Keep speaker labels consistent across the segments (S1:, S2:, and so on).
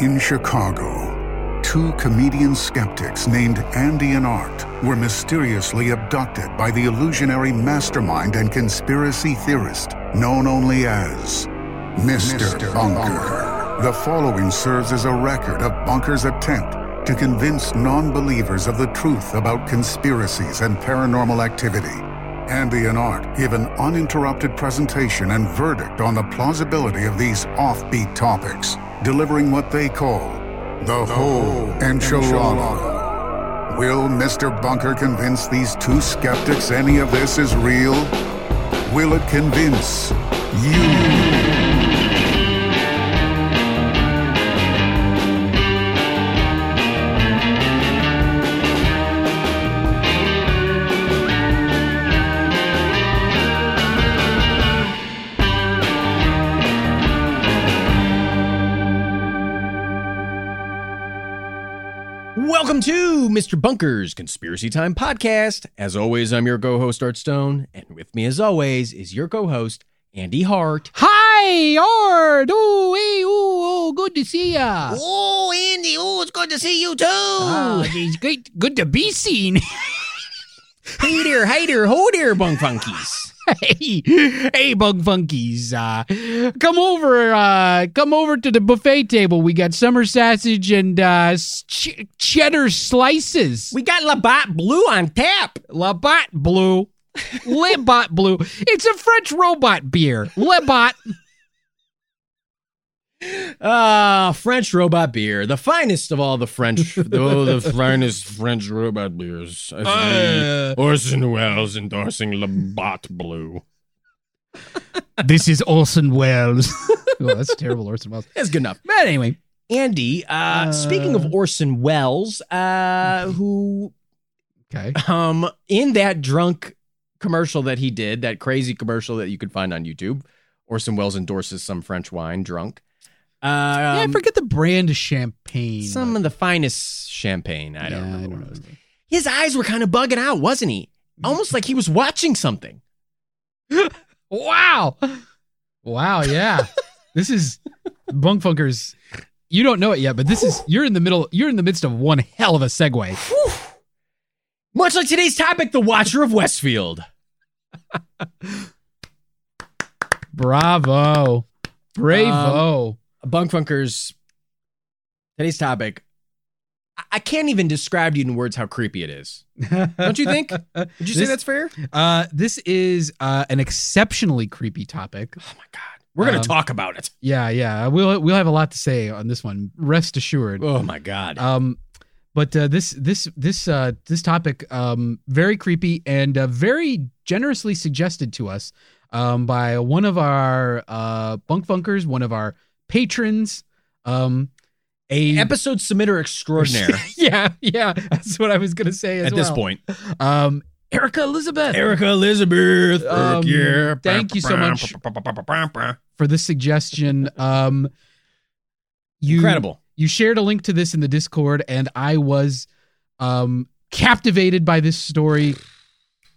S1: In Chicago, two comedian skeptics named Andy and Art were mysteriously abducted by the illusionary mastermind and conspiracy theorist known only as Mr. Bunker. The following serves as a record of Bunker's attempt to convince non believers of the truth about conspiracies and paranormal activity. Andy and Art give an uninterrupted presentation and verdict on the plausibility of these offbeat topics, delivering what they call the whole enchilada. Will Mr. Bunker convince these two skeptics any of this is real? Will it convince you?
S2: Welcome to Mr. Bunker's Conspiracy Time podcast. As always, I'm your co-host Art Stone, and with me, as always, is your co-host Andy Hart.
S3: Hi, Art. Oh, hey, oh, oh, good to see ya.
S4: Oh, Andy. Oh, it's good to see you too.
S3: Oh, it's great, good to be seen.
S2: Hey there, hey there, ho there, bunk funkies.
S3: Hey, hey, bug funkies. Uh, come over, uh, come over to the buffet table. We got summer sausage and uh, ch- cheddar slices.
S2: We got Labatt Blue on tap.
S3: Labatt Blue. Labatt Blue. It's a French robot beer. Labatt.
S2: Ah, French robot beer, the finest of all the French, oh, the finest French robot beers.
S3: Uh.
S2: Orson Welles endorsing Labatt Blue.
S3: this is Orson Welles. oh, that's terrible, Orson Welles.
S2: That's good enough.
S3: But anyway,
S2: Andy, uh, speaking of Orson Welles, uh, who
S3: okay.
S2: um in that drunk commercial that he did, that crazy commercial that you could find on YouTube, Orson Welles endorses some French wine drunk. Uh,
S3: yeah, I
S2: um,
S3: forget the brand of champagne.
S2: some of the finest champagne. I don't
S3: Yeah,
S2: remember
S3: don't
S2: was. His eyes were kind of bugging out, wasn't he? Almost like he was watching something.
S3: Wow. Wow, yeah. this is Bunk Funkers. You don't know it yet, but this is you're in the middle you're in the midst of one hell of a segue.
S2: Much like today's topic, the Watcher of Westfield.
S3: Bravo. Bravo.
S2: Bunk Funkers, today's topic. I- I can't even describe to you in words how creepy it is. Don't you think? Would you say that's fair?
S3: Uh this is uh an exceptionally creepy topic.
S2: Oh my God. We're going to
S3: Um,
S2: talk about it.
S3: Yeah, yeah. We'll we'll have a lot to say on this one. Rest assured.
S2: Oh my God.
S3: Um, but uh, this this this uh, this topic um, very creepy and uh, very generously suggested to us um, by one of our uh, bunk bunkers, one of our patrons. Um, a
S2: Episode submitter extraordinaire
S3: yeah, yeah. That's what I was gonna say as
S2: at this point.
S3: Um, Erica Elizabeth.
S2: Erica Elizabeth.
S3: Um,
S2: yeah.
S3: thank you so much. for this suggestion. Um, you,
S2: Incredible.
S3: You shared a link to this in the Discord, and I was um, captivated by this story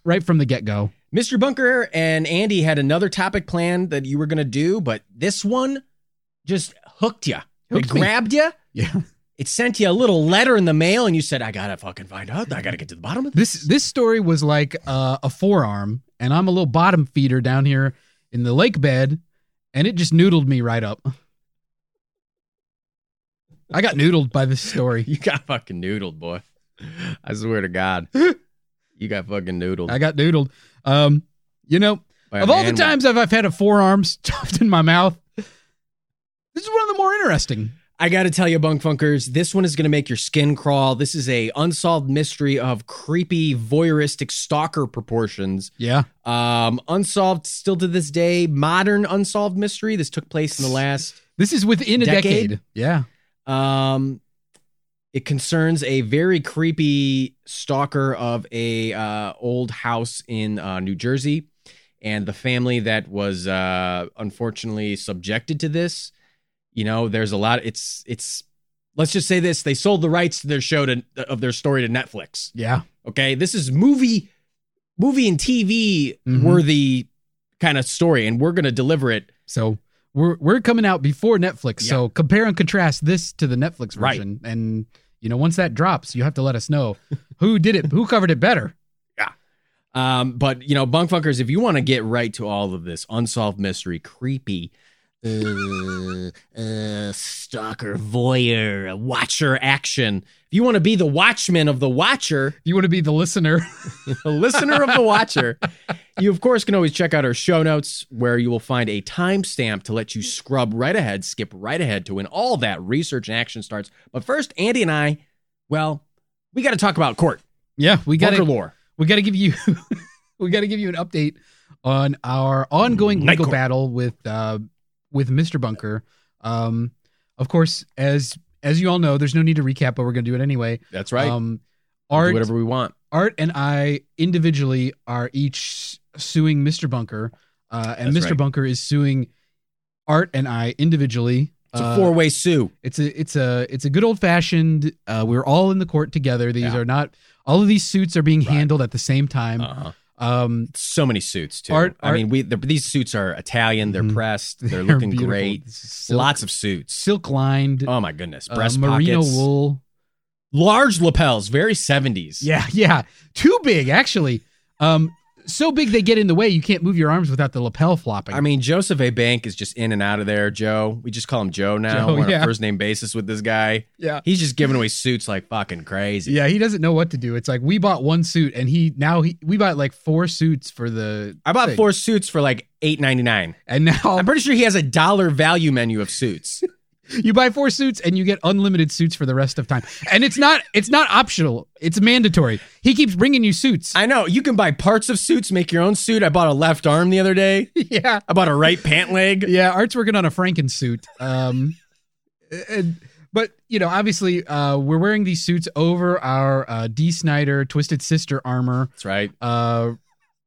S3: right from the get go.
S2: Mr. Bunker and Andy had another topic planned that you were going to do, but this one just hooked you. It
S3: Hooked me.
S2: grabbed you.
S3: Yeah.
S2: It sent you a little letter in the mail, and you said, I got to fucking find out. I got to get to the bottom of this.
S3: This this story was like uh, a forearm, and I'm a little bottom feeder down here in the lake bed, and it just noodled me right up. I got noodled by this story.
S2: You got fucking noodled, boy. I swear to God. You got fucking noodled.
S3: I got noodled. Um, you know, of all the times I've, I've had a forearm stuffed in my mouth, this is one of the more interesting.
S2: I got to tell you, Bunk Funkers, this one is going to make your skin crawl. This is a unsolved mystery of creepy, voyeuristic stalker proportions.
S3: Yeah.
S2: Um, unsolved still to this day, modern unsolved mystery. This took place in the last
S3: This is within a
S2: Decade?
S3: decade. Yeah.
S2: Um, it concerns a very creepy stalker of a uh, old house in uh, New Jersey, and the family that was uh, unfortunately subjected to this. You know, there's a lot. It's it's. Let's just say this: they sold the rights to their show to of their story to Netflix.
S3: Yeah.
S2: Okay, this is movie, movie and TV
S3: Mhm.
S2: worthy kind of story, and we're gonna deliver it.
S3: So we're we're coming out before Netflix. So compare and contrast this to the Netflix
S2: Right.
S3: version, and you know once that drops, you have to let us know who did it, who covered it better. Yeah.
S2: Um, but you know, bunkfuckers, if you want to get right to all of this unsolved mystery, creepy, uh, uh, stalker, voyeur, watcher action. If you want to be the watchman of the watcher,
S3: If you want to be the listener,
S2: the listener of the watcher, you of course can always check out our show notes where you will find a timestamp to let you scrub right ahead, skip right ahead to when all that research and action starts. But first, Andy and I, well, we got to talk about court,
S3: yeah, we got to
S2: lore.
S3: we got to give you we got to give you an update on our ongoing legal battle with uh with Mr. Bunker. Um, of course, as as you all know, there's no need to recap, but we're gonna do it anyway.
S2: That's right.
S3: Um,
S2: We'll
S3: Art
S2: whatever we want.
S3: Art and I individually are each suing Mr. Bunker, uh, and
S2: That's
S3: Mr.
S2: right.
S3: Bunker is suing Art and I individually.
S2: It's
S3: Uh,
S2: a four way sue.
S3: It's a it's a it's a good old fashioned. Uh, we're all in the court together. These
S2: Yeah.
S3: are not all of these suits are being
S2: Right.
S3: handled at the same time.
S2: Uh-huh.
S3: Um,
S2: So many suits too.
S3: Art-
S2: I mean, we the, these suits are Italian. They're
S3: Mhm.
S2: pressed. They're,
S3: they're
S2: looking
S3: beautiful.
S2: great.
S3: Silk,
S2: Lots of suits.
S3: silk lined,
S2: Oh my goodness,
S3: uh,
S2: breast
S3: merino
S2: pockets,
S3: wool.
S2: large lapels, very seventies.
S3: Yeah, yeah, too big actually. Um, so big they get in the way. You can't move your arms without the lapel flopping.
S2: I mean, Joseph A. Bank is just in and out of there. Joe, we just call him Joe now.
S3: Joe,
S2: We're on
S3: yeah.
S2: a first name basis with this guy.
S3: yeah.
S2: He's just giving away suits like fucking crazy.
S3: Yeah, he doesn't know what to do. It's like we bought one suit and he now he we bought like four suits for the
S2: I bought
S3: thing.
S2: four suits for like eight ninety nine.
S3: and now
S2: I'm pretty sure he has a dollar value menu of suits.
S3: you buy four suits and you get unlimited suits for the rest of time. And it's not it's not optional. It's mandatory. He keeps bringing you suits.
S2: I know you can buy parts of suits, make your own suit. I bought a left arm the other day.
S3: yeah.
S2: I bought a right pant leg.
S3: Yeah, Art's working on a Franken suit. Um, and, but you know, obviously, uh, we're wearing these suits over our uh, Dee Snider Twisted Sister armor,
S2: That's right.
S3: uh,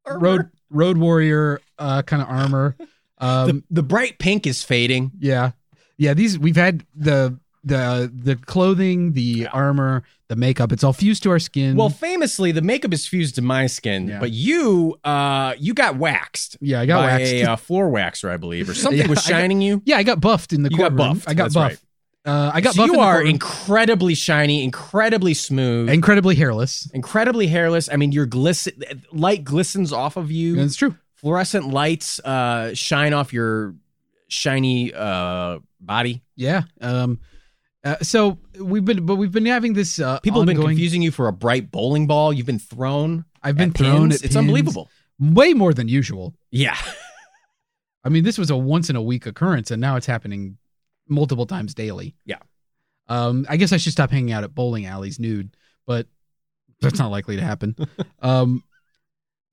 S3: Road Road Warrior uh, kind of armor. Um,
S2: the, the bright pink is fading.
S3: yeah, yeah. These we've had the the the clothing, the armor, the makeup. It's all fused to our skin.
S2: Well, famously, the makeup is fused to my skin,
S3: Yeah.
S2: but you, uh, you got waxed.
S3: yeah, I got
S2: by
S3: waxed.
S2: a uh, floor waxer, I believe, or something
S3: Yeah,
S2: was
S3: I got-
S2: shining you.
S3: yeah, I got buffed in the
S2: You got buffed.
S3: I got
S2: That's
S3: buffed.
S2: right.
S3: Uh, I got
S2: so you
S3: in
S2: are incredibly shiny, incredibly smooth,
S3: incredibly hairless.
S2: incredibly hairless. I mean, your glisten light glistens off of you.
S3: It's true.
S2: Fluorescent lights uh, shine off your shiny uh, body.
S3: Yeah. Um. Uh, so we've been, but we've been having this. Uh,
S2: People have been
S3: ongoing-
S2: confusing you for a bright bowling ball. You've been thrown.
S3: I've been
S2: at
S3: thrown
S2: pins.
S3: at
S2: It's
S3: pins
S2: unbelievable.
S3: way more than usual.
S2: Yeah.
S3: I mean, this was a once in a week occurrence, and now it's happening multiple times daily.
S2: Yeah.
S3: Um. I guess I should stop hanging out at bowling alleys nude, but that's not likely to happen. um.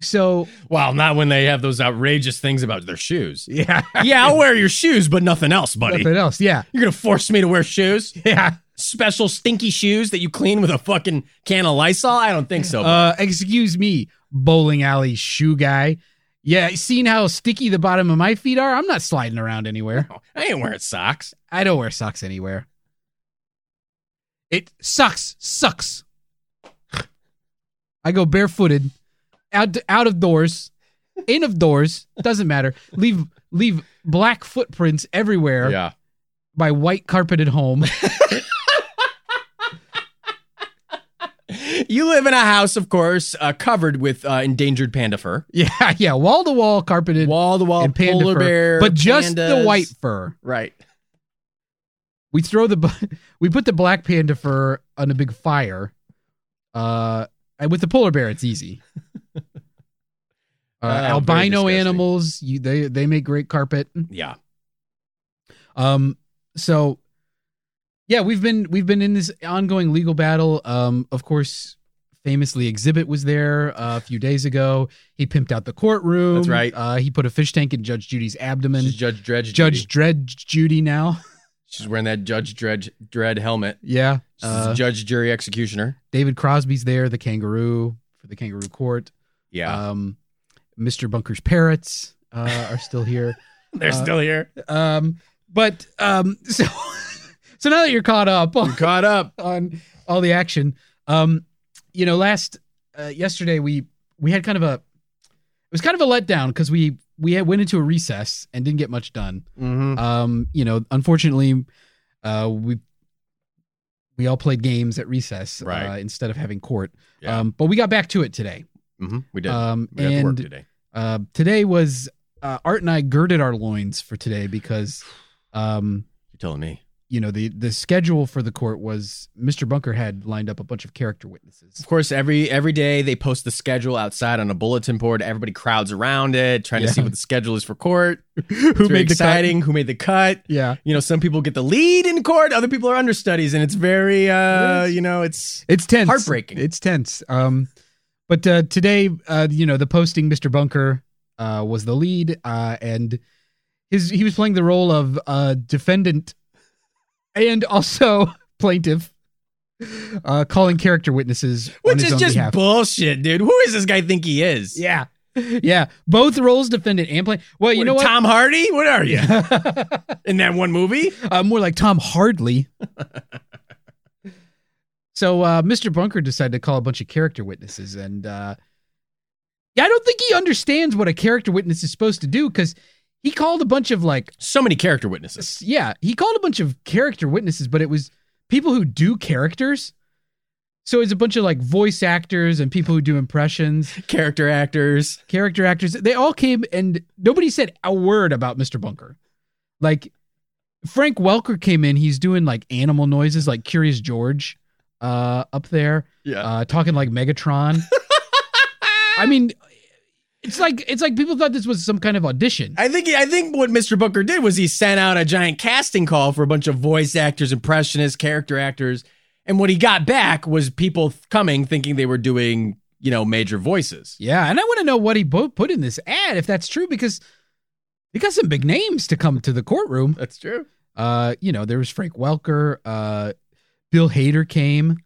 S3: So
S2: Well, not when they have those outrageous things about their shoes.
S3: yeah.
S2: yeah, I'll wear your shoes, but nothing else, buddy.
S3: Nothing else. Yeah.
S2: You're gonna force me to wear shoes?
S3: Yeah.
S2: Special stinky shoes that you clean with a fucking can of Lysol? I don't think so.
S3: Uh. Excuse me, bowling alley shoe guy. Yeah. seeing how sticky the bottom of my feet are? I'm not sliding around anywhere.
S2: bud. I ain't wearing socks.
S3: I don't wear socks anywhere. It sucks, sucks. I go barefooted, out out of doors, in of doors, doesn't matter. Leave leave black footprints everywhere.
S2: Yeah.
S3: My white carpeted home.
S2: You live in a house, of course, uh, covered with uh, endangered panda fur.
S3: yeah, yeah, wall to wall carpeted
S2: Wall to wall
S3: panda
S2: polar
S3: fur,
S2: bear,
S3: but just the white fur.
S2: Right.
S3: We throw the we put the black panda fur on a big fire. Uh, and with the polar bear, it's easy. Uh,
S2: Oh,
S3: albino animals, you, they they make great carpet.
S2: Yeah.
S3: Um, so yeah, we've been we've been in this ongoing legal battle. Um, of course, famously, Xzibit was there uh, a few days ago. He pimped out the courtroom.
S2: That's right.
S3: Uh, he put a fish tank in Judge Judy's abdomen.
S2: She's Judge Dredd.
S3: Judge
S2: Judy.
S3: Dredge Judy now.
S2: She's wearing that Judge Dredd, Dredd helmet.
S3: Yeah.
S2: She's
S3: Uh,
S2: Judge, Jury, Executioner.
S3: David Crosby's there, the kangaroo for the kangaroo court.
S2: Yeah,
S3: Um, Mr. Bunker's parrots uh, are still here.
S2: they're
S3: uh,
S2: still here.
S3: Um, but um, so so now that you're caught up on,
S2: caught up.
S3: on all the action, um, you know, last uh, yesterday we we had kind of a it was kind of a letdown because we we had, went into a recess and didn't get much done.
S2: Mm-hmm.
S3: Um, you know, unfortunately, uh, we we all played games at recess
S2: Right.
S3: uh, instead of having court.
S2: Yeah.
S3: Um, but we got back to it today.
S2: Hmm We did.
S3: Um,
S2: we got to work today.
S3: uh, today was uh, Art and I girded our loins for today because, um,
S2: You're telling me.
S3: you know, the the schedule for the court was Mr. Bunker had lined up a bunch of character witnesses.
S2: Of course, every every day they post the schedule outside on a bulletin board. Everybody crowds around it, trying
S3: Yeah.
S2: to see what the schedule is for court.
S3: Who made the cut?
S2: Who made the cut?
S3: Yeah,
S2: You know, some people get the lead in court, other people are understudies, and it's very, uh,
S3: It
S2: you know, it's
S3: it's tense,
S2: Heartbreaking.
S3: It's tense. Um, but uh, today, uh, you know, the posting Mr. Bunker uh, was the lead, uh, and his he was playing the role of uh, defendant and also plaintiff, uh, calling character witnesses, on
S2: which is just
S3: behalf.
S2: bullshit, dude. Who is this guy think he is?
S3: Yeah. Yeah. Both roles defendant and play. Well, you
S2: What,
S3: know what?
S2: Tom Hardy? What are you in that one movie?
S3: uh, more like Tom Hardley. so uh, Mr. Bunker decided to call a bunch of character witnesses. And uh, yeah, I don't think he understands what a character witness is supposed to do because he called a bunch of like,
S2: So many character witnesses.
S3: yeah, he called a bunch of character witnesses, but it was people who do characters. So it's a bunch of like voice actors and people who do impressions.
S2: Character actors.
S3: character actors they all came and nobody said a word about mr bunker like frank welker came in he's doing like animal noises like curious george uh up there
S2: Yeah.
S3: uh talking like megatron i mean it's like it's like people thought this was some kind of audition
S2: I think I think what Mr. Bunker did was he sent out a giant casting call for a bunch of voice actors, impressionists, character actors, and what he got back was people coming thinking they were doing, you know, major voices.
S3: yeah and i want to know what he put in this ad if that's true because he got some big names to come to the courtroom
S2: That's true.
S3: Uh, you know, there was Frank Welker. Uh, Bill Hader came.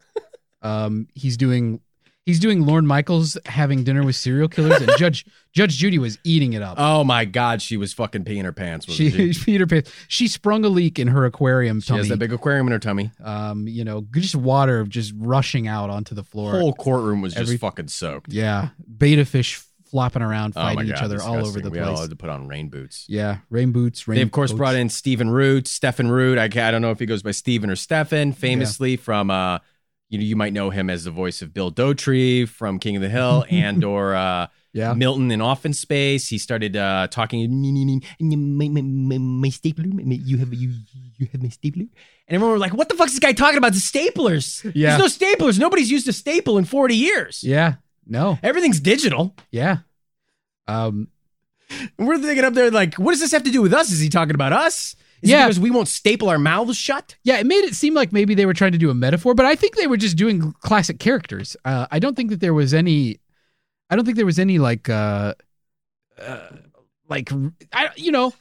S3: Um, he's doing he's doing Lorne Michaels having dinner with serial killers, and Judge Judge Judy was eating it up.
S2: Oh my God, she was fucking peeing her pants.
S3: She,
S2: she,
S3: Peter Pan, she sprung a leak in her aquarium
S2: She
S3: tummy.
S2: has that big aquarium in her tummy.
S3: um, you know, just water just rushing out onto the floor.
S2: Whole courtroom was just fucking soaked.
S3: yeah, betta fish flopping around,
S2: Oh
S3: fighting
S2: God,
S3: each other all over
S2: disgusting.
S3: the
S2: We all had to put on rain boots.
S3: Yeah, rain boots. Rain
S2: They of course brought in Stephen Root, Stephen Root. I, I don't know if he goes by Stephen or Stephen. Famously from uh, you know, you might know him as the voice of Bill Dauterive from King of the Hill and or uh,
S3: Yeah.
S2: Milton in Office Space. He started uh, talking. My, my, my, my stapler. You have you you have my stapler. And everyone were like, "What the fuck is this guy talking about? The staplers?
S3: Yeah.
S2: There's no staplers. Nobody's used a staple in 40 years.
S3: Yeah. No.
S2: Everything's digital."
S3: Yeah. Um.
S2: We're thinking up there like, what does this have to do with us? Is he talking about us? Is
S3: Yeah.
S2: it because we won't staple our mouths shut?
S3: Yeah, it made it seem like maybe they were trying to do a metaphor, but I think they were just doing classic characters. Uh, I don't think that there was any. I don't think there was any like, uh, uh like I, you know,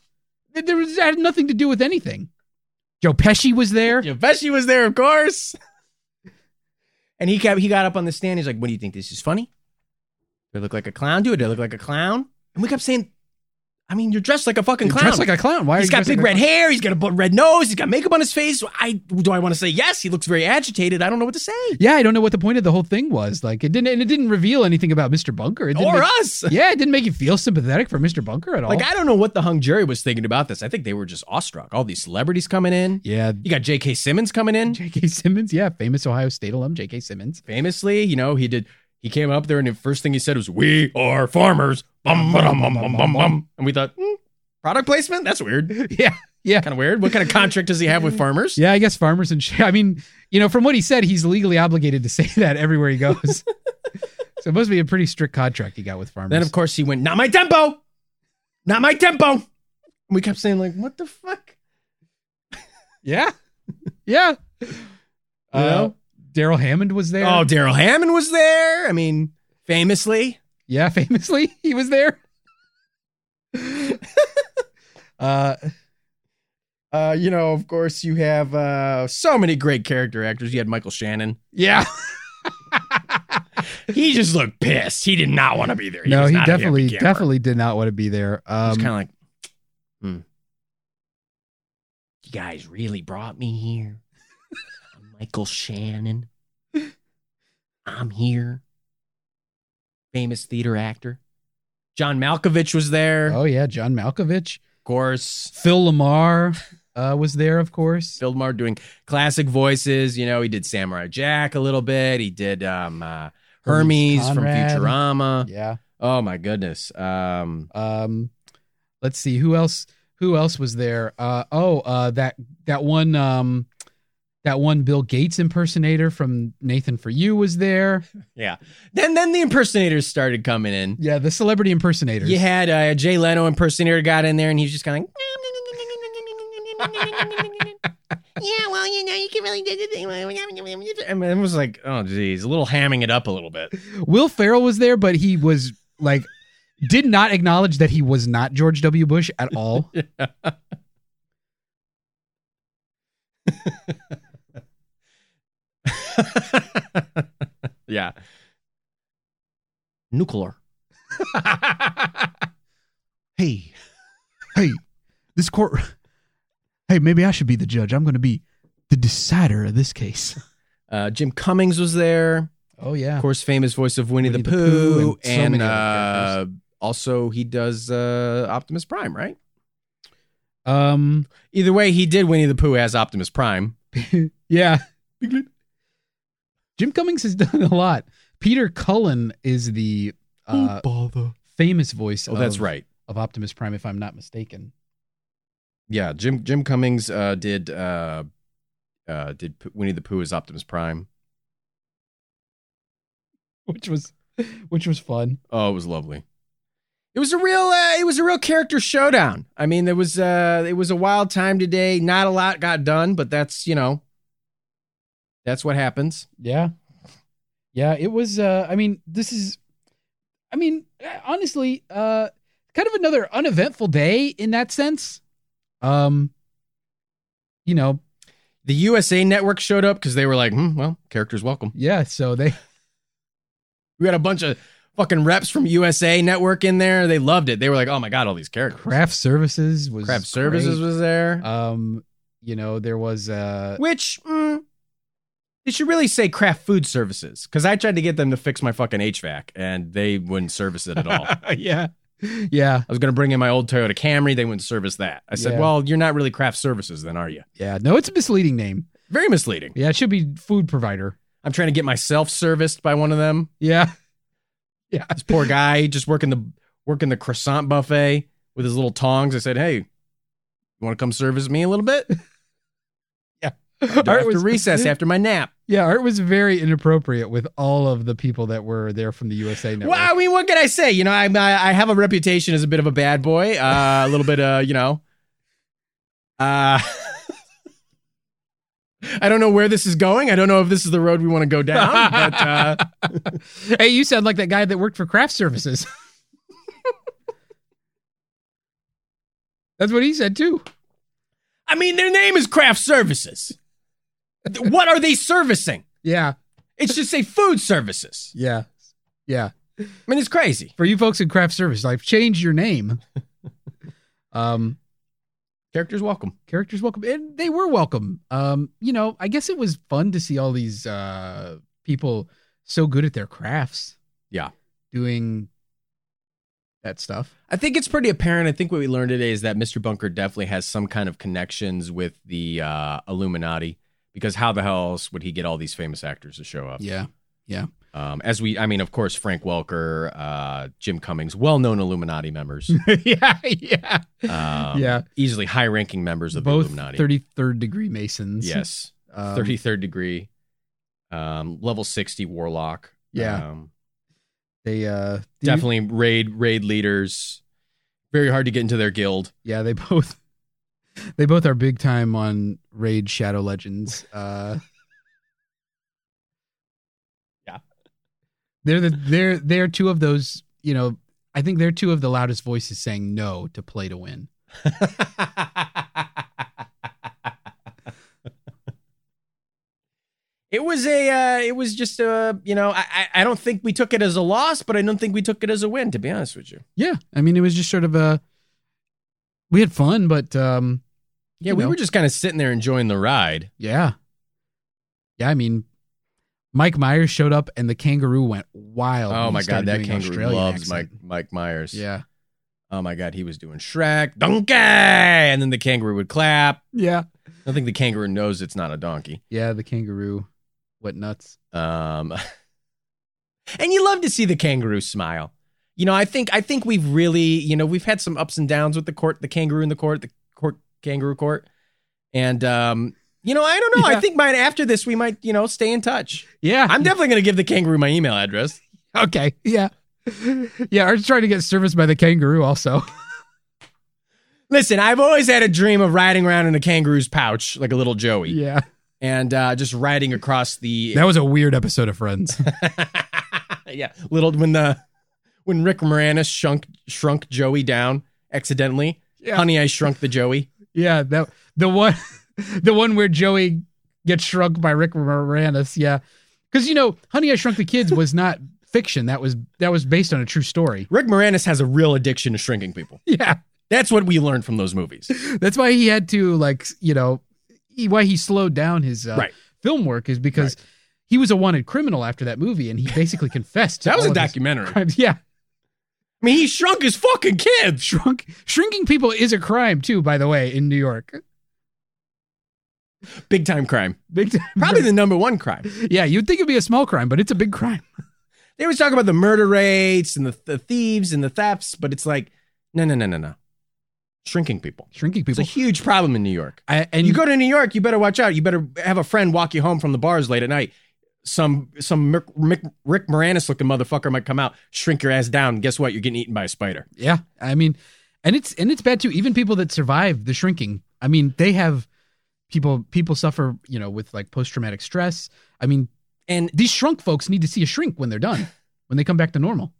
S3: there- was had nothing to do with anything. Joe Pesci was there.
S2: Joe Pesci was there, of course. And he kept he got up on the stand. He's like, "What do you think? This is funny? Do I look like a clown? Do I look like a clown?" And we kept saying, "I mean, you're dressed like a fucking clown.
S3: dressed like a clown. Why? are
S2: He's got big
S3: like
S2: red hair. He's got a red nose. He's got makeup on his face. I do I want to say yes? He looks very agitated. I don't know what to say.
S3: Yeah, I don't know what the point of the whole thing was. Like, it didn't, and it didn't reveal anything about Mr. Bunker. It didn't
S2: Or
S3: make-
S2: us.
S3: Yeah, it didn't make you feel sympathetic for Mr. Bunker at all.
S2: Like I don't know what the hung jury was thinking about this. I think they were just awestruck. All these celebrities coming in.
S3: yeah,
S2: You got J.K. Simmons coming in.
S3: J.K. Simmons. Yeah, famous Ohio State alum J.K. Simmons.
S2: famously, you know, he did. He came up there and the first thing he said was, "We are farmers." Bum, bum, bum. And we thought, hmm, product placement? That's weird.
S3: Yeah, yeah.
S2: kind of weird. What kind of contract does he have with farmers?
S3: Yeah, I guess farmers and sh- I mean, you know, from what he said, he's legally obligated to say that everywhere he goes. so it must be a pretty strict contract he got with farmers.
S2: Then of course he went, "Not my tempo, not my tempo." And we kept saying like, "What the fuck?"
S3: yeah, yeah. Uh,
S2: know?
S3: Darrell Hammond was there.
S2: Oh, Darrell Hammond was there. I mean, famously.
S3: yeah, famously he was there. uh,
S2: Uh, you know, of course, you have uh, so many great character actors. You had Michael Shannon.
S3: Yeah.
S2: He just looked pissed. He did not want to be there.
S3: no,
S2: was
S3: he
S2: not
S3: definitely definitely did not want to be there.
S2: He
S3: Um,
S2: kind of like, hmm. You guys really brought me here. Michael Shannon. I'm here. Famous theater actor. John Malkovich was there.
S3: oh yeah, John Malkovich,
S2: Of course.
S3: Phil LaMarr uh, was there, of course.
S2: Phil LaMarr doing classic voices. You know, he did Samurai Jack a little bit. He did um, uh,
S3: Hermes
S2: Hermes from Futurama.
S3: Yeah.
S2: Oh my goodness. Um,
S3: Um, let's see who else. Who else was there? Uh, oh, uh, that that one. Um, that one Bill Gates impersonator from Nathan for You was there.
S2: yeah. Then then the impersonators started coming in.
S3: Yeah, the celebrity impersonators.
S2: You had uh, Jay Leno impersonator got in there, and he was just kind of
S4: Yeah, well, you know, you can really do the thing.
S2: like, I mean, it was like, oh geez, a little hamming it up a little bit.
S3: Will Ferrell was there, but he was like did not acknowledge that he was not George W. Bush at all.
S2: yeah. Nuclear.
S3: hey, hey, this court. Hey, maybe I should be the judge. I'm going to be the decider of this case.
S2: Uh, Jim Cummings was there.
S3: Oh yeah,
S2: Of course, famous voice of Winnie,
S3: Winnie
S2: the,
S3: the
S2: Pooh,
S3: Pooh and
S2: and,
S3: other
S2: uh, also he does uh, Optimus Prime, right?
S3: Um,
S2: Either way, he did Winnie the Pooh as Optimus Prime.
S3: yeah. Jim Cummings has done a lot. Peter Cullen is the uh, famous voice.
S2: Oh, that's
S3: of-
S2: right.
S3: of Optimus Prime, if I'm not mistaken.
S2: Yeah, Jim Jim Cummings uh, did uh, uh, did P- Winnie the Pooh as Optimus Prime.
S3: Which was, which was fun.
S2: Oh, it was lovely. It was a real uh, it was a real character showdown. I mean, there was uh, it was a wild time today. Not a lot got done, but that's you know that's what happens.
S3: Yeah. Yeah, it was uh I mean, this is I mean, honestly, uh kind of another uneventful day in that sense. Um you know,
S2: The USA Network showed up because they were like, hmm, well, characters welcome.
S3: yeah, so they
S2: We got a bunch of fucking reps from USA Network in there. They loved it. They were like, oh my god, all these characters.
S3: craft services was
S2: Craft Services
S3: great.
S2: was there.
S3: um you know, there was uh
S2: Which mm, they should really say craft food services because I tried to get them to fix my fucking HVAC and they wouldn't service it at all.
S3: yeah. yeah.
S2: I was going to bring in my old Toyota Camry. They wouldn't service that. I said,
S3: Yeah.
S2: well, you're not really craft services then, are you?
S3: Yeah. No, it's a misleading name.
S2: Very misleading.
S3: Yeah, it should be food provider.
S2: I'm trying to get myself serviced by one of them.
S3: Yeah. Yeah.
S2: This poor guy just working the working the croissant buffet with his little tongs. I said, hey, you want to come service me a little bit?
S3: Art
S2: after
S3: was-
S2: recess, after my nap.
S3: Yeah, Art was very inappropriate with all of the people that were there from the USA Network.
S2: Well, I mean, what can I say? You know, I I I have a reputation as a bit of a bad boy, uh, a little bit, uh, you know. Uh, I don't know where this is going. I don't know if this is the road we want to go down. But uh,
S3: hey, you sound like that guy that worked for craft services. That's what he said too.
S2: I mean, their name is Craft Services. What are they servicing?
S3: Yeah,
S2: It should say Food Services.
S3: yeah, yeah.
S2: I mean, it's crazy.
S3: For you folks in craft service, like change your name. um,
S2: Characters welcome.
S3: characters welcome, and they were welcome. Um, you know, I guess it was fun to see all these uh people so good at their crafts.
S2: Yeah.
S3: doing that stuff.
S2: I think it's pretty apparent. I think what we learned today is that Mr. Bunker definitely has some kind of connections with the uh, Illuminati. Because how the hell else would he get all these famous actors to show up?
S3: Yeah, yeah.
S2: Um, as we, I mean, of course, Frank Welker, uh, Jim Cummings, well-known Illuminati members,
S3: yeah, yeah,
S2: um,
S3: yeah.
S2: easily high-ranking members of
S3: Both
S2: the Illuminati.
S3: thirty-third degree Masons.
S2: yes,
S3: Um,
S2: thirty-third degree, um, level sixty Warlock.
S3: Yeah.
S2: um,
S3: They uh
S2: definitely raid raid leaders. Very hard to get into their guild.
S3: Yeah, they both. they both are big time on Raid Shadow Legends. Uh,
S2: yeah,
S3: they're the they're they're two of those. You know, I think they're two of the loudest voices saying no to play to win.
S2: it was a uh, it was just a you know I I don't think we took it as a loss, but I don't think we took it as a win. To be honest with you,
S3: yeah. I mean, it was just sort of a we had fun, but um,
S2: yeah, we
S3: know,
S2: were just kind of sitting there enjoying the ride.
S3: yeah, yeah. I mean, Mike Myers showed up, and the kangaroo went wild.
S2: Oh my god, that kangaroo
S3: Australian
S2: loves Mike. Mike Myers.
S3: Yeah,
S2: Oh my god, he was doing Shrek, donkey, and then the kangaroo would clap.
S3: yeah,
S2: I think the kangaroo knows it's not a donkey.
S3: yeah. The kangaroo went nuts.
S2: Um, and you love to see the kangaroo smile. You know, I think I think we've really, you know, we've had some ups and downs with the court, the kangaroo in the court, the court kangaroo court, and um, you know, I don't know.
S3: Yeah.
S2: I think after this, we might, you know, stay in touch.
S3: Yeah,
S2: I'm definitely gonna give the kangaroo my email address.
S3: okay. Yeah, yeah. I was trying to get serviced by the kangaroo. Also,
S2: Listen, I've always had a dream of riding around in a kangaroo's pouch like a little Joey,
S3: yeah.
S2: and uh, just riding across the
S3: That was a weird episode of Friends.
S2: yeah, little when the when Rick Moranis shrunk shrunk Joey down accidentally.
S3: Yeah.
S2: Honey, I shrunk the Joey.
S3: Yeah, that the one, the one where Joey gets shrunk by Rick Moranis. Yeah, because you know, Honey, I Shrunk the Kids was not fiction. That was that was based on a true story.
S2: Rick Moranis has a real addiction to shrinking people.
S3: Yeah,
S2: That's what we learned from those movies.
S3: that's why he had to like you know, he, why he slowed down his uh,
S2: Right.
S3: film work is because he was a wanted criminal after that movie, and he basically confessed. To
S2: That was a documentary. I mean, he shrunk his fucking kids.
S3: shrunk shrinking people is a crime too. By the way, in New York,
S2: Big time crime.
S3: big time.
S2: Probably the number one crime.
S3: yeah, you'd think it'd be a small crime, but it's a big crime.
S2: They always talk about the murder rates and the, the thieves and the thefts, but it's like, no, no, no, no, no. Shrinking people.
S3: Shrinking people.
S2: It's a huge problem in New York.
S3: I, and
S2: you go to New York, you better watch out. You better have a friend walk you home from the bars late at night. Some some Mick, Mick, Rick Moranis looking motherfucker might come out, shrink your ass down. Guess what? You're getting eaten by a spider.
S3: Yeah, I mean, and it's and it's bad too. Even people that survive the shrinking, I mean, they have people people suffer, you know, with like post traumatic stress. I mean,
S2: And
S3: these shrunk folks need to see a shrink when they're done, when they come back to normal.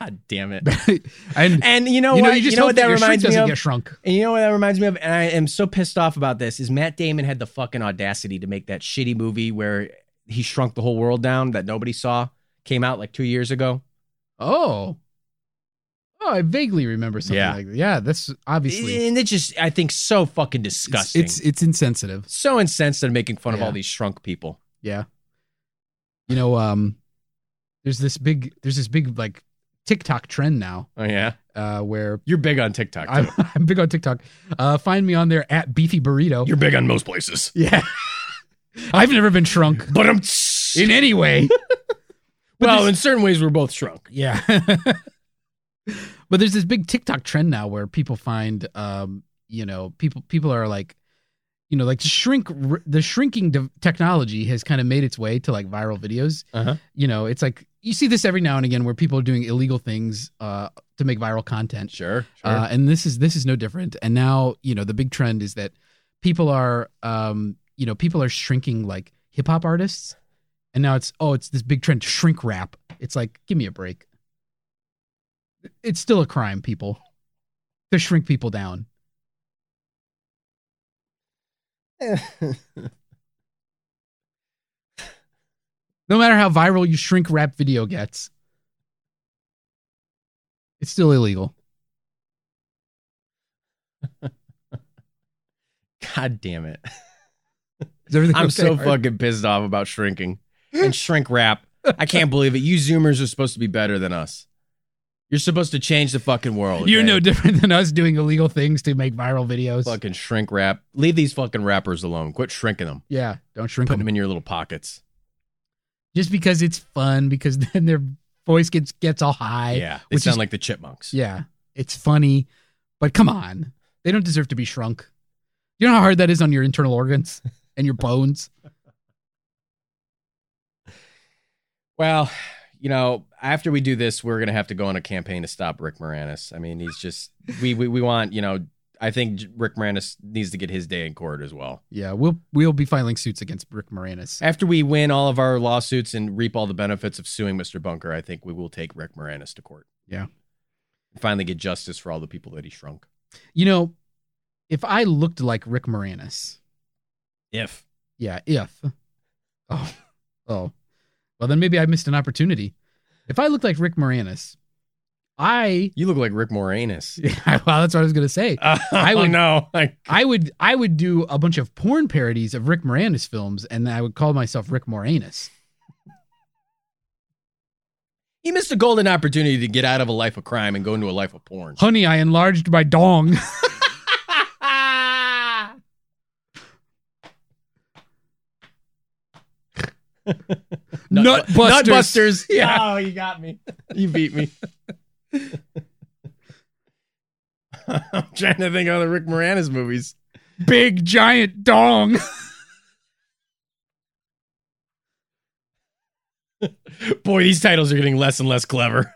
S2: God damn it.
S3: and
S2: And you know
S3: you know,
S2: what?
S3: you just
S2: know what
S3: that
S2: that reminds me
S3: doesn't
S2: of?
S3: get shrunk.
S2: And you know what that reminds me of? And I am so pissed off about this is Matt Damon had the fucking audacity to make that shitty movie where he shrunk the whole world down that nobody saw. Came out like two years ago.
S3: Oh, oh, I vaguely remember something
S2: Yeah.
S3: like that. Yeah, that's obviously
S2: And it's just, I think, so fucking disgusting.
S3: it's it's insensitive.
S2: so insensitive making fun of all these shrunk people.
S3: Yeah. You know, um, there's this big there's this big like TikTok trend now,
S2: Oh, yeah.
S3: uh, where
S2: You're big on TikTok.
S3: I'm, I'm big on TikTok. Uh, find me on there at Beefy Burrito.
S2: You're big on most places.
S3: yeah. I've never been shrunk
S2: But I'm.
S3: in any way.
S2: well, in certain ways, we're both shrunk.
S3: Yeah. but there's this big TikTok trend now where people find, um, you know, people people are like, you know, like to shrink the shrinking de- technology has kind of made its way to like viral videos.
S2: Uh-huh.
S3: You know, it's like you see this every now and again where people are doing illegal things uh, to make viral content.
S2: Sure. Sure.
S3: Uh, and this is this is no different. And now, you know, the big trend is that people are, um, you know, people are shrinking like hip hop artists, and now it's oh, it's this big trend shrink rap. It's like, give me a break. It's still a crime, people, to shrink people down. No matter how viral your shrink wrap video gets, it's still illegal.
S2: God damn it. I'm
S3: okay,
S2: so fucking pissed off about shrinking and shrink wrap. I can't believe it. You Zoomers are supposed to be better than us. You're supposed to change the fucking world.
S3: You're
S2: okay?
S3: no different than us doing illegal things to make viral videos.
S2: fucking shrink wrap. Leave these fucking rappers alone. Quit shrinking them.
S3: Yeah, don't shrink
S2: Putting
S3: them.
S2: them in your little pockets.
S3: Just because it's fun, because then their voice gets gets all high.
S2: yeah. They
S3: which
S2: sound
S3: is-
S2: like the chipmunks.
S3: Yeah, it's funny, but come on, they don't deserve to be shrunk. You know how hard that is on your internal organs and your bones.
S2: Well, you know, after we do this, we're gonna have to go on a campaign to stop Rick Moranis. I mean, he's just we we, we want, you know, I think Rick Moranis needs to get his day in court as well.
S3: Yeah, we'll we'll be filing suits against Rick Moranis.
S2: After we win all of our lawsuits and reap all the benefits of suing Mr. Bunker, I think we will take Rick Moranis to court.
S3: Yeah.
S2: And finally get justice for all the people that he shrunk.
S3: You know, if I looked like Rick Moranis,
S2: If
S3: yeah, if oh oh, well then maybe I missed an opportunity. If I looked like Rick Moranis, I
S2: you look like Rick Moranis.
S3: well that's what I was gonna say.
S2: Oh, I
S3: would-
S2: know. Like,
S3: I would I would do a bunch of porn parodies of Rick Moranis films, and I would call myself Rick Moranis.
S2: he missed a golden opportunity to get out of a life of crime and go into a life of porn.
S3: Honey, I enlarged my dong.
S2: Nut-
S3: Nutbusters.
S2: Nutbusters.
S3: Yeah.
S2: Oh, you got me. You beat me. I'm trying to think of the Rick Moranis movies.
S3: Big giant dong.
S2: Boy, these titles are getting less and less clever.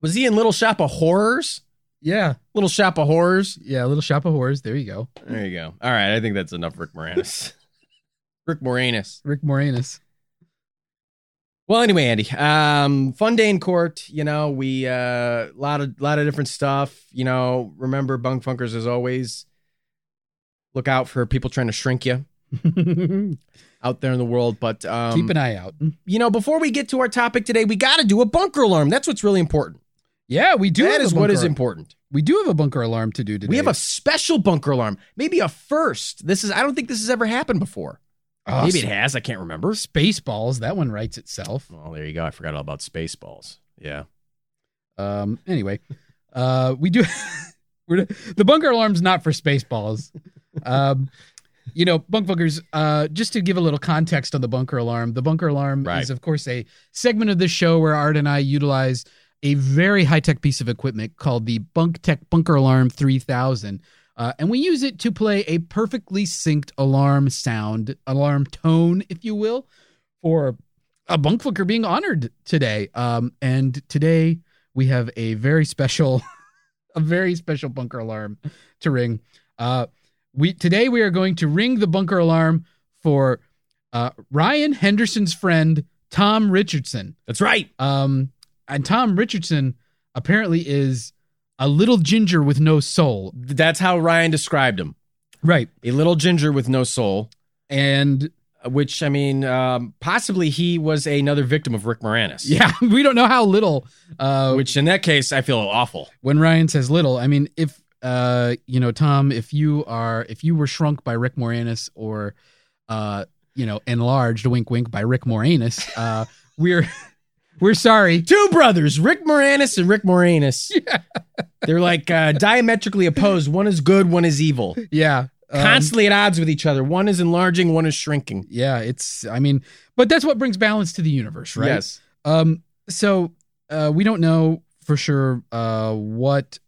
S2: Was he in Little Shop of Horrors?
S3: Yeah.
S2: Little Shop of Horrors.
S3: Yeah, Little Shop of Horrors. There you go.
S2: There you go. All right, I think that's enough Rick Moranis. Rick Moranis.
S3: Rick Moranis.
S2: Well, anyway, Andy, um, fun day in court. You know, we uh, lot of lot of different stuff. You know, remember bunk funkers as always. Look out for people trying to shrink you out there in the world. But um,
S3: Keep an eye out.
S2: you know, before we get to our topic today, we got to do a bunker alarm. That's what's really important.
S3: Yeah, we do.
S2: That
S3: have a
S2: is what is important.
S3: We do have a bunker alarm to do today.
S2: We have a special bunker alarm, maybe a first. This is I don't think this has ever happened before.
S3: Oh,
S2: maybe it has. I can't remember.
S3: Spaceballs. That one writes itself.
S2: Well, there you go. I forgot all about Spaceballs. Yeah.
S3: Um. Anyway, uh, we do. we're the bunker alarm's not for Spaceballs. Um, you know, bunk bunkers. Uh, just to give a little context on the bunker alarm, the bunker alarm
S2: Right.
S3: is, of course, a segment of this show where Art and I utilize a very high tech piece of equipment called the Bunk Tech Bunker Alarm 3000. Uh, and we use it to play a perfectly synced alarm sound, alarm tone, if you will, for a bunk bunker being honored today. Um, and today we have a very special, a very special bunker alarm to ring. Uh, we today we are going to ring the bunker alarm for uh, Ryan Henderson's friend Tom Richardson.
S2: That's right.
S3: Um, and Tom Richardson apparently is a little ginger with no soul.
S2: That's how Ryan described him.
S3: Right.
S2: A little ginger with no soul.
S3: And
S2: Which I mean, um, possibly he was another victim of Rick Moranis.
S3: yeah, we don't know how little. Uh,
S2: Which in that case, I feel awful.
S3: when Ryan says little, I mean, if uh, you know, Tom, if you are, if you were shrunk by Rick Moranis or, uh, you know, enlarged, wink, wink, by Rick Moranis, uh, we're we're sorry.
S2: Two brothers, Rick Moranis and Rick Moranis. Yeah. They're like uh, diametrically opposed. One is good, one is evil.
S3: Yeah, um,
S2: Constantly at odds with each other. One is enlarging, one is shrinking.
S3: yeah, it's. I mean, but that's what brings balance to the universe, right?
S2: Yes.
S3: Um. So, uh, we don't know for sure, uh, what,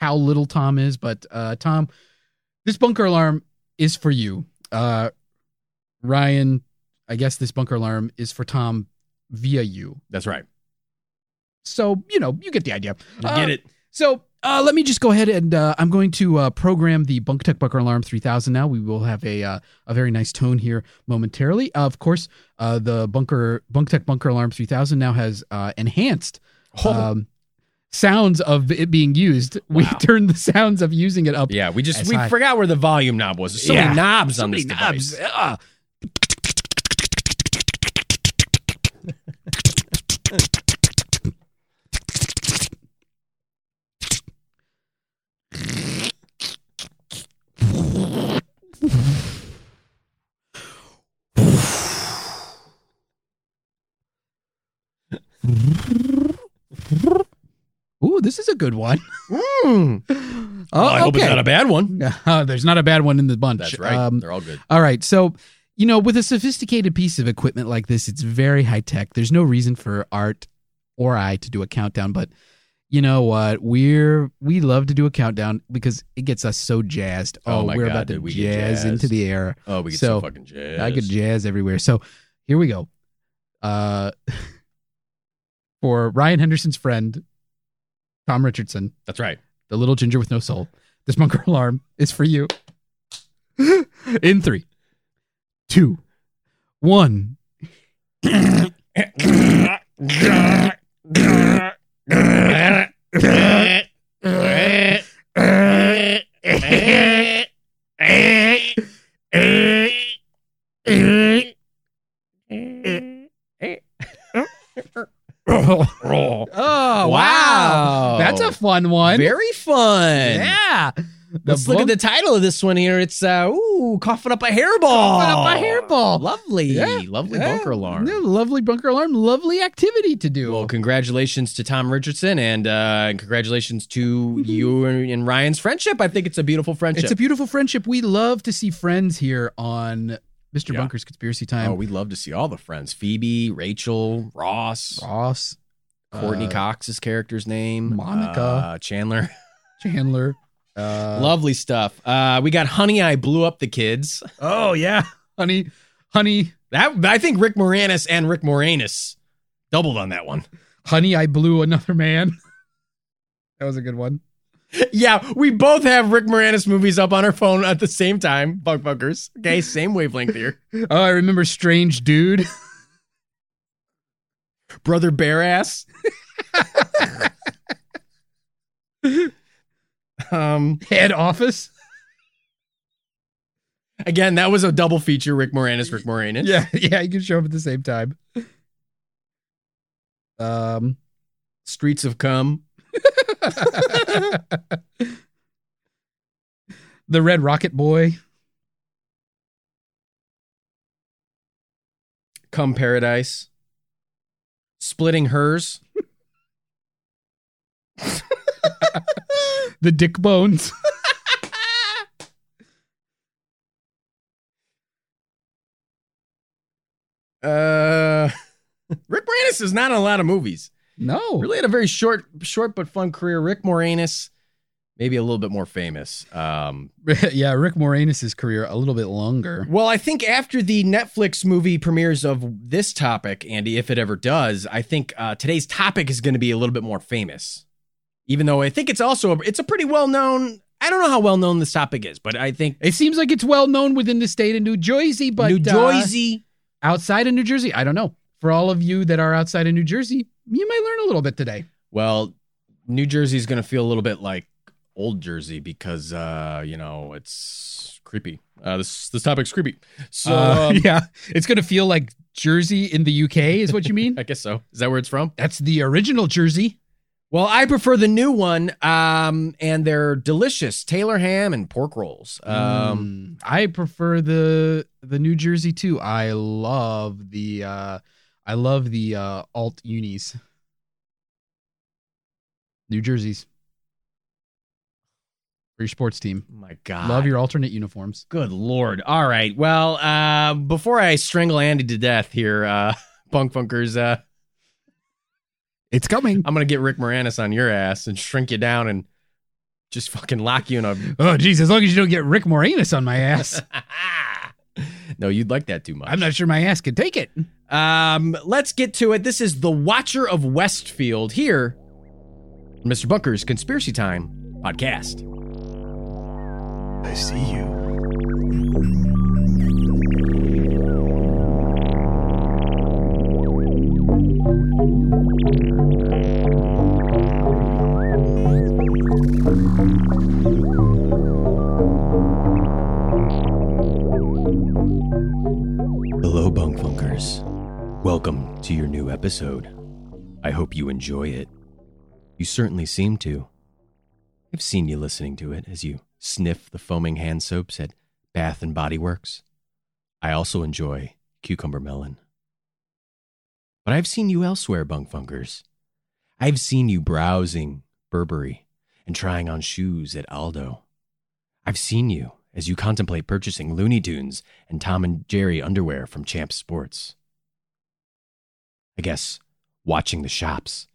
S3: how little Tom is, but uh, Tom, this bunker alarm is for you. Uh, Ryan, I guess this bunker alarm is for Tom via you.
S2: That's right.
S3: So you know, you get the idea. Uh,
S2: get it.
S3: So uh, let me just go ahead and uh, I'm going to uh, program the Bunk Tech Bunker Alarm 3000 now. We will have a uh, a very nice tone here momentarily. Uh, of course, uh, the Bunker Bunk Tech Bunker Alarm 3000 now has uh, enhanced
S2: Oh.
S3: um, sounds of it being used. We turned the sounds of using it up.
S2: Yeah, we just we
S3: high.
S2: forgot where the volume knob was. There's so
S3: Yeah.
S2: many knobs
S3: So
S2: on
S3: many
S2: this
S3: knobs.
S2: device.
S3: Ooh, this is a good one.
S2: Mm.
S3: Oh,
S2: I hope it's not a bad one.
S3: Uh, there's not a bad one in the bunch.
S2: That's right.
S3: Um,
S2: They're all good.
S3: all right. So, you know, with a sophisticated piece of equipment like this, it's very high tech. There's no reason for Art or I to do a countdown, but you know what? We're we love to do a countdown because it gets us so jazzed.
S2: Oh
S3: Oh, we're
S2: God,
S3: about to
S2: we get
S3: jazz into the air.
S2: Oh, we get so,
S3: so,
S2: fucking jazzed.
S3: I could jazz everywhere. So here we go. Uh, for Ryan Henderson's friend, Tom Richardson,
S2: That's right.
S3: the little ginger with no soul. This bunker alarm is for you. In three, two, one. oh wow. wow. That's a fun one.
S2: Very fun.
S3: Yeah.
S2: Let's look at the title of this one here. It's uh ooh, coughing up a hairball.
S3: Coughing up a hairball.
S2: Lovely.
S3: Yeah,
S2: Lovely
S3: yeah.
S2: bunker alarm.
S3: Yeah, lovely bunker alarm. Lovely activity to do.
S2: Well, congratulations to Tom Richardson and uh congratulations to you and, Ryan's friendship. I think it's a beautiful friendship.
S3: it's a beautiful friendship. We love to see friends here on Mr.
S2: Yeah.
S3: Bunker's Conspiracy Time.
S2: Oh, we'd love to see all the friends. Phoebe, Rachel, Ross,
S3: Ross,
S2: Courteney
S3: uh,
S2: Cox's character's name,
S3: Monica.
S2: uh, Chandler.
S3: Chandler. Uh,
S2: Lovely stuff. Uh, we got Honey, I Blew Up the Kids.
S3: Oh yeah, honey, honey,
S2: That I think Rick Moranis and Rick Moranis doubled on that one.
S3: honey. I blew another man. that was a good one.
S2: yeah, we both have Rick Moranis movies up on our phone at the same time. Bug buggers. Okay, same wavelength here.
S3: Oh, I remember Strange Dude.
S2: Brother Bearass. Um
S3: Head Office.
S2: again, that was a double feature Rick Moranis, Rick Moranis.
S3: Yeah, yeah, you can show up at the same time. Um,
S2: Streets have come.
S3: the Red Rocket Boy.
S2: Come Paradise. Splitting hers.
S3: The Dick Bones.
S2: Uh Rick Moranis is not in a lot of movies.
S3: No,
S2: Really had a very short, short but fun career. Rick Moranis, maybe a little bit more famous. Um,
S3: yeah, Rick Moranis' career a little bit longer.
S2: well, I think after the Netflix movie premieres of this topic, Andy, if it ever does, I think uh, today's topic is going to be a little bit more famous. Even though I think it's also a, it's a pretty well known. I don't know how well known this topic is, but I think
S3: It seems like it's well known within the state of New Jersey, but
S2: New
S3: uh,
S2: Jersey.
S3: outside of New Jersey, I don't know. For all of you that are outside of New Jersey, you might learn a little bit today.
S2: Well, New Jersey is going to feel a little bit like old Jersey because uh, you know it's creepy. Uh, this this topic's creepy. So
S3: Uh,
S2: um,
S3: yeah, it's going to feel like Jersey in the UK, is what you mean?
S2: I guess so. Is that where it's from?
S3: That's the original Jersey.
S2: Well, I prefer the new one, um, and they're delicious Taylor ham and pork rolls. Um,
S3: Mm, I prefer the the New Jersey too. I love the uh I love the uh alt unis. New Jerseys. For your sports team.
S2: my God,
S3: Love your alternate uniforms.
S2: Good Lord! All right. Well, uh, before I strangle Andy to death here, uh, Bunk Funkers, uh,
S3: It's coming.
S2: I'm gonna get Rick Moranis on your ass and shrink you down and just fucking lock you in a
S3: Oh jeez, as long as you don't get Rick Moranis on my ass.
S2: no, you'd like that too much.
S3: I'm not sure my ass could take it.
S2: Um, let's get to it. This is the Watcher of Westfield here, Mr. Bunker's Conspiracy Time podcast.
S5: I see you.
S2: Hello, Welcome to your new episode. I hope you enjoy it. You certainly seem to. I've seen you listening to it as you sniff the foaming hand soaps at Bath and Body Works. I also enjoy cucumber melon. But I've seen you elsewhere, Bunk Funkers. I've seen you browsing Burberry and trying on shoes at Aldo. I've seen you as you contemplate purchasing Looney Tunes and Tom and Jerry underwear from Champ Sports. I guess watching the shops,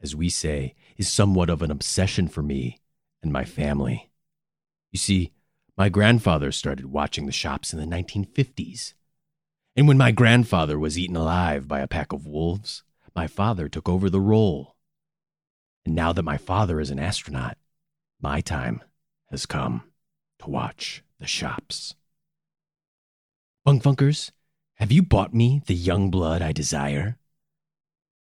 S2: as we say, is somewhat of an obsession for me and my family. You see, my grandfather started watching the shops in the 1950s. And when my grandfather was eaten alive by a pack of wolves, my father took over the role. And now that my father is an astronaut, my time has come to watch the shops. Bunk Funkers, have you bought me the young blood I desire?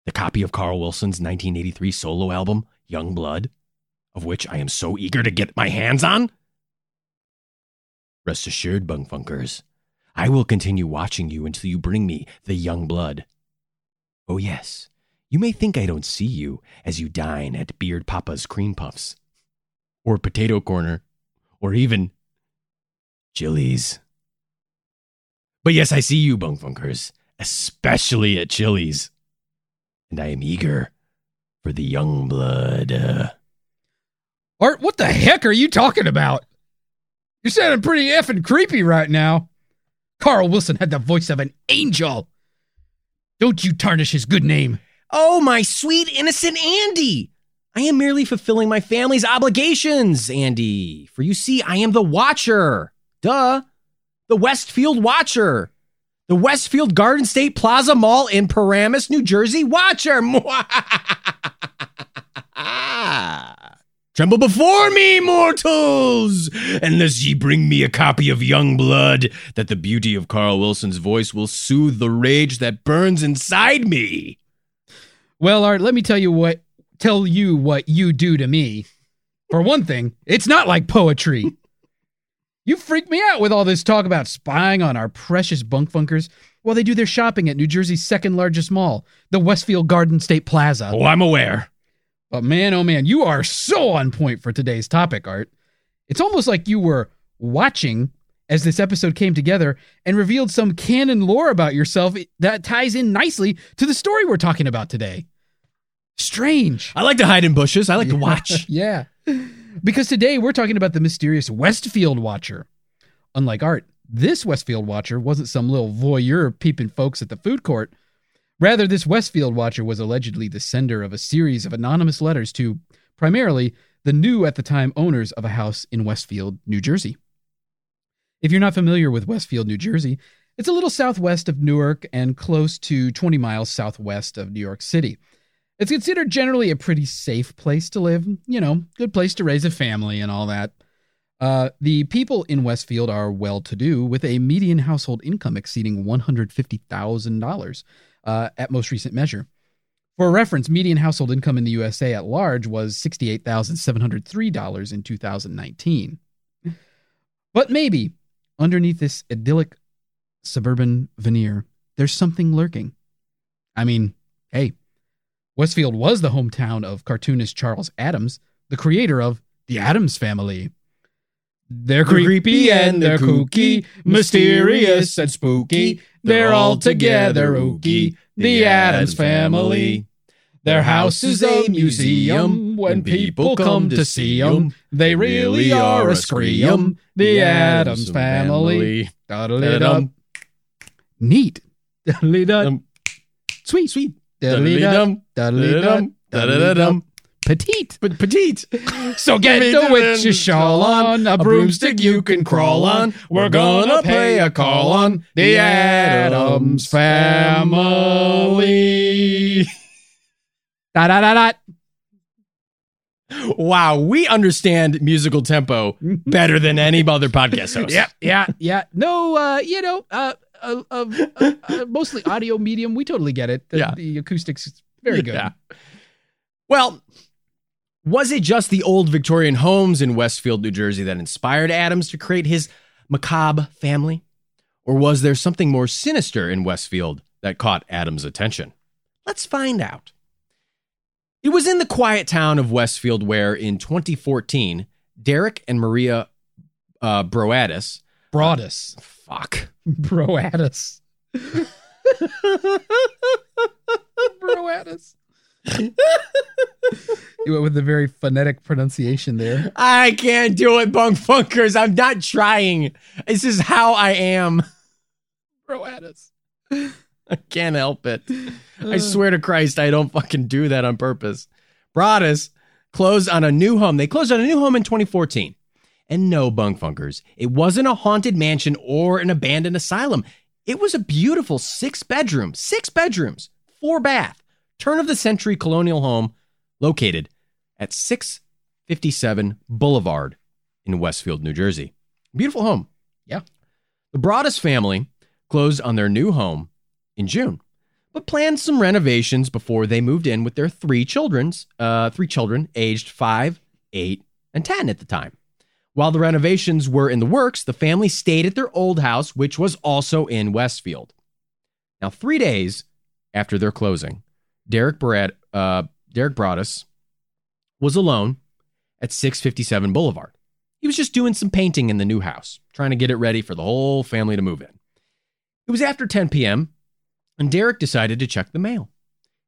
S2: The copy of Carl Wilson's 1983 solo album, Young Blood, of which I am so eager to get my hands on? Rest assured, Bunk Funkers, I will continue watching you until you bring me the young blood. Oh, yes, You may think I don't see you as you dine at Beard Papa's Cream Puffs, or Potato Corner, or even Chili's. But yes, I see you, Bunk Funkers, especially at Chili's. And I am eager for the young blood. Uh,
S3: Art, what the heck are you talking about? You're sounding pretty effing creepy right now. Carl Wilson had the voice of an angel. Don't you tarnish his good name.
S2: Oh, my sweet, innocent Andy! I am merely fulfilling my family's obligations, Andy. For you see, I am the Watcher. Duh. The Westfield Watcher. The Westfield Garden State Plaza Mall in Paramus, New Jersey Watcher. Tremble before me, mortals, unless ye bring me a copy of Young Blood, that the beauty of Carl Wilson's voice will soothe the rage that burns inside me.
S3: Well, Art, let me tell you what tell you what you do to me. For one thing, it's not like poetry. You freak me out with all this talk about spying on our precious bunk funkers while they do their shopping at New Jersey's second largest mall, the Westfield Garden State Plaza.
S2: Oh, I'm aware.
S3: But man, oh man, you are so on point for today's topic, Art. It's almost like you were watching as this episode came together and revealed some canon lore about yourself that ties in nicely to the story we're talking about today. Strange.
S2: I like to hide in bushes. I like to watch.
S3: yeah. Because today we're talking about the mysterious Westfield Watcher. Unlike Art, this Westfield Watcher wasn't some little voyeur peeping folks at the food court. Rather, this Westfield Watcher was allegedly the sender of a series of anonymous letters to, primarily, the new at the time owners of a house in Westfield, New Jersey. If you're not familiar with Westfield, New Jersey, it's a little southwest of Newark and close to 20 miles southwest of New York City. It's considered generally a pretty safe place to live, you know, good place to raise a family and all that. Uh, the people in Westfield are well to do, with a median household income exceeding $150,000 uh, at most recent measure. For reference, median household income in the USA at large was $68,703 in 2019. But maybe underneath this idyllic suburban veneer, there's something lurking. I mean, hey, Westfield was the hometown of cartoonist Charles Addams, the creator of The Addams Family. They're creepy and they're kooky, mysterious and spooky. They're all together ooky. The Addams Family. Their house is a museum. When people come to see 'em, they really are a scream. The Adams Family. Neat. Um. Sweet. Sweet. Petite.
S2: But petite.
S3: So get the witch's shawl on, a broomstick you can crawl on. We're gonna pay a call on the Addams family. Da da da da.
S2: Wow, we understand musical tempo better than any other podcast host.
S3: Yeah, yeah, yeah. No, uh, you know, uh, uh, uh, mostly audio medium. We totally get it. The,
S2: Yeah.
S3: the acoustics is very good.
S2: Yeah. Well, was it just the old Victorian homes in Westfield, New Jersey that inspired Addams to create his macabre family? Or was there something more sinister in Westfield that caught Addams' attention? Let's find out. It was in the quiet town of Westfield where, in 2014, Derek and Maria uh, Broaddus,
S3: Broaddus, oh,
S2: fuck,
S3: Broaddus, Broaddus. you went with the very phonetic pronunciation there.
S2: I can't do it, bunk funkers. I'm not trying. This is how I am.
S3: Broaddus.
S2: I can't help it. I uh. swear to Christ, I don't fucking do that on purpose. Broaddus closed on a new home. They closed on a new home in 2014. And no, bunk funkers, it wasn't a haunted mansion or an abandoned asylum. It was a beautiful six bedroom, six bedrooms, four bath, turn of the century colonial home located at 657 Boulevard in Westfield, New Jersey. Beautiful home.
S3: Yeah.
S2: The Broaddus family closed on their new home in June, but planned some renovations before they moved in with their three children's, uh, three children aged five, eight, and ten at the time. While the renovations were in the works, the family stayed at their old house, which was also in Westfield. Now, three days after their closing, Derek Brad, uh, Derek Broaddus was alone at 657 Boulevard. He was just doing some painting in the new house, trying to get it ready for the whole family to move in. It was after 10 p.m., and Derek decided to check the mail.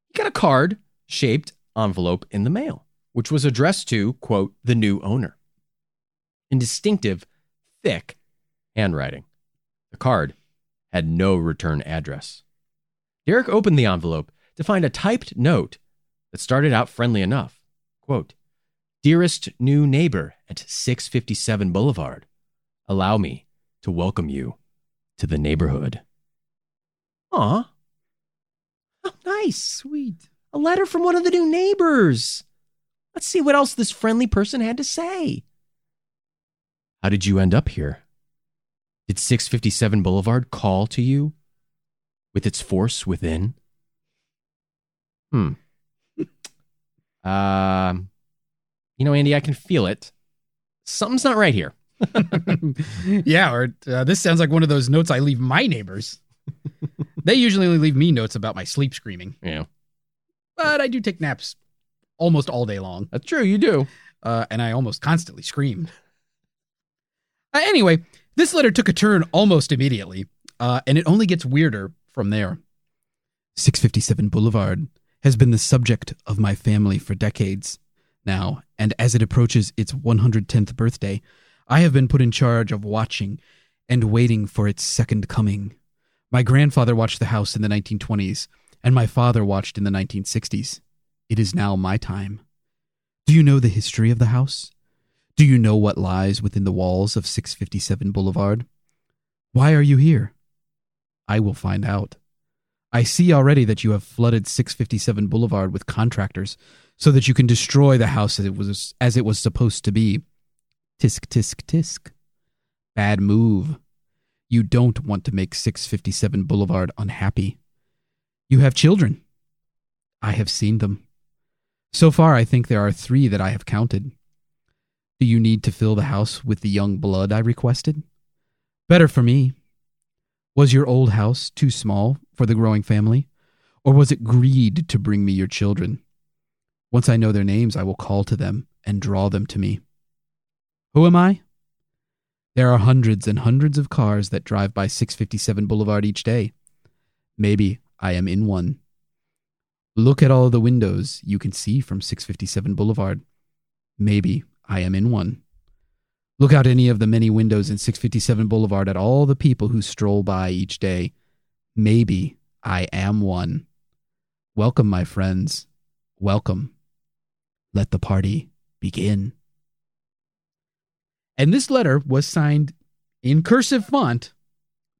S2: He got a card shaped envelope in the mail, which was addressed to, quote, the new owner. In distinctive, thick handwriting. The card had no return address. Derek opened the envelope to find a typed note that started out friendly enough. Quote, Dearest new neighbor at 657 Boulevard, allow me to welcome you to the neighborhood. Aw. Oh, nice.
S3: Sweet.
S2: A letter from one of the new neighbors. Let's see what else this friendly person had to say. How did you end up here? Did 657 Boulevard call to you with its force within? Hmm. Um, you know, Andy, I can feel it. Something's not right here.
S3: yeah, or uh, this sounds like one of those notes I leave my neighbors. they usually only leave me notes about my sleep screaming,
S2: Yeah,
S3: but I do take naps almost all day long,
S2: that's true. You do.
S3: uh, and I almost constantly scream. Uh, anyway, this letter took a turn almost immediately, uh, and it only gets weirder from there. 657 Boulevard has been the subject of my family for decades now, and as it approaches its 110th birthday, I have been put in charge of watching and waiting for its second coming. My grandfather watched the house in the 1920s, and my father watched in the 1960s. It is now my time. Do you know the history of the house? Do you know what lies within the walls of 657 Boulevard? Why are you here? I will find out. I see already that you have flooded 657 Boulevard with contractors so that you can destroy the house as it was as it was supposed to be. Tisk tisk tisk. Bad move. You don't want to make 657 Boulevard unhappy. You have children. I have seen them. So far, I think there are three that I have counted. Do you need to fill the house with the young blood I requested? Better for me. Was your old house too small for the growing family? Or was it greed to bring me your children? Once I know their names, I will call to them and draw them to me. Who am I? There are hundreds and hundreds of cars that drive by 657 Boulevard each day. Maybe I am in one. Look at all the windows you can see from 657 Boulevard. Maybe I am in one. Look out any of the many windows in 657 Boulevard at all the people who stroll by each day. Maybe I am one. Welcome, my friends. Welcome. Let the party begin. And this letter was signed in cursive font,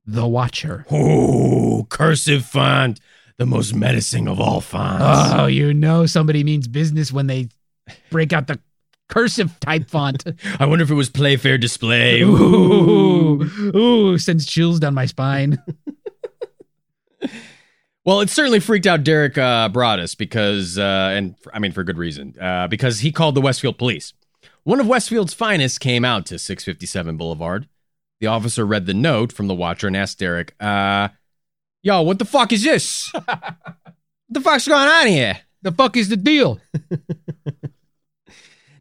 S3: The Watcher.
S2: Oh, cursive font, the most menacing of all fonts.
S3: Oh, you know somebody means business when they break out the cursive type font.
S2: I wonder if it was Playfair Display.
S3: Ooh, ooh, sends chills down my spine.
S2: Well, it certainly freaked out Derek uh, Broaddus because, uh, and I mean for good reason, uh, because he called the Westfield police. One of Westfield's finest came out to 657 Boulevard. The officer read the note from the watcher and asked Derek, uh, yo, what the fuck is this? what the fuck's going on here?
S3: The fuck is the deal?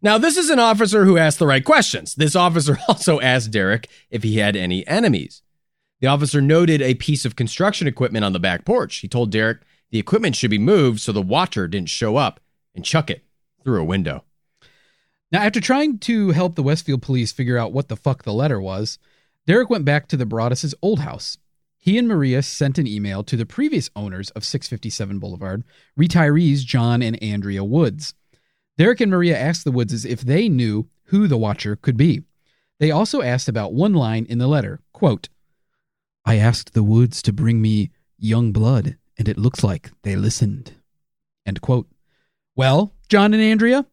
S2: Now, this is an officer who asked the right questions. This officer also asked Derek if he had any enemies. The officer noted a piece of construction equipment on the back porch. He told Derek the equipment should be moved so the watcher didn't show up and chuck it through a window.
S3: Now, after trying to help the Westfield police figure out what the fuck the letter was, Derek went back to the Broaddus' old house. He and Maria sent an email to the previous owners of 657 Boulevard, retirees John and Andrea Woods. Derek and Maria asked the Woodses if they knew who the watcher could be. They also asked about one line in the letter quote, I asked the Woods to bring me young blood, and it looks like they listened. End quote. Well, John and Andrea,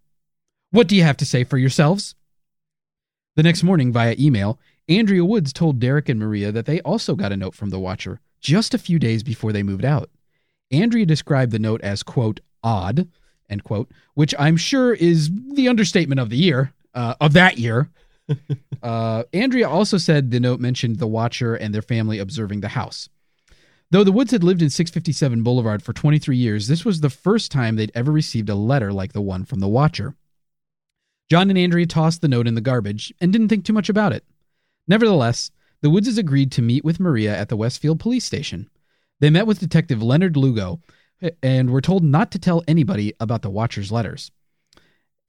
S3: what do you have to say for yourselves? The next morning, via email, Andrea Woods told Derek and Maria that they also got a note from the Watcher just a few days before they moved out. Andrea described the note as, quote, odd, end quote, which I'm sure is the understatement of the year, uh, of that year. uh, Andrea also said the note mentioned the Watcher and their family observing the house. Though the Woods had lived in 657 Boulevard for 23 years, this was the first time they'd ever received a letter like the one from the Watcher. John and Andrea tossed the note in the garbage and didn't think too much about it. Nevertheless, the Woodses agreed to meet with Maria at the Westfield police station. They met with Detective Leonard Lugo and we were told not to tell anybody about the Watcher's letters.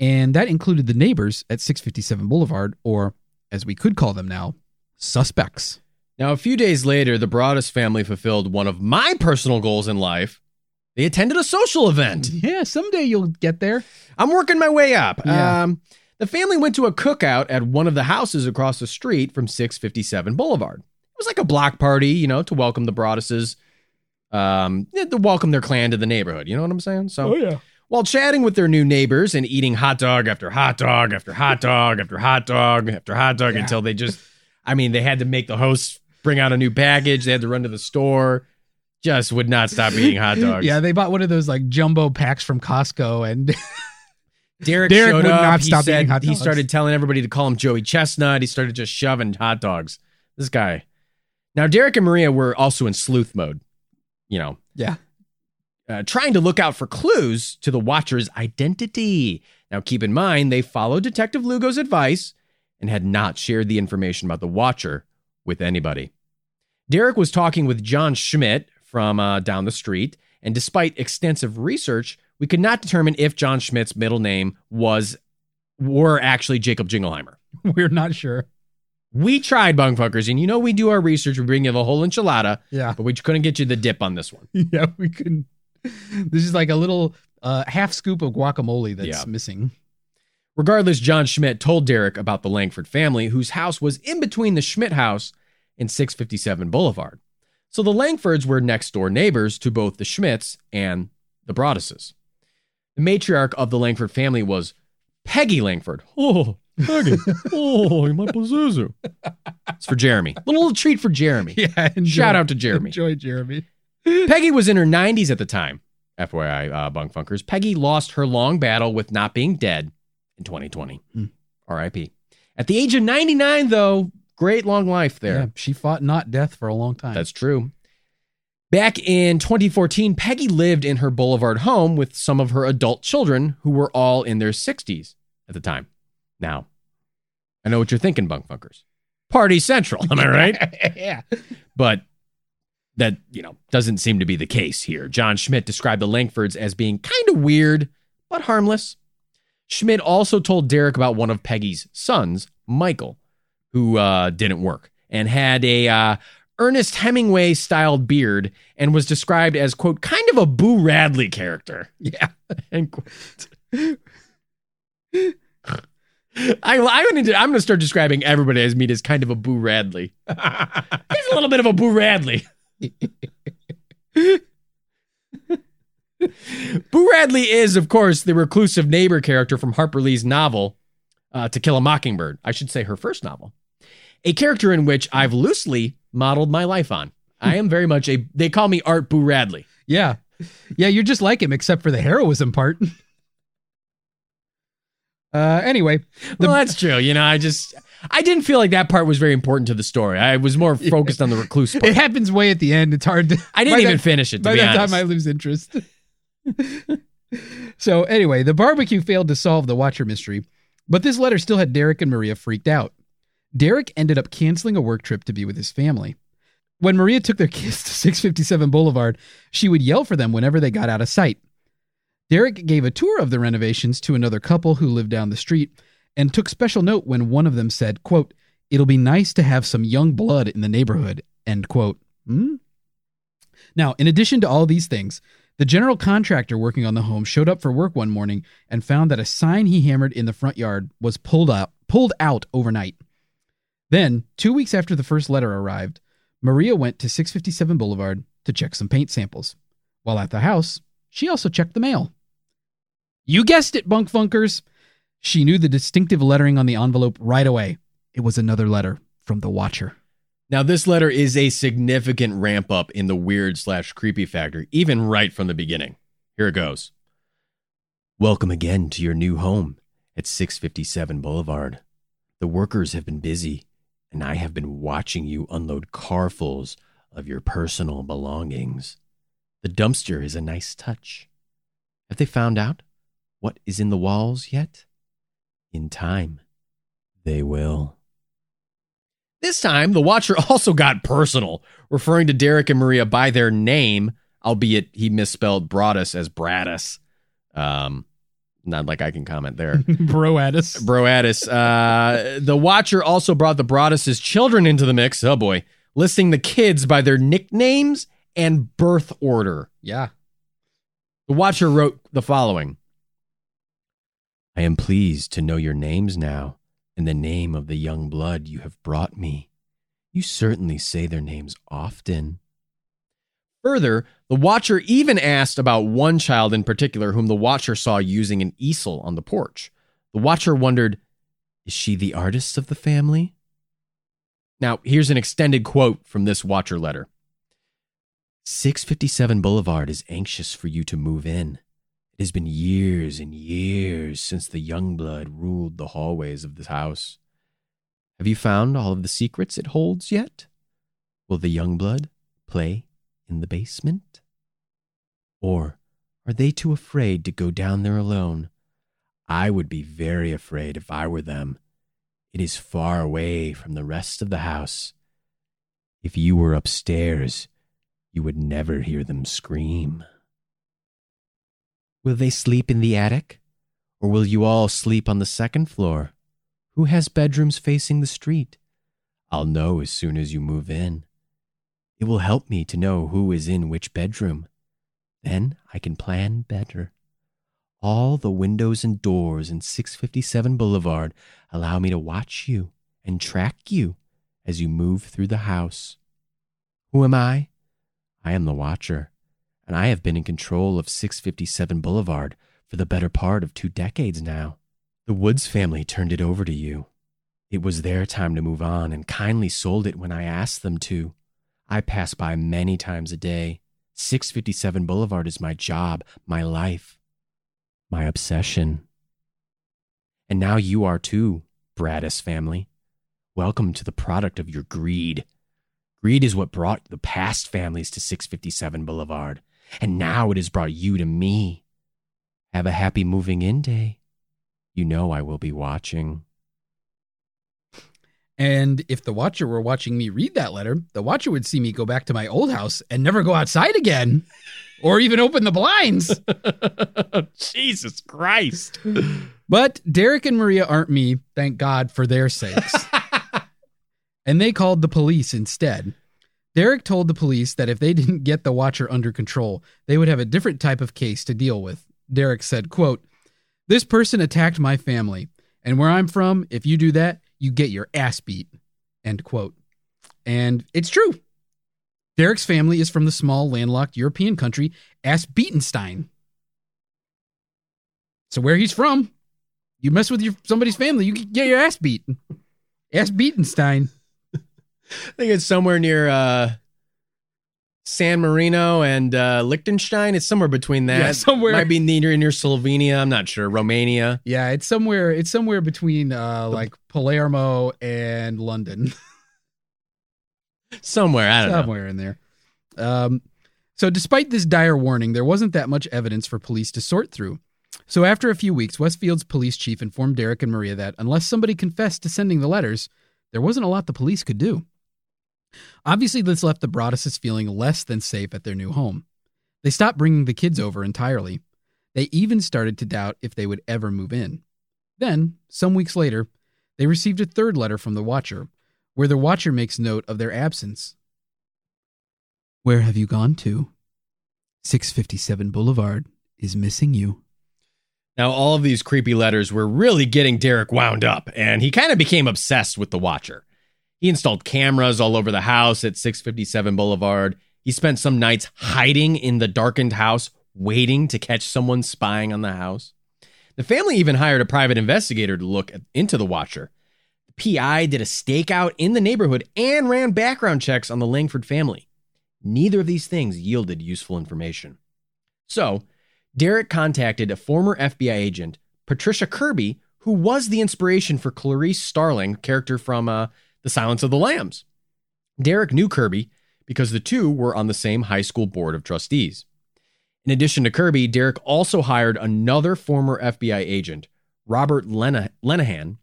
S3: And that included the neighbors at 657 Boulevard, or as we could call them now, suspects.
S2: Now, a few days later, the Broaddus family fulfilled one of my personal goals in life. They attended a social event.
S3: Yeah, someday you'll get there.
S2: I'm working my way up.
S3: Yeah.
S2: Um, the family went to a cookout at one of the houses across the street from 657 Boulevard. It was like a block party, you know, to welcome the Broadduses, um, to welcome their clan to the neighborhood. You know what I'm saying? So,
S3: yeah.
S2: while chatting with their new neighbors and eating hot dog after hot dog after hot dog after hot dog after hot dog
S3: Yeah.
S2: until they just, I mean, they had to make the hosts bring out a new package. They had to run to the store. Just would not stop eating hot dogs.
S3: Yeah, they bought one of those like jumbo packs from Costco and
S2: Derek,
S3: Derek
S2: showed
S3: would
S2: up.
S3: not
S2: he
S3: stop
S2: said
S3: eating hot dogs.
S2: he started telling everybody to call him Joey Chestnut. He started just shoving hot dogs. This guy. Now, Derek and Maria were also in sleuth mode. You know,
S3: yeah.
S2: uh, trying to look out for clues to the Watcher's identity. Now, keep in mind, they followed Detective Lugo's advice and had not shared the information about the Watcher with anybody. Derek was talking with John Schmidt from uh, down the street, and despite extensive research, we could not determine if John Schmidt's middle name was were actually Jacob Jingleheimer.
S3: We're not sure.
S2: We tried, bungfuckers, and you know we do our research. We bring you the whole enchilada,
S3: Yeah.
S2: but we couldn't get you the dip on this one.
S3: Yeah, we couldn't. This is like a little uh, half scoop of guacamole that's
S2: Yeah.
S3: missing.
S2: Regardless, John Schmidt told Derek about the Langford family, whose house was in between the Schmidt house and 657 Boulevard. So the Langfords were next door neighbors to both the Schmidts and the Broadduses. The matriarch of the Langford family was Peggy Langford. Oh, Peggy. Oh, my Pazuzu. It's for Jeremy. A little treat for Jeremy.
S3: Yeah. enjoy-
S2: Shout out to Jeremy.
S3: Enjoy Jeremy.
S2: Peggy was in her 90s at the time. FYI, uh, bunk funkers. Peggy lost her long battle with not being dead in 2020.
S3: Hmm.
S2: RIP. At the age of 99, though, great long life there.
S3: Yeah, she fought not death for a long time.
S2: That's true. Back in 2014, Peggy lived in her Boulevard home with some of her adult children who were all in their 60s at the time. Now, I know what you're thinking, bunk funkers. Party Central, am I right?
S3: yeah.
S2: but that you know doesn't seem to be the case here. John Schmidt described the Langfords as being kind of weird but harmless. Schmidt also told Derek about one of Peggy's sons, Michael, who uh, didn't work and had a uh, Ernest Hemingway styled beard and was described as quote kind of a Boo Radley character.
S3: Yeah.
S2: End quote. I, I'm gonna I'm gonna start describing everybody as me as kind of a Boo Radley. He's a little bit of a Boo Radley. Boo Radley is, of course, the reclusive neighbor character from Harper Lee's novel uh, To Kill a Mockingbird. I should say her first novel, a character in which I've loosely modeled my life on. I am very much a. They call me Art Boo Radley.
S3: Yeah. Yeah, you're just like him except for the heroism part. Uh anyway,
S2: well, that's true. You know, I just I didn't feel like that part was very important to the story. I was more focused on the recluse part.
S3: it happens way at the end. It's hard to
S2: I didn't even
S3: that-
S2: finish it to
S3: By that
S2: honest.
S3: time I lose interest. so anyway, the barbecue failed to solve the Watcher mystery, but this letter still had Derek and Maria freaked out. Derek ended up canceling a work trip to be with his family. When Maria took their kids to 657 Boulevard, she would yell for them whenever they got out of sight. Derek gave a tour of the renovations to another couple who lived down the street and took special note when one of them said, quote, It'll be nice to have some young blood in the neighborhood, end quote. Hmm? Now, in addition to all these things, the general contractor working on the home showed up for work one morning and found that a sign he hammered in the front yard was pulled out, pulled out overnight. Then, two weeks after the first letter arrived, Maria went to 657 Boulevard to check some paint samples. While at the house, she also checked the mail. You guessed it, bunk funkers. She knew the distinctive lettering on the envelope right away. It was another letter from the Watcher.
S2: Now, this letter is a significant ramp up in the weird slash creepy factor, even right from the beginning. Here it goes. Welcome again to your new home at 657 Boulevard. The workers have been busy, and I have been watching you unload carfuls of your personal belongings. The dumpster is a nice touch. Have they found out what is in the walls yet? In time, they will. This time, the Watcher also got personal, referring to Derek and Maria by their name, albeit he misspelled Broaddus as Bradus. Um, not like I can comment there.
S3: Broaddus.
S2: Broaddus. Uh, the Watcher also brought the Broaddus's children into the mix. Oh boy, listing the kids by their nicknames and birth order.
S3: Yeah.
S2: The Watcher wrote the following I am pleased to know your names now, and the name of the young blood you have brought me. You certainly say their names often. Further, the Watcher even asked about one child in particular whom the Watcher saw using an easel on the porch. The Watcher wondered, Is she the artist of the family? Now, here's an extended quote from this Watcher letter 657 Boulevard is anxious for you to move in. It has been years and years since the young blood ruled the hallways of this house. Have you found all of the secrets it holds yet? Will the young blood play in the basement? Or are they too afraid to go down there alone? I would be very afraid if I were them. It is far away from the rest of the house. If you were upstairs, you would never hear them scream. Will they sleep in the attic? Or will you all sleep on the second floor? Who has bedrooms facing the street? I'll know as soon as you move in. It will help me to know who is in which bedroom. Then I can plan better. All the windows and doors in 657 Boulevard allow me to watch you and track you as you move through the house. Who am I? I am the watcher, and I have been in control of 657 Boulevard for the better part of two decades now. The Woods family turned it over to you. It was their time to move on and kindly sold it when I asked them to. I pass by many times a day. 657 Boulevard is my job, my life, my obsession. And now you are too, Braddis family. Welcome to the product of your greed. Greed is what brought the past families to 657 Boulevard, and now it has brought you to me. Have a happy moving in day. You know I will be watching.
S3: And if the Watcher were watching me read that letter, the Watcher would see me go back to my old house and never go outside again or even open the blinds.
S2: Jesus Christ.
S3: But Derek and Maria aren't me, thank God for their sakes. and they called the police instead. Derek told the police that if they didn't get the Watcher under control, they would have a different type of case to deal with. Derek said, quote, This person attacked my family, and where I'm from, if you do that, you get your ass beat. End quote. And it's true. Derek's family is from the small landlocked European country Asbeatenstein. So where he's from, you mess with your somebody's family, you get your ass beat. Asbeatenstein.
S2: I think it's somewhere near uh, San Marino and uh, Liechtenstein. It's somewhere between that.
S3: Yeah, somewhere.
S2: Might be near near Slovenia. I'm not sure. Romania.
S3: Yeah, it's somewhere it's somewhere between uh like Palermo and London.
S2: Somewhere. I don't know.
S3: somewhere in there. Um, so, despite this dire warning, there wasn't that much evidence for police to sort through. So, after a few weeks, Westfield's police chief informed Derek and Maria that unless somebody confessed to sending the letters, there wasn't a lot the police could do. Obviously, this left the Broadduses feeling less than safe at their new home. They stopped bringing the kids over entirely. They even started to doubt if they would ever move in. Then, some weeks later, they received a third letter from the Watcher, where the Watcher makes note of their absence. Where have you gone to? 657 Boulevard is missing you.
S2: Now, all of these creepy letters were really getting Derek wound up, and he kind of became obsessed with the Watcher. He installed cameras all over the house at 657 Boulevard. He spent some nights hiding in the darkened house, waiting to catch someone spying on the house. The family even hired a private investigator to look into the Watcher. The PI did a stakeout in the neighborhood and ran background checks on the Langford family. Neither of these things yielded useful information. So, Derek contacted a former FBI agent, Patricia Kirby, who was the inspiration for Clarice Starling, character from uh, The Silence of the Lambs. Derek knew Kirby because the two were on the same high school board of trustees. In addition to Kirby, Derek also hired another former FBI agent, Robert Lena- Lenahan,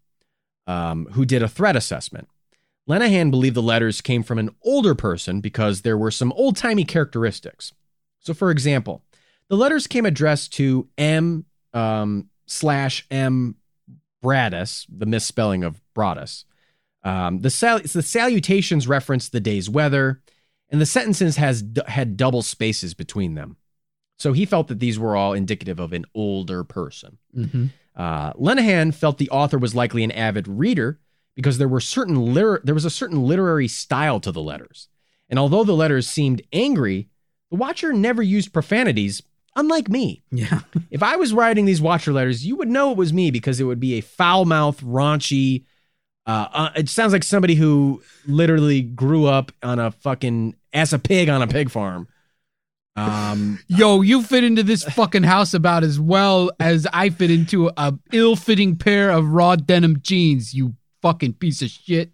S2: um, who did a threat assessment. Lenahan believed the letters came from an older person because there were some old timey characteristics. So, for example, the letters came addressed to M um, slash M Bradus, the misspelling of Bradus. Um, the, sal- the salutations reference the day's weather, and the sentences has d- had double spaces between them. So he felt that these were all indicative of an older person.
S3: Mm-hmm.
S2: Uh, Lenahan felt the author was likely an avid reader because there were certain liter- there was a certain literary style to the letters, and although the letters seemed angry, the Watcher never used profanities. Unlike me,
S3: Yeah.
S2: if I was writing these Watcher letters, you would know it was me because it would be a foul mouth, raunchy. Uh, uh, it sounds like somebody who literally grew up on a fucking as a pig on a pig farm. Um,
S3: Yo, you fit into this fucking house about as well as I fit into a ill-fitting pair of raw denim jeans. You fucking piece of shit.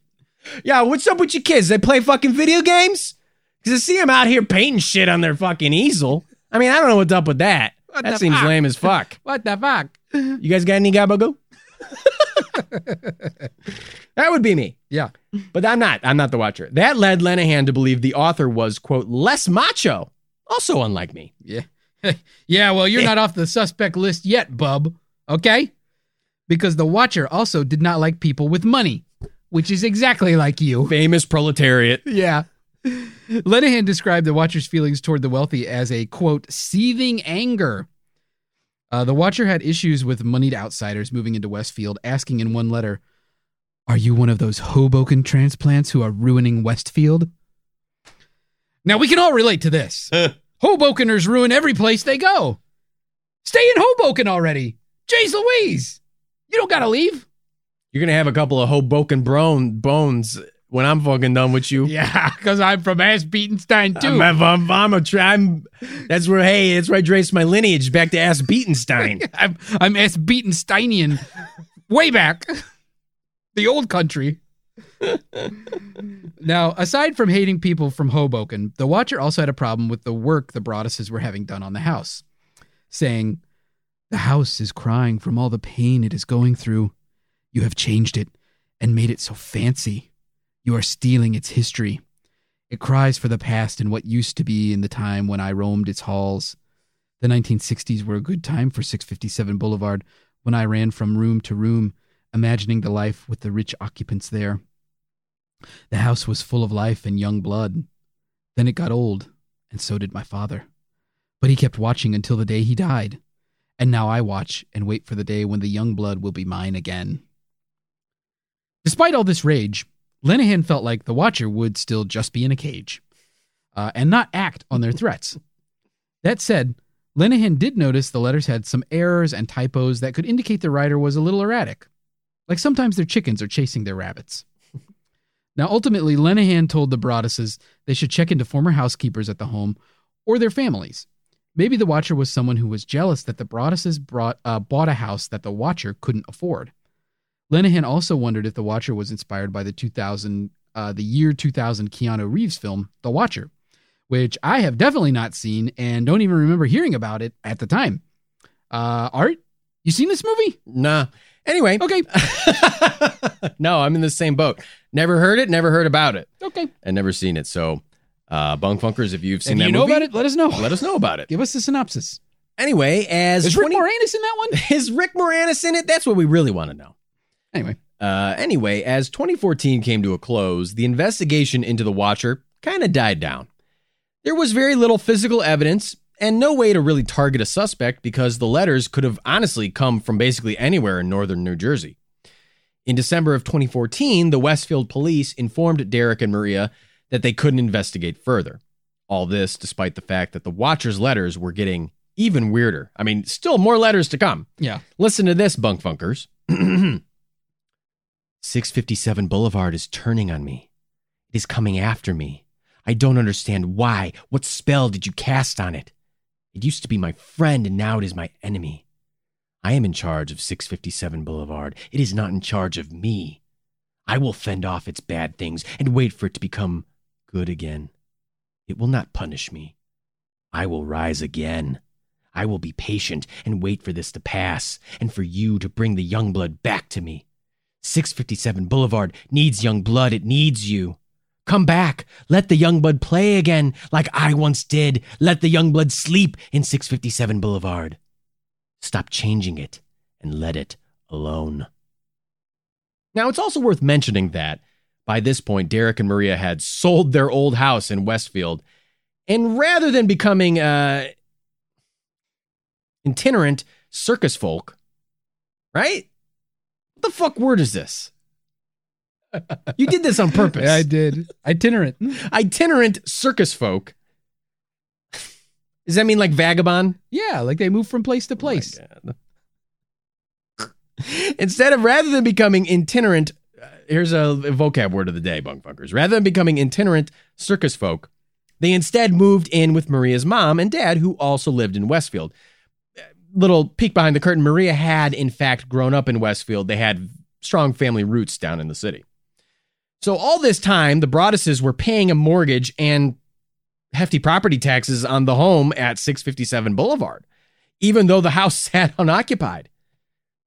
S2: Yeah, what's up with your kids? They play fucking video games? Because I see them out here painting shit on their fucking easel. I mean, I don't know what's up with that.
S3: What
S2: that seems
S3: fuck?
S2: lame as fuck.
S3: What the fuck?
S2: You guys got any gabagoo? that would be me.
S3: Yeah.
S2: But I'm not. I'm not the watcher. That led Lenahan to believe the author was, quote, less macho. Also unlike me.
S3: Yeah. yeah, well, you're not off the suspect list yet, bub. Okay? Because the Watcher also did not like people with money, which is exactly like you.
S2: Famous proletariat.
S3: Yeah. Lenahan described the Watcher's feelings toward the wealthy as a, quote, seething anger. Uh, the Watcher had issues with moneyed outsiders moving into Westfield, asking in one letter, Are you one of those Hoboken transplants who are ruining Westfield? Now, we can all relate to this. Hobokeners ruin every place they go. Stay in Hoboken already. Jeez Louise. You don't got to leave.
S2: You're going to have a couple of Hoboken bone bones when I'm fucking done with you.
S3: Yeah, because I'm from Ass Beatenstein, too.
S2: I'm, I'm, I'm a try. I'm, that's where, hey, that's where I trace my lineage back to Ass Beatenstein.
S3: I'm I'm S Beatensteinian way back. The old country. now, aside from hating people from Hoboken, the Watcher also had a problem with the work the Broadduses were having done on the house, saying, The house is crying from all the pain it is going through. You have changed it and made it so fancy. You are stealing its history. It cries for the past and what used to be in the time when I roamed its halls. The 1960s were a good time for 657 Boulevard when I ran from room to room, imagining the life with the rich occupants there. The house was full of life and young blood. Then it got old, and so did my father. But he kept watching until the day he died. And now I watch and wait for the day when the young blood will be mine again. Despite all this rage, Lenahan felt like the Watcher would still just be in a cage uh, and not act on their threats. That said, Lenahan did notice the letters had some errors and typos that could indicate the writer was a little erratic. Like sometimes their chickens are chasing their rabbits. now, ultimately, Lenahan told the Broadduses they should check into former housekeepers at the home or their families. Maybe the Watcher was someone who was jealous that the Broadduses brought, uh, bought a house that the Watcher couldn't afford. Lenahan also wondered if the Watcher was inspired by the 2000, uh, the year 2000 Keanu Reeves film, The Watcher, which I have definitely not seen and don't even remember hearing about it at the time. Uh, Art, you seen this movie?
S2: Nah. Anyway.
S3: Okay,
S2: no, I'm in the same boat. Never heard it, never heard about it,
S3: okay.
S2: and never seen it. So, uh, Bunk Funkers, if you've seen
S3: If
S2: that
S3: you know
S2: movie,
S3: about it, let us know.
S2: let us know about it.
S3: Give us a synopsis.
S2: Anyway, as
S3: Is Rick Moranis in that one?
S2: is Rick Moranis in it? That's what we really want to know.
S3: Anyway,
S2: Uh, anyway, as 2014 came to a close, the investigation into the Watcher kind of died down. There was very little physical evidence and no way to really target a suspect because the letters could have honestly come from basically anywhere in northern New Jersey. In December of 2014, the Westfield police informed Derek and Maria that they couldn't investigate further. All this despite the fact that the Watcher's letters were getting even weirder. I mean, still more letters to come.
S3: yeah.
S2: Listen to this, bunk funkers. 657 Boulevard is turning on me. It is coming after me. I don't understand why. What spell did you cast on it? It used to be my friend and now it is my enemy. I am in charge of 657 Boulevard. It is not in charge of me. I will fend off its bad things and wait for it to become good again. It will not punish me. I will rise again. I will be patient and wait for this to pass, and for you to bring the young blood back to me. 657 Boulevard needs young blood. It needs you. Come back. Let the young blood play again, like I once did. Let the young blood sleep in 657 Boulevard. Stop changing it and let it alone. Now, it's also worth mentioning that by this point, Derek and Maria had sold their old house in Westfield. And rather than becoming uh, itinerant circus folk, right? What the fuck word is this? You did this on purpose.
S3: Yeah, I did. Itinerant.
S2: Itinerant circus folk. Does that mean like vagabond?
S3: Yeah, like they move from place to place.
S2: Oh. Instead of rather than becoming itinerant, uh, here's a vocab word of the day, bunk funkers. Rather than becoming itinerant circus folk, they instead moved in with Maria's mom and dad, who also lived in Westfield. Uh, Little peek behind the curtain Maria had, in fact, grown up in Westfield. They had strong family roots down in the city. So, all this time, the Broadduses were paying a mortgage and hefty property taxes on the home at 657 Boulevard, even though the house sat unoccupied.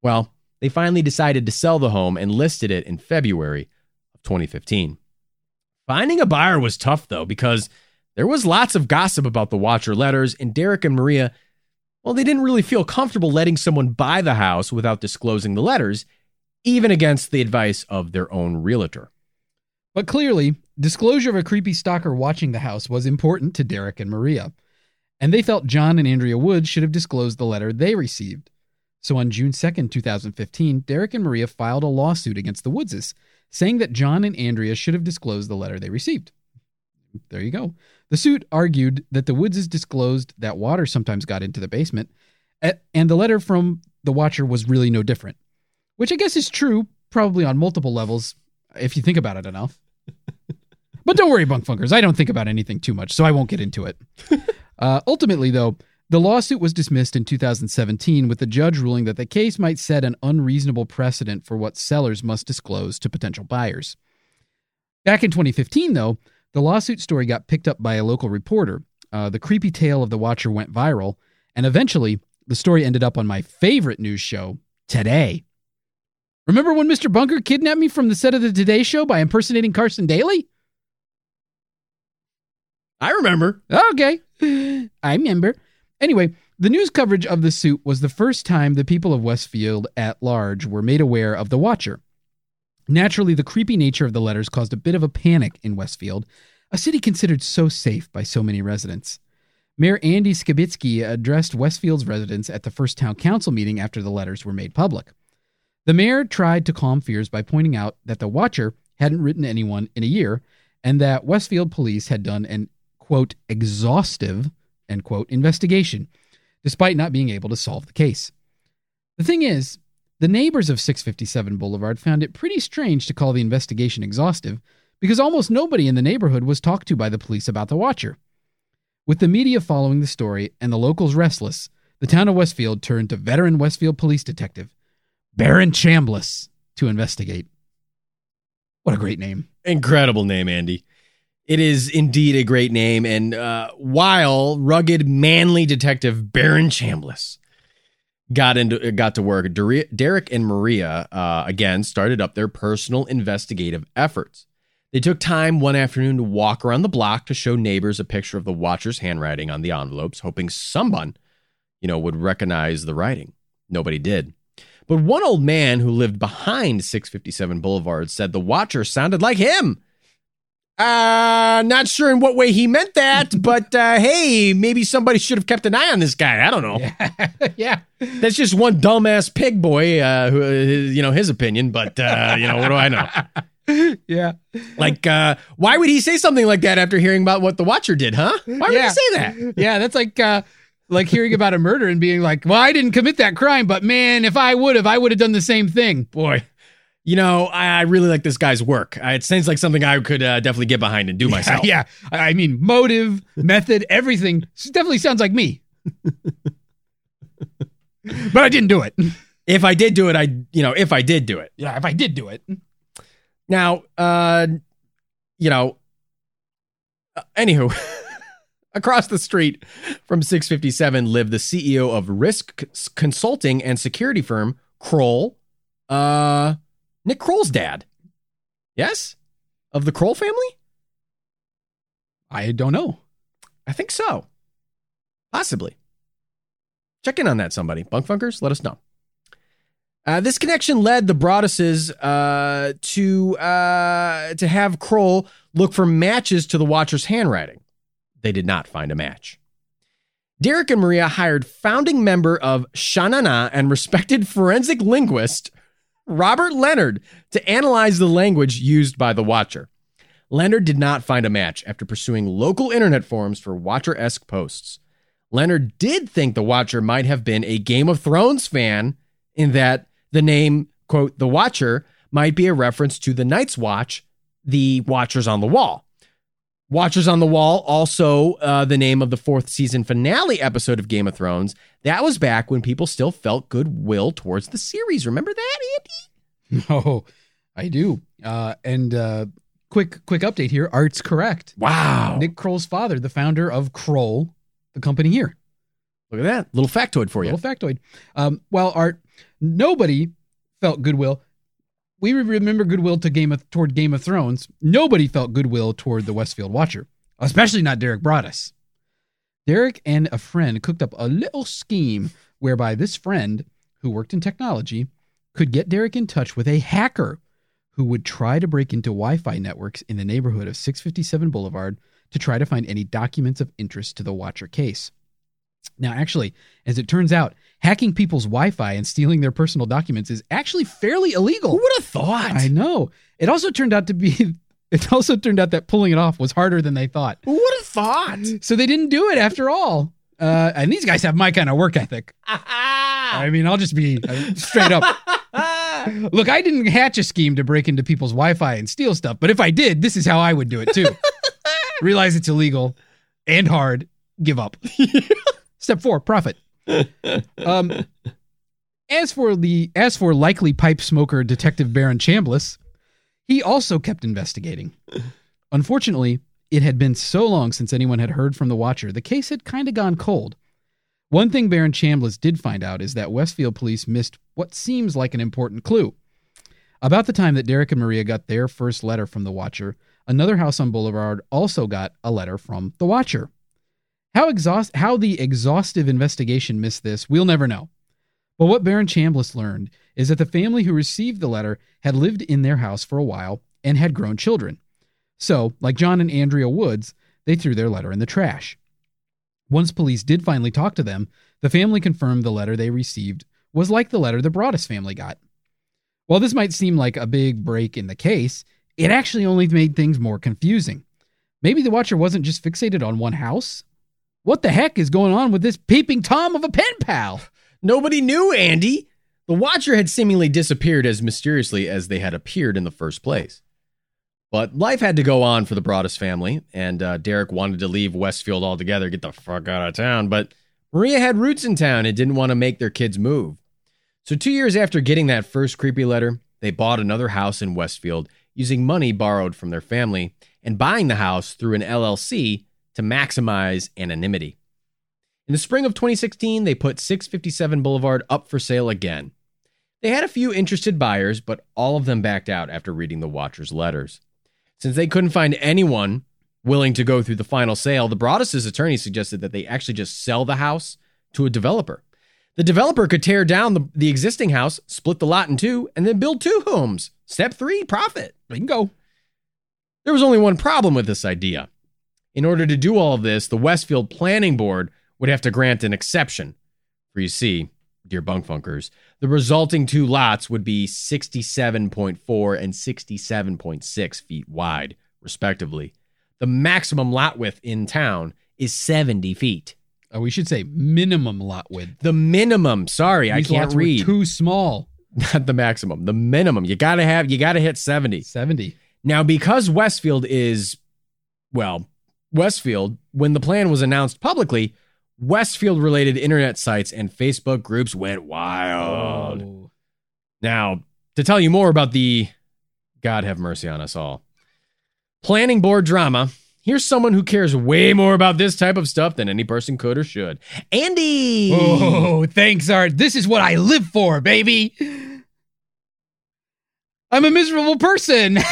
S2: Well, they finally decided to sell the home and listed it in February of 2015. Finding a buyer was tough, though, because there was lots of gossip about the Watcher letters, and Derek and Maria, well, they didn't really feel comfortable letting someone buy the house without disclosing the letters, even against the advice of their own realtor.
S3: But clearly, disclosure of a creepy stalker watching the house was important to Derek and Maria, and they felt John and Andrea Woods should have disclosed the letter they received. So on June 2nd, 2015, Derek and Maria filed a lawsuit against the Woodses, saying that John and Andrea should have disclosed the letter they received. There you go. The suit argued that the Woodses disclosed that water sometimes got into the basement, and the letter from the Watcher was really no different, which I guess is true, probably on multiple levels, if you think about it enough. But don't worry, bunk funkers. I don't think about anything too much, so I won't get into it. uh, ultimately, though, the lawsuit was dismissed in 2017 with the judge ruling that the case might set an unreasonable precedent for what sellers must disclose to potential buyers. Back in 2015, though, the lawsuit story got picked up by a local reporter. Uh, the creepy tale of the Watcher went viral, and eventually, the story ended up on my favorite news show, Today. Remember when Mr. Bunker kidnapped me from the set of the Today Show by impersonating Carson Daly?
S2: I remember.
S3: Okay. I remember. Anyway, the news coverage of the suit was the first time the people of Westfield at large were made aware of the Watcher. Naturally, the creepy nature of the letters caused a bit of a panic in Westfield, a city considered so safe by so many residents. Mayor Andy Skibitsky addressed Westfield's residents at the first town council meeting after the letters were made public. The mayor tried to calm fears by pointing out that the Watcher hadn't written anyone in a year and that Westfield police had done an quote exhaustive end quote investigation despite not being able to solve the case. The thing is, the neighbors of 657 Boulevard found it pretty strange to call the investigation exhaustive because almost nobody in the neighborhood was talked to by the police about the Watcher. With the media following the story and the locals restless, the town of Westfield turned to veteran Westfield police detective Baron Chambliss to investigate. What a great name.
S2: Incredible name, Andy. It is indeed a great name. And uh, while rugged, manly detective Baron Chambliss got into got to work, Derek and Maria uh, again started up their personal investigative efforts. They took time one afternoon to walk around the block to show neighbors a picture of the Watcher's handwriting on the envelopes, hoping someone, you know, would recognize the writing. Nobody did. But one old man who lived behind 657 Boulevard said the Watcher sounded like him. Uh, not sure in what way he meant that, but uh, hey, maybe somebody should have kept an eye on this guy. I don't know.
S3: Yeah. yeah.
S2: That's just one dumbass pig boy, uh, who, uh, you know, his opinion, but, uh, you know, what do I know?
S3: Yeah.
S2: Like, uh, why would he say something like that after hearing about what the Watcher did, huh? Why would
S3: Yeah.
S2: he say that?
S3: Yeah, that's like uh like hearing about a murder and being like, "Well, I didn't commit that crime, but man, if I would have, I would have done the same thing."
S2: Boy, you know, I, I really like this guy's work. Uh, it seems like something I could uh, definitely get behind and do myself.
S3: Yeah, I I mean, motive, method, everything definitely sounds like me. but I didn't do it.
S2: If I did do it, I, you know, if I did do it.
S3: Yeah, if I did do it.
S2: Now, uh, you know, uh, anywho, Across the street from 657 lived the CEO of risk consulting and security firm Kroll, uh, Nick Kroll's dad. Yes? Of the Kroll family?
S3: I don't know.
S2: I think so. Possibly. Check in on that, somebody. Bunk Funkers, let us know. Uh, this connection led the Broadduses uh, to uh, to have Kroll look for matches to the Watcher's handwriting. They did not find a match. Derek and Maria hired founding member of Sha Na Na and respected forensic linguist Robert Leonard to analyze the language used by the Watcher. Leonard did not find a match after pursuing local internet forums for Watcher esque posts. Leonard did think the Watcher might have been a Game of Thrones fan, in that the name, quote, the Watcher might be a reference to the Night's Watch, the Watchers on the Wall. Watchers on the Wall, also uh, the name of the fourth season finale episode of Game of Thrones. That was back when people still felt goodwill towards the series. Remember that, Andy?
S3: No, I do. Uh, and uh, quick, quick update here. Art's correct.
S2: Wow.
S3: Nick Kroll's father, the founder of Kroll, the company here.
S2: Look at that. Little factoid for you.
S3: Little factoid. Um, while Art, nobody felt goodwill. We remember goodwill to Game of toward Game of Thrones. Nobody felt goodwill toward the Westfield Watcher, especially not Derek Broaddus. Derek and a friend cooked up a little scheme whereby this friend, who worked in technology, could get Derek in touch with a hacker who would try to break into Wi Fi networks in the neighborhood of 657 Boulevard to try to find any documents of interest to the Watcher case. Now, actually, as it turns out, hacking people's Wi Fi and stealing their personal documents is actually fairly illegal.
S2: Who would have thought?
S3: I know. It also turned out to be. It also turned out that pulling it off was harder than they thought.
S2: Who would have thought?
S3: So they didn't do it after all. Uh, and these guys have my kind of work ethic. I mean, I'll just be uh, straight up. Look, I didn't hatch a scheme to break into people's Wi Fi and steal stuff, but if I did, this is how I would do it too. Realize it's illegal and hard, give up. Step four, profit. Um, as for the as for likely pipe smoker Detective Baron Chambliss, he also kept investigating. Unfortunately, it had been so long since anyone had heard from the Watcher, the case had kind of gone cold. One thing Baron Chambliss did find out is that Westfield police missed what seems like an important clue. About the time that Derek and Maria got their first letter from the Watcher, another house on Boulevard also got a letter from the Watcher. How exhaust how the exhaustive investigation missed this, we'll never know. But what Baron Chambliss learned is that the family who received the letter had lived in their house for a while and had grown children. So, like John and Andrea Woods, they threw their letter in the trash. Once police did finally talk to them, the family confirmed the letter they received was like the letter the Broaddus family got. While this might seem like a big break in the case, it actually only made things more confusing. Maybe the Watcher wasn't just fixated on one house. What the heck is going on with this peeping Tom of a pen pal?
S2: Nobody knew, Andy. The Watcher had seemingly disappeared as mysteriously as they had appeared in the first place. But life had to go on for the Broaddus family, and uh, Derek wanted to leave Westfield altogether, get the fuck out of town. But Maria had roots in town and didn't want to make their kids move. So, two years after getting that first creepy letter, they bought another house in Westfield using money borrowed from their family and buying the house through an LLC to maximize anonymity. In the spring of 2016, they put 657 Boulevard up for sale again. They had a few interested buyers, but all of them backed out after reading the Watcher's letters. Since they couldn't find anyone willing to go through the final sale, the Broaddus' attorney suggested that they actually just sell the house to a developer. The developer could tear down the, the existing house, split the lot in two, and then build two homes. Step three, profit.
S3: Bingo.
S2: There was only one problem with this idea. In order to do all of this, the Westfield Planning Board would have to grant an exception. For you see, dear bunk funkers, the resulting two lots would be 67.4 and 67.6 feet wide, respectively. The maximum lot width in town is 70 feet.
S3: Uh, we should say minimum lot width.
S2: The minimum, sorry,
S3: These
S2: I can't
S3: lots were
S2: read.
S3: Too small.
S2: Not the maximum, the minimum. You got to have, you got to hit 70.
S3: 70.
S2: Now, because Westfield is, well, Westfield, when the plan was announced publicly, Westfield related internet sites and Facebook groups went wild.
S3: Oh.
S2: Now, to tell you more about the God have mercy on us all planning board drama, here's someone who cares way more about this type of stuff than any person could or should. Andy.
S3: Oh, thanks, Art. This is what I live for, baby. I'm a miserable person.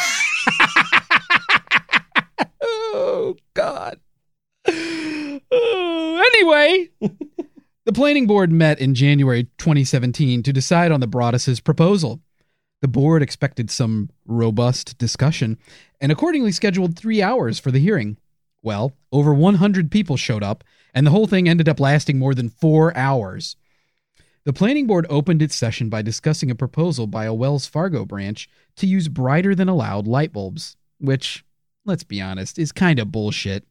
S3: oh, God. Anyway, the planning board met in January 2017 to decide on the Broaddus's proposal. The board expected some robust discussion and accordingly scheduled three hours for the hearing. Well, over 100 people showed up, and the whole thing ended up lasting more than four hours. The planning board opened its session by discussing a proposal by a Wells Fargo branch to use brighter than allowed light bulbs, which, let's be honest, is kind of bullshit.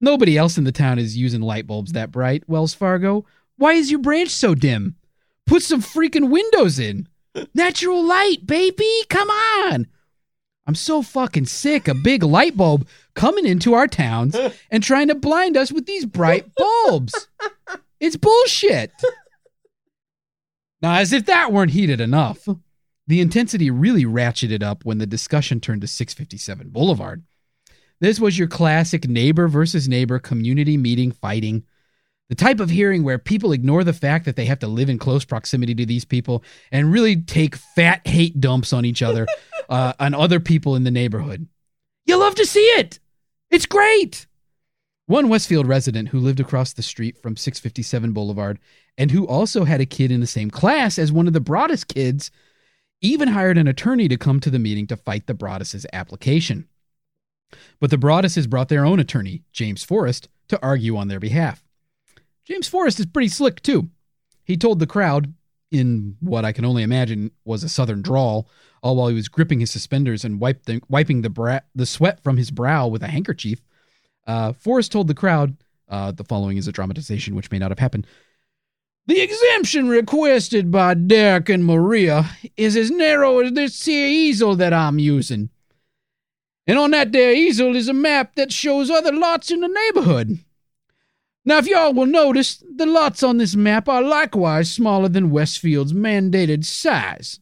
S3: Nobody else in the town is using light bulbs that bright, Wells Fargo. Why is your branch so dim? Put some freaking windows in. Natural light, baby. Come on. I'm so fucking sick of big light bulb coming into our towns and trying to blind us with these bright bulbs. It's bullshit. Now, as if that weren't heated enough, the intensity really ratcheted up when the discussion turned to 657 Boulevard. This was your classic neighbor versus neighbor community meeting fighting. The type of hearing where people ignore the fact that they have to live in close proximity to these people and really take fat hate dumps on each other, uh, on other people in the neighborhood. You love to see it. It's great. One Westfield resident who lived across the street from 657 Boulevard and who also had a kid in the same class as one of the Broaddus kids even hired an attorney to come to the meeting to fight the Broaddus' application. But the Broadduses brought their own attorney, James Forrest, to argue on their behalf. James Forrest is pretty slick, too. He told the crowd, in what I can only imagine was a southern drawl, all while he was gripping his suspenders and the, wiping the, bra- the sweat from his brow with a handkerchief. Uh, Forrest told the crowd, uh, the following is a dramatization which may not have happened. The exemption requested by Derek and Maria is as narrow as this here easel that I'm using. And on that there easel is a map that shows other lots in the neighborhood. Now, if y'all will notice, the lots on this map are likewise smaller than Westfield's mandated size.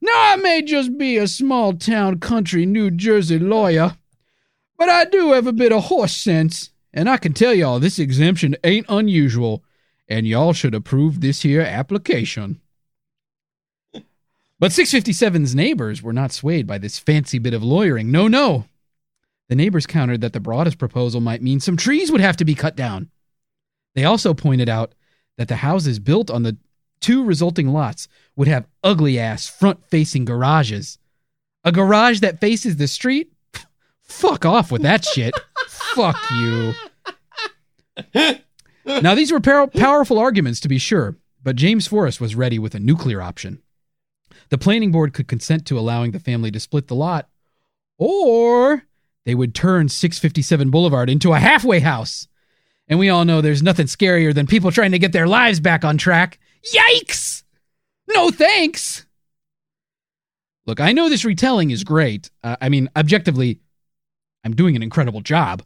S3: Now, I may just be a small town country New Jersey lawyer, but I do have a bit of horse sense, and I can tell y'all this exemption ain't unusual, and y'all should approve this here application. But 657's neighbors were not swayed by this fancy bit of lawyering. No, no. The neighbors countered that the Broaddus proposal might mean some trees would have to be cut down. They also pointed out that the houses built on the two resulting lots would have ugly ass front facing garages. A garage that faces the street? Fuck off with that shit. Fuck you. Now, these were pow- powerful arguments, to be sure, but James Forrest was ready with a nuclear option. The planning board could consent to allowing the family to split the lot, or they would turn 657 Boulevard into a halfway house. And we all know there's nothing scarier than people trying to get their lives back on track. Yikes! No thanks! Look, I know this retelling is great. Uh, I mean, objectively, I'm doing an incredible job.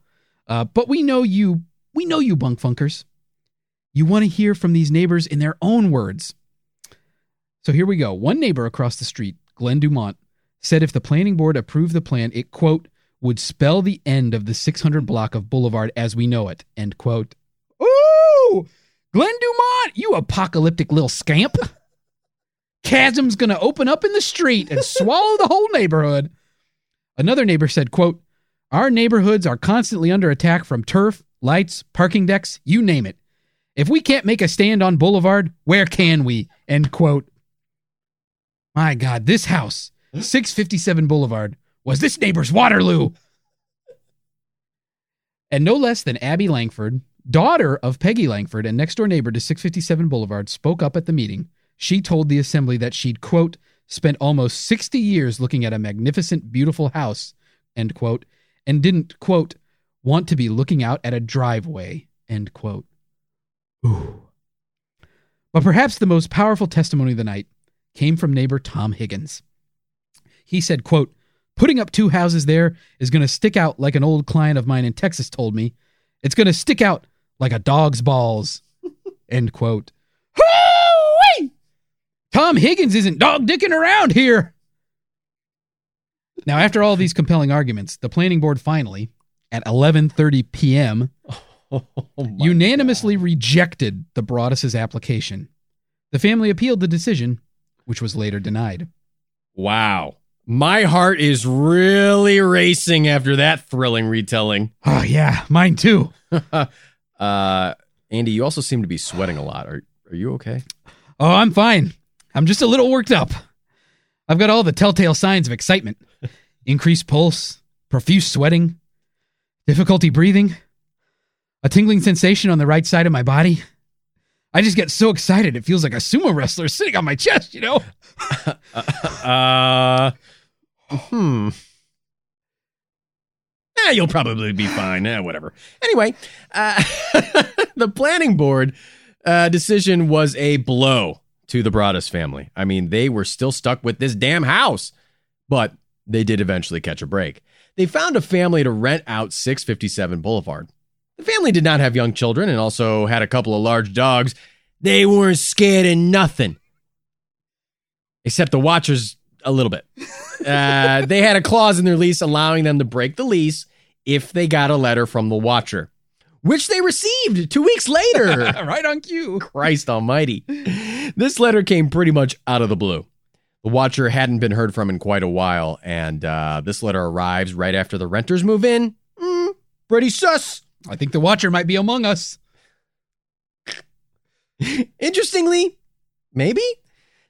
S3: Uh, but we know you, we know you bunk funkers. You want to hear from these neighbors in their own words. So here we go. One neighbor across the street, Glenn Dumont, said if the planning board approved the plan, it, quote, would spell the end of the 600 block of Boulevard as we know it, end quote. Ooh! Glenn Dumont, you apocalyptic little scamp. Chasm's gonna open up in the street and swallow the whole neighborhood. Another neighbor said, quote, Our neighborhoods are constantly under attack from turf, lights, parking decks, you name it. If we can't make a stand on Boulevard, where can we? End quote. My God, this house, 657 Boulevard, was this neighbor's Waterloo. And no less than Abby Langford, daughter of Peggy Langford and next door neighbor to 657 Boulevard, spoke up at the meeting. She told the assembly that she'd, quote, spent almost 60 years looking at a magnificent, beautiful house, end quote, and didn't, quote, want to be looking out at a driveway, end quote. Ooh. But perhaps the most powerful testimony of the night came from neighbor Tom Higgins. He said, quote, putting up two houses there is going to stick out like an old client of mine in Texas told me. It's going to stick out like a dog's balls, end quote. Hoo-wee! Tom Higgins isn't dog dicking around here. Now, after all these compelling arguments, the planning board finally, at 11:30 p.m.
S2: Oh,
S3: unanimously rejected the Broaddus's application. The family appealed the decision, which was later denied.
S2: Wow. My heart is really racing after that thrilling retelling.
S3: Oh yeah, mine too.
S2: uh, Andy, you also seem to be sweating a lot. Are are you okay?
S3: Oh, I'm fine. I'm just a little worked up. I've got all the telltale signs of excitement. Increased pulse, profuse sweating, difficulty breathing, a tingling sensation on the right side of my body. I just get so excited it feels like a sumo wrestler sitting on my chest, you know?
S2: uh, hmm. Eh, you'll probably be fine. Eh, whatever. Anyway, uh, the planning board uh, decision was a blow to the Broaddus family. I mean, they were still stuck with this damn house, but they did eventually catch a break. They found a family to rent out 657 Boulevard. The family did not have young children and also had a couple of large dogs. They weren't scared of nothing, except the Watchers a little bit. Uh, they had a clause in their lease allowing them to break the lease if they got a letter from the Watcher, which they received two weeks later.
S3: right on cue.
S2: Christ almighty. This letter came pretty much out of the blue. The Watcher hadn't been heard from in quite a while, and uh, this letter arrives right after the renters move in. Mm, pretty sus.
S3: I think the Watcher might be among us.
S2: Interestingly, maybe?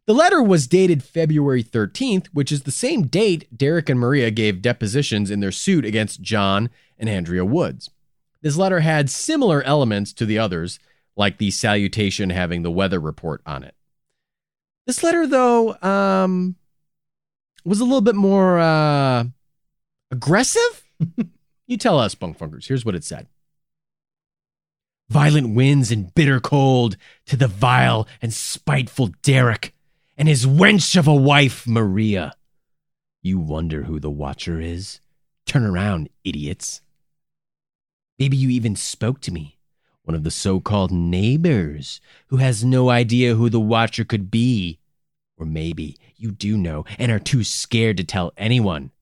S2: The letter was dated February 13th, which is the same date Derek and Maria gave depositions in their suit against John and Andrea Woods. This letter had similar elements to the others, like the salutation having the weather report on it. This letter, though, um, was a little bit more uh, aggressive. you tell us, Bunk Funkers. Here's what it said Violent winds and bitter cold to the vile and spiteful Derek and his wench of a wife, Maria. You wonder who the watcher is? Turn around, idiots. Maybe you even spoke to me, one of the so called neighbors, who has no idea who the watcher could be. Or maybe you do know and are too scared to tell anyone.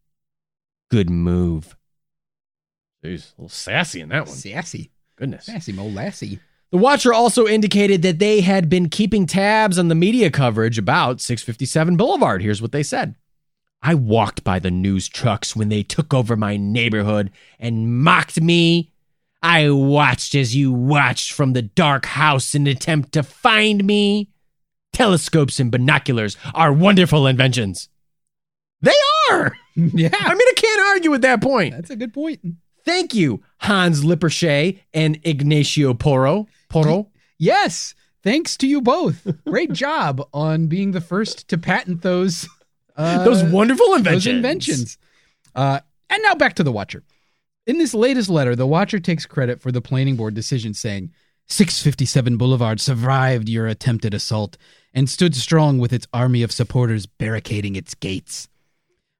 S2: Good move. Jeez, a little sassy in that one.
S3: Sassy.
S2: Goodness.
S3: Sassy Mo Lassie.
S2: The Watcher also indicated that they had been keeping tabs on the media coverage about 657 Boulevard. Here's what they said I walked by the news trucks when they took over my neighborhood and mocked me. I watched as you watched from the dark house in an attempt to find me. Telescopes and binoculars are wonderful inventions. They are.
S3: Yeah.
S2: I mean, I can't argue with that point.
S3: That's a good point.
S2: Thank you, Hans Lippershey and Ignacio Porro. Porro.
S3: Yes. Thanks to you both. Great job on being the first to patent those uh,
S2: Those wonderful inventions.
S3: those inventions. Uh, and now back to the Watcher. In this latest letter, the Watcher takes credit for the planning board decision saying 657 Boulevard survived your attempted assault and stood strong with its army of supporters barricading its gates.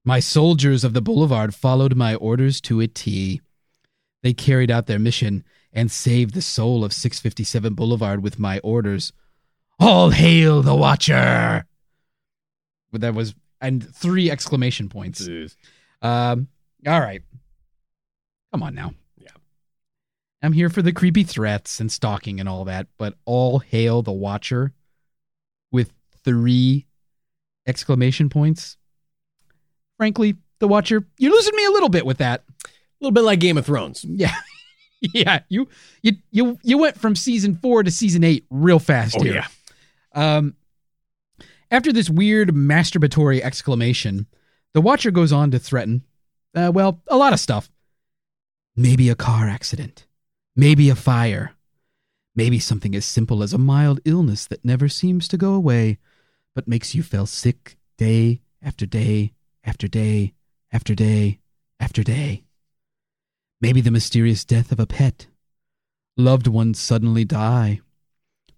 S3: My soldiers of the boulevard followed my orders to a T. They carried out their mission and saved the soul of 657 Boulevard with my orders. All hail the Watcher! But that was and three exclamation points. Um, all right. Come on now.
S2: Yeah.
S3: I'm here for the creepy threats and stalking and all that, but all hail the Watcher with three exclamation points. Frankly, the Watcher, you're losing me a little bit with that.
S2: A little bit like Game of Thrones.
S3: Yeah. yeah. You you you you went from season four to season eight real fast
S2: Oh,
S3: here.
S2: yeah.
S3: Um, after this weird masturbatory exclamation, the Watcher goes on to threaten, uh, well, a lot of stuff. Maybe a car accident. Maybe a fire. Maybe something as simple as a mild illness that never seems to go away, but makes you feel sick day after day after day after day after day. Maybe the mysterious death of a pet. Loved ones suddenly die.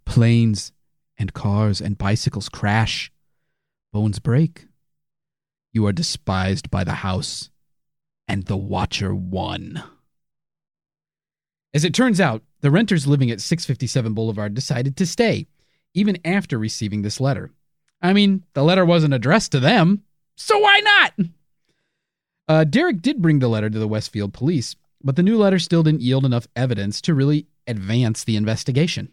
S3: Planes and cars and bicycles crash. Bones break. You are despised by the house, and the Watcher won. As it turns out, the renters living at 657 Boulevard decided to stay, even after receiving this letter. I mean, the letter wasn't addressed to them, so why not? Uh, Derek did bring the letter to the Westfield police, but the new letter still didn't yield enough evidence to really advance the investigation.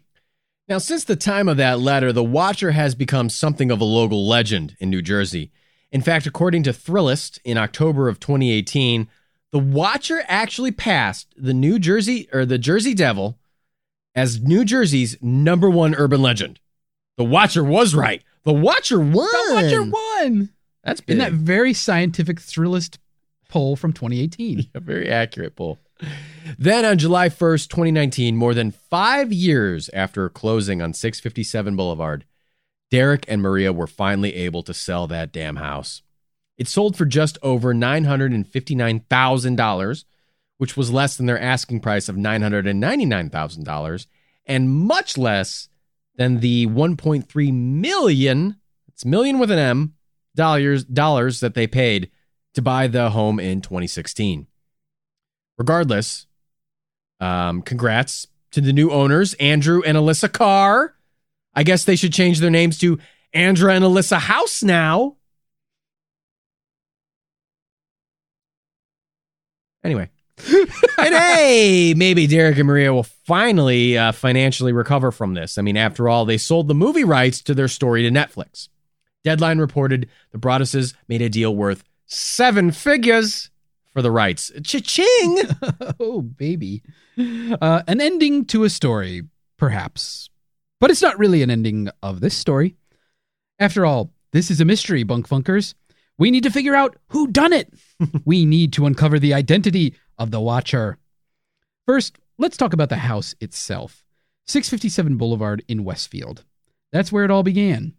S2: Now, since the time of that letter, the Watcher has become something of a local legend in New Jersey. In fact, according to Thrillist, in October of 2018, the Watcher actually passed the New Jersey or the Jersey Devil as New Jersey's number one urban legend. The Watcher was right. The Watcher won.
S3: The Watcher won.
S2: That's big.
S3: In that very scientific Thrillist poll from 2018.
S2: A very accurate poll. Then on July 1st, 2019, more than five years after closing on 657 Boulevard, Derek and Maria were finally able to sell that damn house. It sold for just over $959,000, which was less than their asking price of $999,000 and much less than the 1.3 million, it's million with an M, dollars dollars that they paid to buy the home in 2016. Regardless, um, congrats to the new owners, Andrew and Alyssa Carr. I guess they should change their names to Andra and Alyssa House now. Anyway. and hey, maybe Derek and Maria will finally uh, financially recover from this. I mean, after all, they sold the movie rights to their story to Netflix. Deadline reported the Broadduses made a deal worth seven figures for the rights. Cha-ching!
S3: oh, baby. Uh, an ending to a story, perhaps. But it's not really an ending of this story. After all, this is a mystery, bunk funkers. We need to figure out who done it. we need to uncover the identity of the watcher. First, let's talk about the house itself. 657 Boulevard in Westfield. That's where it all began.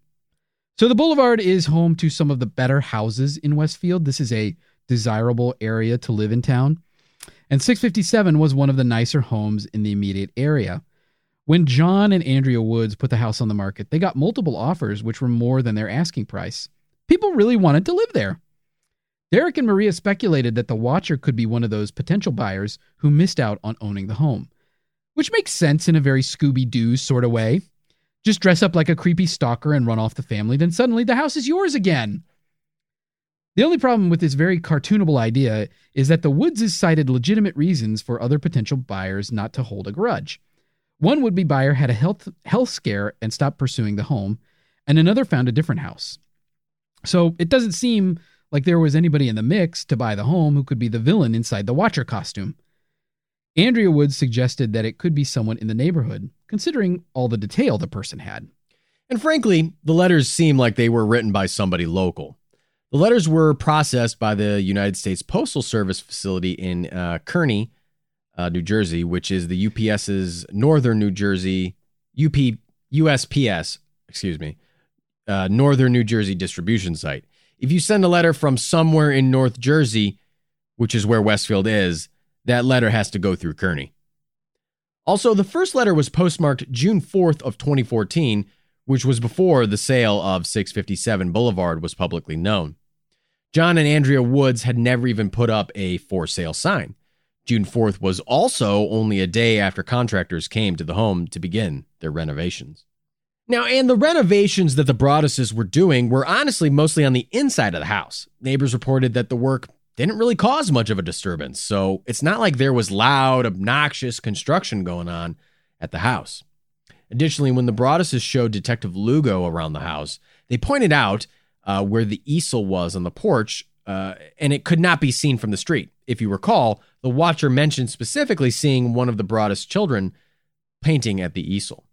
S3: So the boulevard is home to some of the better houses in Westfield. This is a desirable area to live in town. And 657 was one of the nicer homes in the immediate area. When John and Andrea Woods put the house on the market, they got multiple offers which were more than their asking price. People really wanted to live there. Derek and Maria speculated that the Watcher could be one of those potential buyers who missed out on owning the home, which makes sense in a very Scooby Doo sort of way. Just dress up like a creepy stalker and run off the family, then suddenly the house is yours again. The only problem with this very cartoonable idea is that the Woodses cited legitimate reasons for other potential buyers not to hold a grudge. One would be buyer had a health health scare and stopped pursuing the home, and another found a different house. So it doesn't seem like there was anybody in the mix to buy the home who could be the villain inside the Watcher costume. Andrea Woods suggested that it could be someone in the neighborhood, considering all the detail the person had.
S2: And frankly, the letters seem like they were written by somebody local. The letters were processed by the United States Postal Service facility in uh, Kearny, uh, New Jersey, which is the UPS's Northern New Jersey UP USPS, excuse me, uh, Northern New Jersey distribution site. If you send a letter from somewhere in North Jersey, which is where Westfield is, that letter has to go through Kearny. Also, the first letter was postmarked June 4th of 2014, which was before the sale of 657 Boulevard was publicly known. John and Andrea Woods had never even put up a for sale sign. June 4th was also only a day after contractors came to the home to begin their renovations. Now, and the renovations that the Broadduses were doing were honestly mostly on the inside of the house. Neighbors reported that the work didn't really cause much of a disturbance, so it's not like there was loud, obnoxious construction going on at the house. Additionally, when the Broadduses showed Detective Lugo around the house, they pointed out uh, where the easel was on the porch, uh, and it could not be seen from the street. If you recall, the watcher mentioned specifically seeing one of the Broaddus children painting at the easel.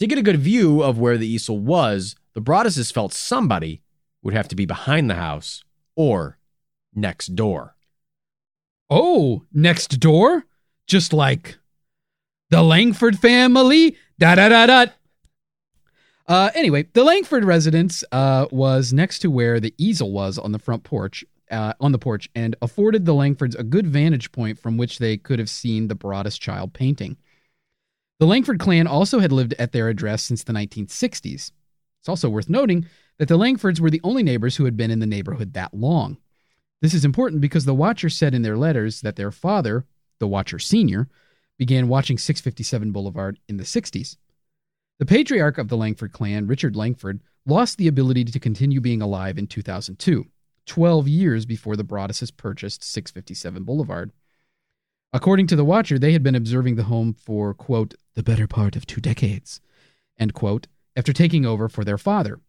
S2: To get a good view of where the easel was, the Broadduses felt somebody would have to be behind the house or next door.
S3: Oh, next door? Just like the Langford family? Da da da da. Uh, anyway, the Langford residence uh, was next to where the easel was on the front porch, uh, on the porch, and afforded the Langfords a good vantage point from which they could have seen the Broaddus child painting. The Langford clan also had lived at their address since the 1960s. It's also worth noting that the Langfords were the only neighbors who had been in the neighborhood that long. This is important because the Watcher said in their letters that their father, the Watcher Sr., began watching 657 Boulevard in the 60s. The patriarch of the Langford clan, Richard Langford, lost the ability to continue being alive in 2002, 12 years before the Broadduses purchased 657 Boulevard. According to the Watcher, they had been observing the home for, quote, the better part of two decades, end quote, after taking over for their father.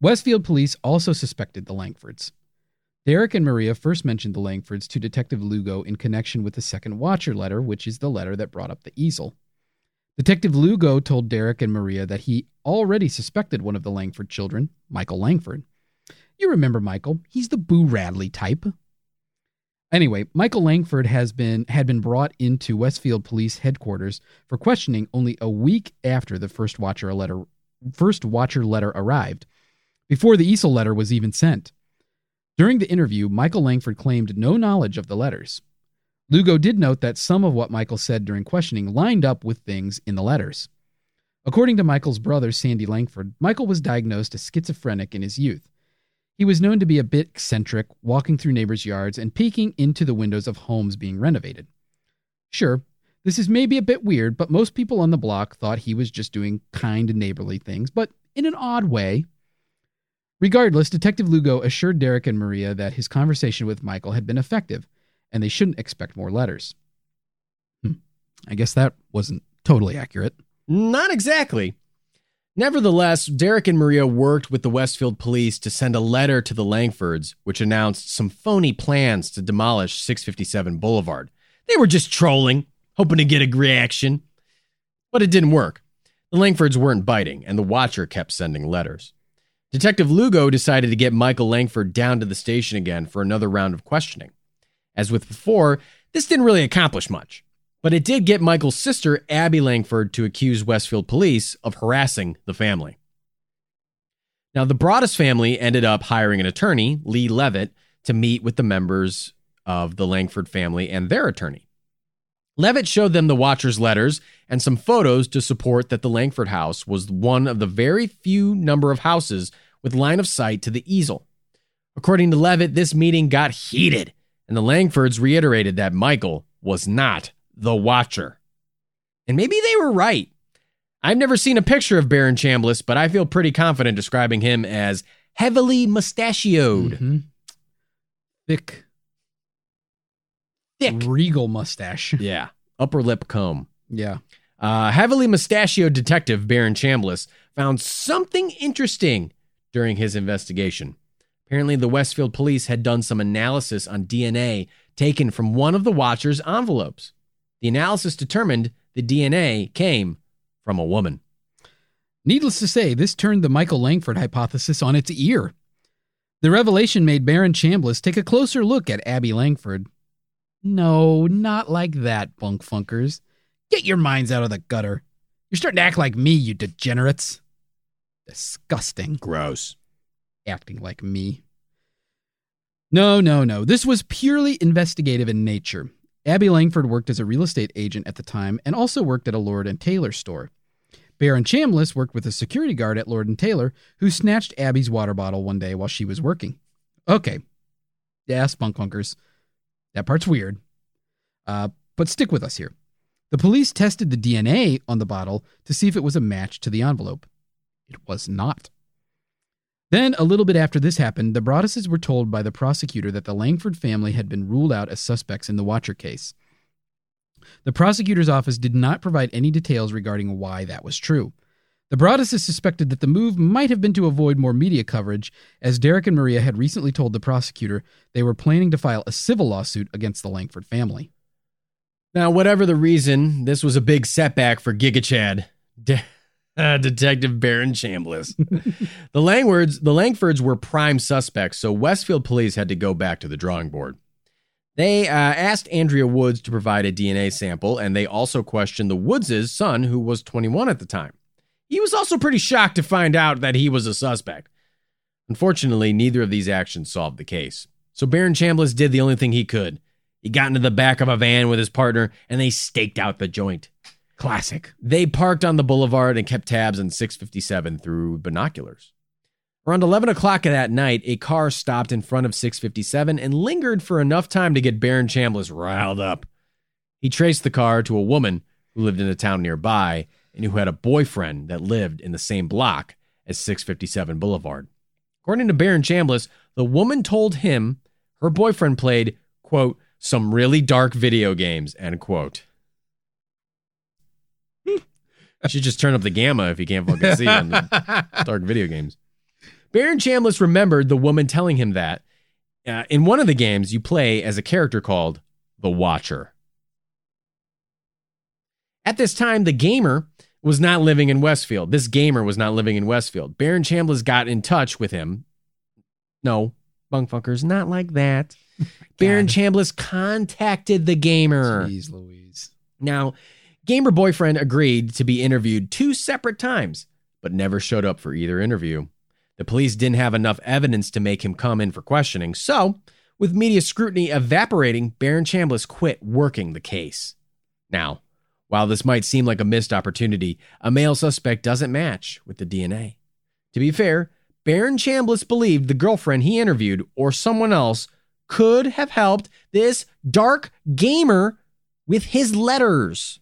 S3: Westfield police also suspected the Langfords. Derek and Maria first mentioned the Langfords to Detective Lugo in connection with the second Watcher letter, which is the letter that brought up the easel. Detective Lugo told Derek and Maria that he already suspected one of the Langford children, Michael Langford. You remember Michael, he's the Boo Radley type. Anyway, Michael Langford has been had been brought into Westfield Police headquarters for questioning only a week after the first Watcher letter first Watcher letter arrived, before the Easel letter was even sent. During the interview, Michael Langford claimed no knowledge of the letters. Lugo did note that some of what Michael said during questioning lined up with things in the letters. According to Michael's brother, Sandy Langford, Michael was diagnosed as schizophrenic in his youth. He was known to be a bit eccentric, walking through neighbors' yards and peeking into the windows of homes being renovated. Sure, this is maybe a bit weird, but most people on the block thought he was just doing kind, neighborly things, but in an odd way. Regardless, Detective Lugo assured Derek and Maria that his conversation with Michael had been effective, and they shouldn't expect more letters. Hmm. I guess that wasn't totally accurate.
S2: Not exactly. Nevertheless, Derek and Maria worked with the Westfield police to send a letter to the Langfords, which announced some phony plans to demolish 657 Boulevard. They were just trolling, hoping to get a reaction. But it didn't work. The Langfords weren't biting, and the Watcher kept sending letters. Detective Lugo decided to get Michael Langford down to the station again for another round of questioning. As with before, this didn't really accomplish much. But it did get Michael's sister, Abby Langford, to accuse Westfield police of harassing the family. Now, the Broaddus family ended up hiring an attorney, Lee Levitt, to meet with the members of the Langford family and their attorney. Levitt showed them the Watcher's letters and some photos to support that the Langford house was one of the very few number of houses with line of sight to the easel. According to Levitt, this meeting got heated, and the Langfords reiterated that Michael was not the Watcher. And maybe they were right. I've never seen a picture of Baron Chambliss, but I feel pretty confident describing him as heavily mustachioed.
S3: Mhm. Thick,
S2: Thick.
S3: regal mustache.
S2: Yeah. Upper lip comb.
S3: yeah.
S2: Uh, heavily mustachioed detective Baron Chambliss found something interesting during his investigation. Apparently, the Westfield police had done some analysis on DNA taken from one of the Watcher's envelopes. The analysis determined the DNA came from a woman.
S3: Needless to say, this turned the Michael Langford hypothesis on its ear. The revelation made Baron Chambliss take a closer look at Abby Langford. No, not like that, bunk funkers. Get your minds out of the gutter. You're starting to act like me, you degenerates. Disgusting.
S2: Gross.
S3: Acting like me. No, no, no. This was purely investigative in nature. Abby Langford worked as a real estate agent at the time and also worked at a Lord and Taylor store. Baron Chambliss worked with a security guard at Lord and Taylor who snatched Abby's water bottle one day while she was working. Okay. Yeah, spunk hunkers. That part's weird. Uh, but stick with us here. The police tested the DNA on the bottle to see if it was a match to the envelope. It was not. Then, a little bit after this happened, the Broadduses were told by the prosecutor that the Langford family had been ruled out as suspects in the Watcher case. The prosecutor's office did not provide any details regarding why that was true. The Broadduses suspected that the move might have been to avoid more media coverage, as Derek and Maria had recently told the prosecutor they were planning to file a civil lawsuit against the Langford family.
S2: Now, whatever the reason, this was a big setback for Giga Chad. De- Detective Baron Chambliss. the Langfords, the Langfords were prime suspects, so Westfield police had to go back to the drawing board. They uh, asked Andrea Woods to provide a DNA sample, and they also questioned the Woods' son, who was 21 at the time. He was also pretty shocked to find out that he was a suspect. Unfortunately, neither of these actions solved the case. So Baron Chambliss did the only thing he could. He got into the back of a van with his partner, and they staked out the joint.
S3: Classic.
S2: They parked on the boulevard and kept tabs on 657 through binoculars. Around 11 o'clock that night, a car stopped in front of 657 and lingered for enough time to get Baron Chambliss riled up. He traced the car to a woman who lived in a town nearby and who had a boyfriend that lived in the same block as 657 Boulevard. According to Baron Chambliss, the woman told him her boyfriend played, quote, some really dark video games, end quote. Should just turn up the gamma if you can't fucking see on the dark video games. Baron Chambliss remembered the woman telling him that uh, in one of the games you play as a character called the Watcher. At this time, the gamer was not living in Westfield. This gamer was not living in Westfield. Baron Chambliss got in touch with him. No, bunkfuckers, not like that. Baron Chambliss contacted the gamer.
S3: Jeez Louise.
S2: Now, gamer boyfriend agreed to be interviewed two separate times, but never showed up for either interview. The police didn't have enough evidence to make him come in for questioning, so, with media scrutiny evaporating, Baron Chambliss quit working the case. Now, while this might seem like a missed opportunity, a male suspect doesn't match with the DNA. To be fair, Baron Chambliss believed the girlfriend he interviewed or someone else could have helped this dark gamer with his letters.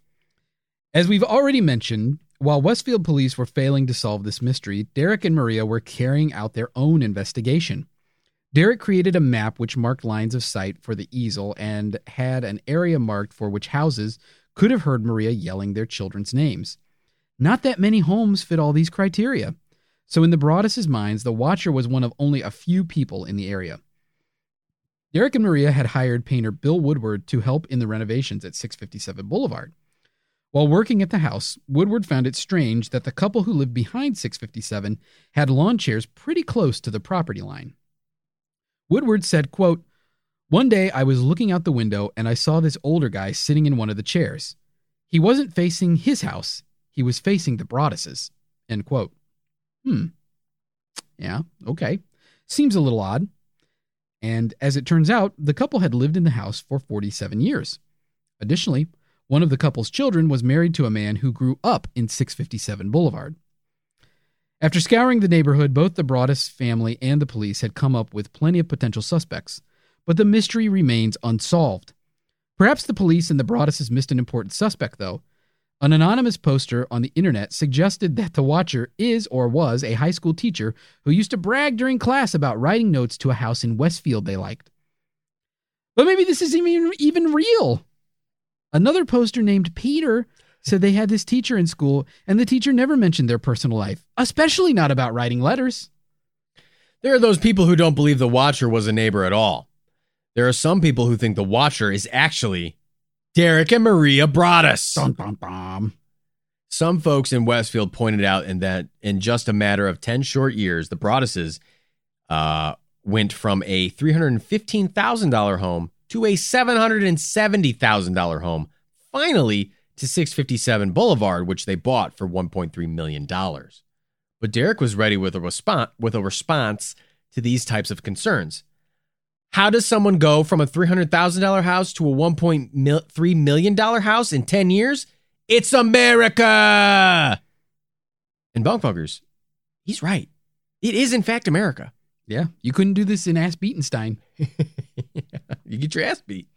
S3: As we've already mentioned, while Westfield police were failing to solve this mystery, Derek and Maria were carrying out their own investigation. Derek created a map which marked lines of sight for the easel and had an area marked for which houses could have heard Maria yelling their children's names. Not that many homes fit all these criteria. So, in the broadest minds, the Watcher was one of only a few people in the area. Derek and Maria had hired painter Bill Woodward to help in the renovations at 657 Boulevard. While working at the house, Woodward found it strange that the couple who lived behind 657 had lawn chairs pretty close to the property line. Woodward said, quote, One day I was looking out the window and I saw this older guy sitting in one of the chairs. He wasn't facing his house, he was facing the Broadduses. End quote. Hmm. Yeah, okay. Seems a little odd. And as it turns out, the couple had lived in the house for 47 years. Additionally, one of the couple's children was married to a man who grew up in 657 Boulevard. After scouring the neighborhood, both the Broaddus family and the police had come up with plenty of potential suspects, but the mystery remains unsolved. Perhaps the police and the Broadduses missed an important suspect, though. An anonymous poster on the internet suggested that the watcher is or was a high school teacher who used to brag during class about writing notes to a house in Westfield they liked. But maybe this isn't even, even real. Another poster named Peter said they had this teacher in school, and the teacher never mentioned their personal life, especially not about writing letters.
S2: There are those people who don't believe the Watcher was a neighbor at all. There are some people who think the Watcher is actually Derek and Maria Broaddus.
S3: Dum, dum, dum.
S2: Some folks in Westfield pointed out in that in just a matter of 10 short years, the Broadduses uh, went from a $315,000 home to a $770,000 home, finally to 657 Boulevard, which they bought for $1.3 million. But Derek was ready with a, response, with a response to these types of concerns. How does someone go from a $300,000 house to a $1.3 million house in 10 years? It's America! And Bunkfuckers, he's right. It is, in fact, America.
S3: Yeah, you couldn't do this in Ass Beatenstein.
S2: you get your ass beat.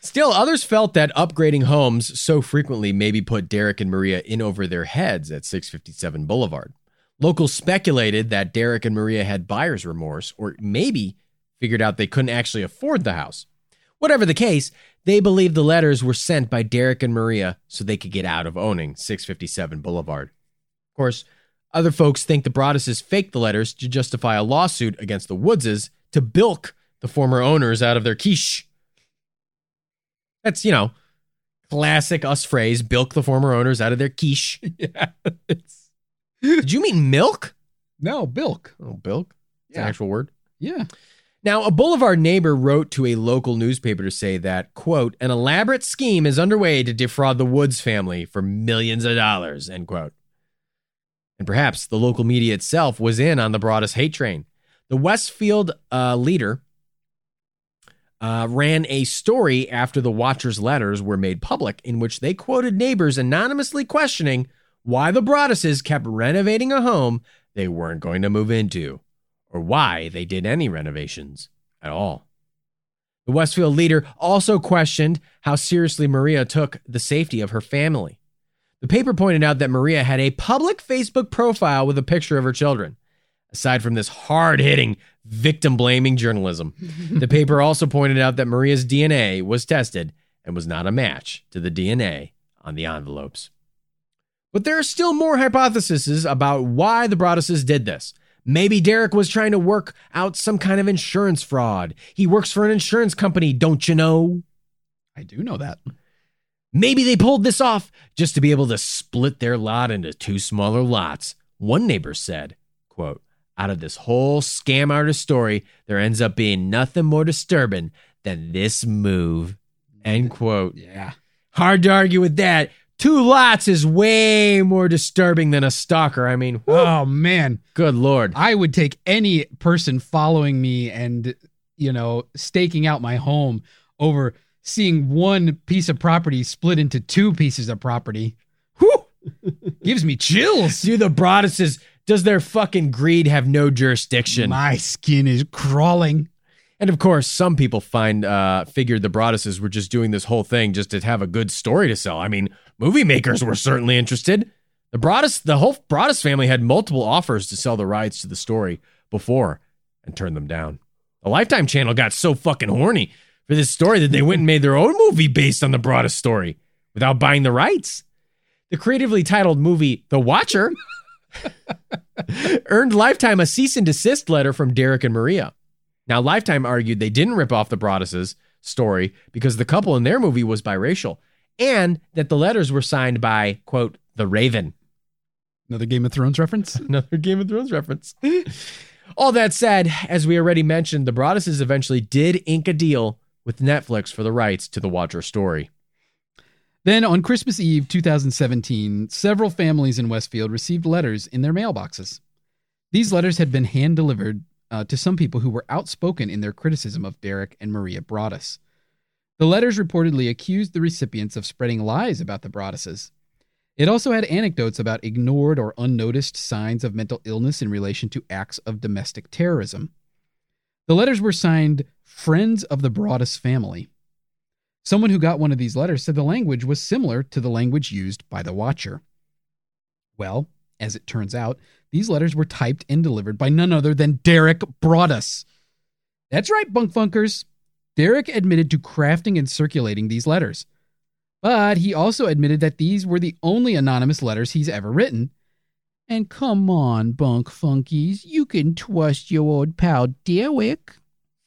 S2: Still, others felt that upgrading homes so frequently maybe put Derek and Maria in over their heads at 657 Boulevard. Locals speculated that Derek and Maria had buyer's remorse, or maybe figured out they couldn't actually afford the house. Whatever the case, they believed the letters were sent by Derek and Maria so they could get out of owning 657 Boulevard. Of course, other folks think the Broadduses faked the letters to justify a lawsuit against the Woodses to bilk the former owners out of their quiche. That's, you know, classic us phrase, bilk the former owners out of their quiche.
S3: yeah.
S2: Did you mean milk?
S3: No, bilk.
S2: Oh, bilk? It's an actual word.
S3: Yeah.
S2: Now, a Boulevard neighbor wrote to a local newspaper to say that, quote, an elaborate scheme is underway to defraud the Woods family for millions of dollars, end quote. And perhaps the local media itself was in on the Broaddus hate train. The Westfield uh, leader uh, ran a story after the Watcher's letters were made public, in which they quoted neighbors anonymously questioning why the Broadduses kept renovating a home they weren't going to move into, or why they did any renovations at all. The Westfield leader also questioned how seriously Maria took the safety of her family. The paper pointed out that Maria had a public Facebook profile with a picture of her children. aside from this hard hitting, victim blaming journalism. the paper also pointed out that Maria's DNA was tested and was not a match to the DNA on the envelopes. But there are still more hypotheses about why the Broadduses did this. Maybe Derek was trying to work out some kind of insurance fraud. He works for an insurance company, don't you know?
S3: I do know that.
S2: Maybe they pulled this off just to be able to split their lot into two smaller lots. One neighbor said, quote, out of this whole scam artist story, there ends up being nothing more disturbing than this move. End quote.
S3: Yeah.
S2: Hard to argue with that. Two lots is way more disturbing than a stalker. I mean, whew,
S3: Oh man,
S2: good lord.
S3: I would take any person following me and you know staking out my home over seeing one piece of property split into two pieces of property. Whew, gives me chills.
S2: Do the Broadduses, does their fucking greed have no jurisdiction?
S3: My skin is crawling.
S2: And of course, some people find uh figured the Broadduses were just doing this whole thing just to have a good story to sell. I mean, movie makers were certainly interested. The Broaddus, the whole Broaddus family had multiple offers to sell the rights to the story before and turned them down. The Lifetime channel got so fucking horny for this story that they went and made their own movie based on the Broaddus story without buying the rights. The creatively titled movie The Watcher earned Lifetime a cease and desist letter from Derek and Maria. Now, Lifetime argued they didn't rip off the Broadduses story because the couple in their movie was biracial and that the letters were signed by, quote, the Raven.
S3: Another Game of Thrones reference.
S2: Another Game of Thrones reference. All that said, as we already mentioned, the Broadduses eventually did ink a deal with Netflix for the rights to the Watcher story.
S3: Then on Christmas Eve 2017, several families in Westfield received letters in their mailboxes. These letters had been hand delivered uh, to some people who were outspoken in their criticism of Derek and Maria Broaddus. The letters reportedly accused the recipients of spreading lies about the Broadduses. It also had anecdotes about ignored or unnoticed signs of mental illness in relation to acts of domestic terrorism. The letters were signed Friends of the Broaddus Family. Someone who got one of these letters said the language was similar to the language used by the Watcher. Well, as it turns out, these letters were typed and delivered by none other than Derek Broaddus. That's right, bunk funkers. Derek admitted to crafting and circulating these letters. But he also admitted that these were the only anonymous letters he's ever written. And come on, bunk funkies, you can trust your old pal Derek.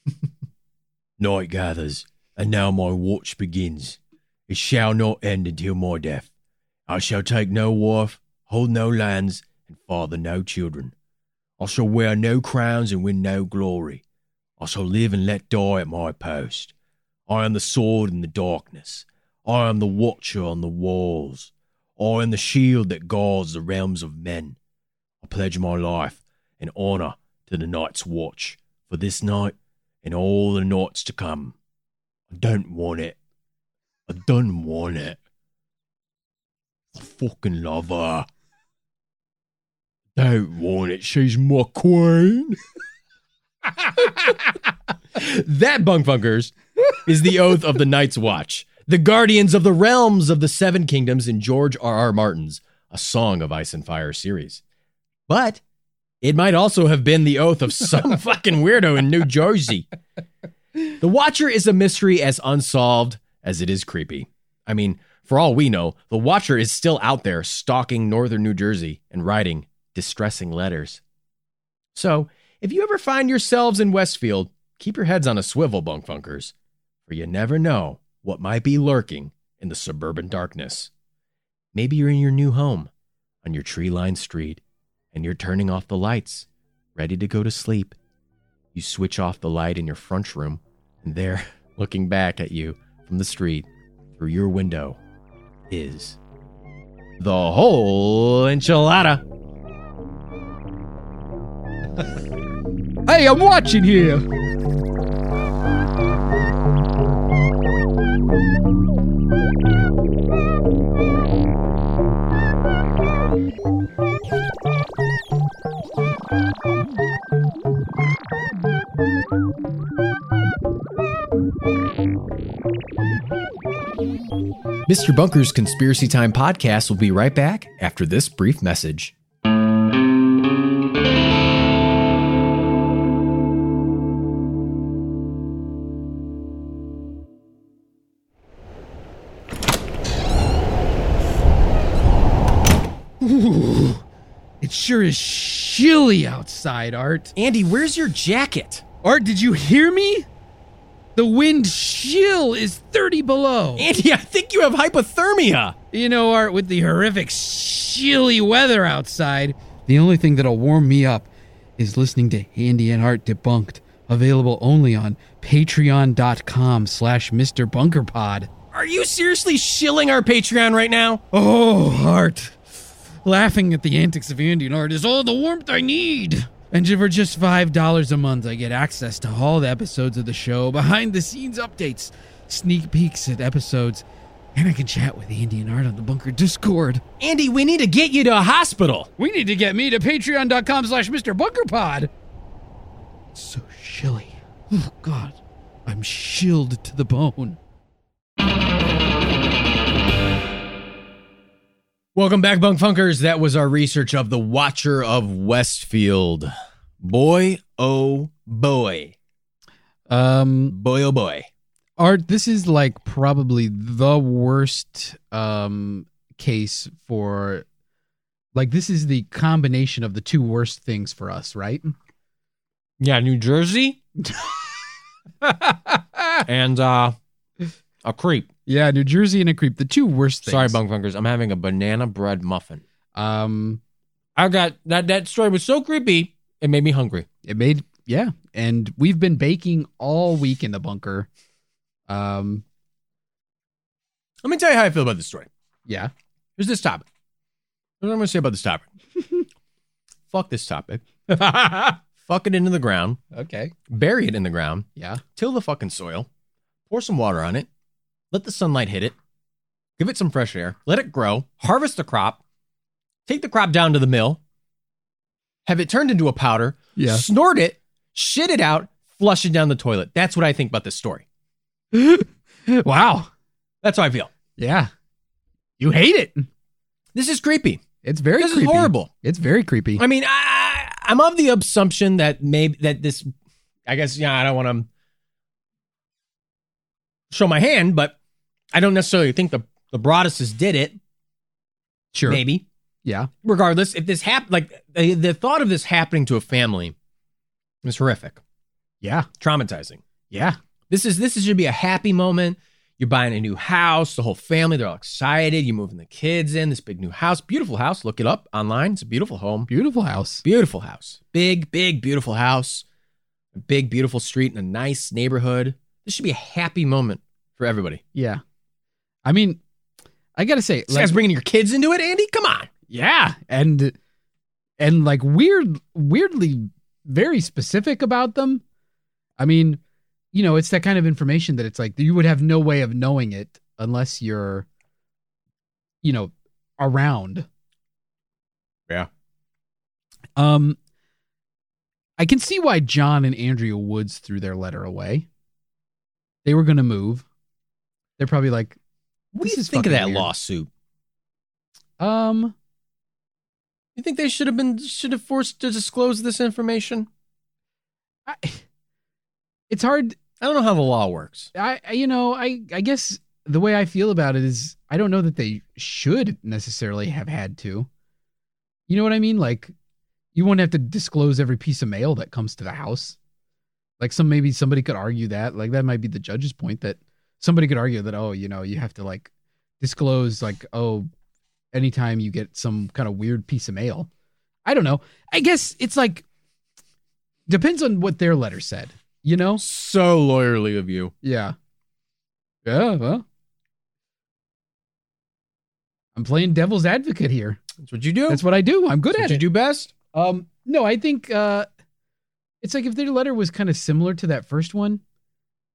S2: Night gathers, and now my watch begins. It shall not end until my death. I shall take no wife, hold no lands, and father no children. I shall wear no crowns and win no glory. I shall live and let die at my post. I am the sword in the darkness. I am the watcher on the walls. I in the shield that guards the realms of men. I pledge my life and honor to the night's watch for this night and all the nights to come. I don't want it. I don't want it. I fucking love her. Don't want it. She's my queen. that, bunk funkers, is the oath of the Night's Watch, the guardians of the realms of the Seven Kingdoms in George R. R. Martin's A Song of Ice and Fire series. But it might also have been the oath of some fucking weirdo in New Jersey. The Watcher is a mystery as unsolved as it is creepy. I mean, for all we know, the Watcher is still out there stalking northern New Jersey and writing distressing letters. So, if you ever find yourselves in Westfield, keep your heads on a swivel, bunk funkers, for you never know what might be lurking in the suburban darkness. Maybe you're in your new home on your tree lined street and you're turning off the lights, ready to go to sleep. You switch off the light in your front room, and there, looking back at you from the street through your window, is the whole enchilada.
S3: Hey, I'm watching here.
S2: Mr. Bunker's Conspiracy Time podcast will be right back after this brief message.
S3: Ooh, it sure is chilly outside, Art.
S2: Andy, where's your jacket?
S3: Art, did you hear me? The wind chill is 30 below.
S2: Andy, I think you have hypothermia.
S3: You know, Art, with the horrific chilly weather outside, the only thing that'll warm me up is listening to Andy and Art Debunked, available only on patreon.com slash Mr. Bunkerpod.
S2: Are you seriously shilling our Patreon right now?
S3: Oh, Art. Laughing at the antics of Andy and Art is all the warmth I need. And for just $5 a month, I get access to all the episodes of the show, behind the scenes updates, sneak peeks at episodes, and I can chat with Andy and Art on the Bunker Discord.
S2: Andy, we need to get you to a hospital.
S3: We need to get me to patreon.com slash Mr. Bunkerpod. It's so chilly. Oh, God. I'm chilled to the bone.
S2: Welcome back, Bunk Funkers. That was our research of the Watcher of Westfield. Boy, oh boy.
S3: Um,
S2: Boy, oh boy.
S3: Art, this is like probably the worst um case for like this is the combination of the two worst things for us, right?
S2: Yeah, New Jersey and uh a creep.
S3: Yeah, New Jersey and a creep, the two worst things.
S2: Sorry, Bunk Funkers. I'm having a banana bread muffin.
S3: Um
S2: I got that that story was so creepy, it made me hungry.
S3: it made yeah, and we've been baking all week in the bunker. Um
S2: Let me tell you how I feel about this story.
S3: yeah.
S2: Here's this topic. Here's what I'm gonna say about this topic. Fuck this topic. Fuck it into the ground.
S3: okay.
S2: Bury it in the ground.
S3: Yeah.
S2: till the fucking soil, pour some water on it, let the sunlight hit it, give it some fresh air, let it grow, harvest the crop, take the crop down to the mill, have it turned into a powder,
S3: Yeah.
S2: snort it, shit it out, flush it down the toilet. That's what I think about this story.
S3: wow.
S2: That's how I feel.
S3: Yeah. You hate it.
S2: This is creepy.
S3: It's very
S2: This is horrible.
S3: It's very creepy.
S2: I mean, I, I'm of the assumption that maybe that this, I guess, yeah, I don't want to show my hand, but I don't necessarily think the the Broadduses did it.
S3: Sure.
S2: Maybe.
S3: Yeah.
S2: Regardless, if this happened, like the, the thought of this happening to a family is horrific,
S3: Yeah.
S2: traumatizing.
S3: Yeah.
S2: This is this is, should be a happy moment. You're buying a new house, the whole family, they're all excited. You're moving the kids in this big new house, beautiful house. Look it up online. It's a beautiful home.
S3: Beautiful house.
S2: Beautiful house. Big, big, beautiful house. A big, beautiful street in a nice neighborhood. This should be a happy moment for everybody.
S3: Yeah. I mean, I gotta say,
S2: This
S3: like,
S2: guy's bringing your kids into it, Andy? Come on.
S3: yeah, and and like weird, weirdly, very specific about them. I mean, you know, it's that kind of information that it's like you would have no way of knowing it unless you're, you know, around.
S2: Yeah.
S3: Um, I can see why John and Andrea Woods threw their letter away. They were going to move. They're probably like,
S2: What do you think of that
S3: weird.
S2: lawsuit?
S3: um,
S2: You think they should have been should have forced to disclose this information?
S3: I, it's hard.
S2: I don't know how the law works.
S3: I, I- you know, I, I guess the way I feel about it is I don't know that they should necessarily have had to. You know what I mean? Like, you won't have to disclose every piece of mail that comes to the house. Like, some maybe somebody could argue that. Like, that might be the judge's point that somebody could argue that, oh, you know, you have to like disclose, like, oh, anytime you get some kind of weird piece of mail. I don't know. I guess it's like depends on what their letter said. You know?
S2: So lawyerly of you.
S3: Yeah. Yeah, well. I'm playing devil's advocate here.
S2: That's what you do.
S3: That's what I do. I'm good
S2: That's
S3: at
S2: what you do best.
S3: Um, no, I think uh it's like if their letter was kind of similar to that first one,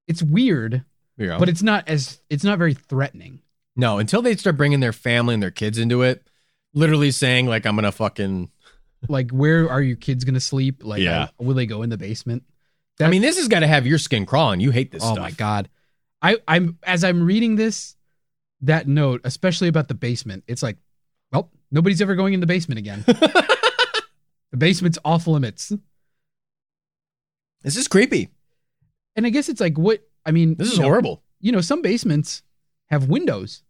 S3: it's weird,
S2: go.
S3: but it's not as it's not very threatening.
S2: no, until they start bringing their family and their kids into it, literally saying like I'm gonna fucking.
S3: Like, where are your kids gonna sleep? Like,
S2: Yeah.
S3: uh, will they go in the basement?
S2: I mean, this has got to have your skin crawling. You hate this
S3: oh
S2: stuff.
S3: my god, I I'm as I'm reading this, that note, especially about the basement, it's like, well, nobody's ever going in the basement again. the basement's off limits.
S2: This is creepy.
S3: And I guess it's like what I mean.
S2: This is
S3: know,
S2: horrible.
S3: You know, some basements have windows.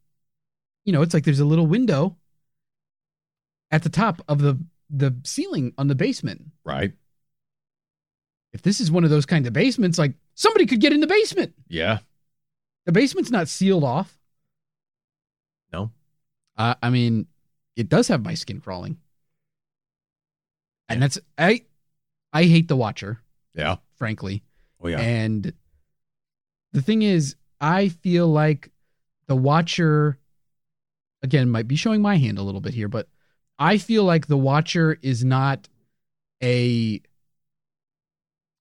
S3: You know, it's like there's a little window. at the top of the the ceiling on the basement.
S2: Right.
S3: If this is one of those kind of basements, like somebody could get in the basement.
S2: Yeah.
S3: The basement's not sealed off.
S2: No.
S3: Uh, I mean, it does have my skin crawling, and that's I. I hate the Watcher,
S2: Yeah.
S3: frankly.
S2: Oh yeah.
S3: And the thing is, I feel like the Watcher, again, might be showing my hand a little bit here, but I feel like the Watcher is not a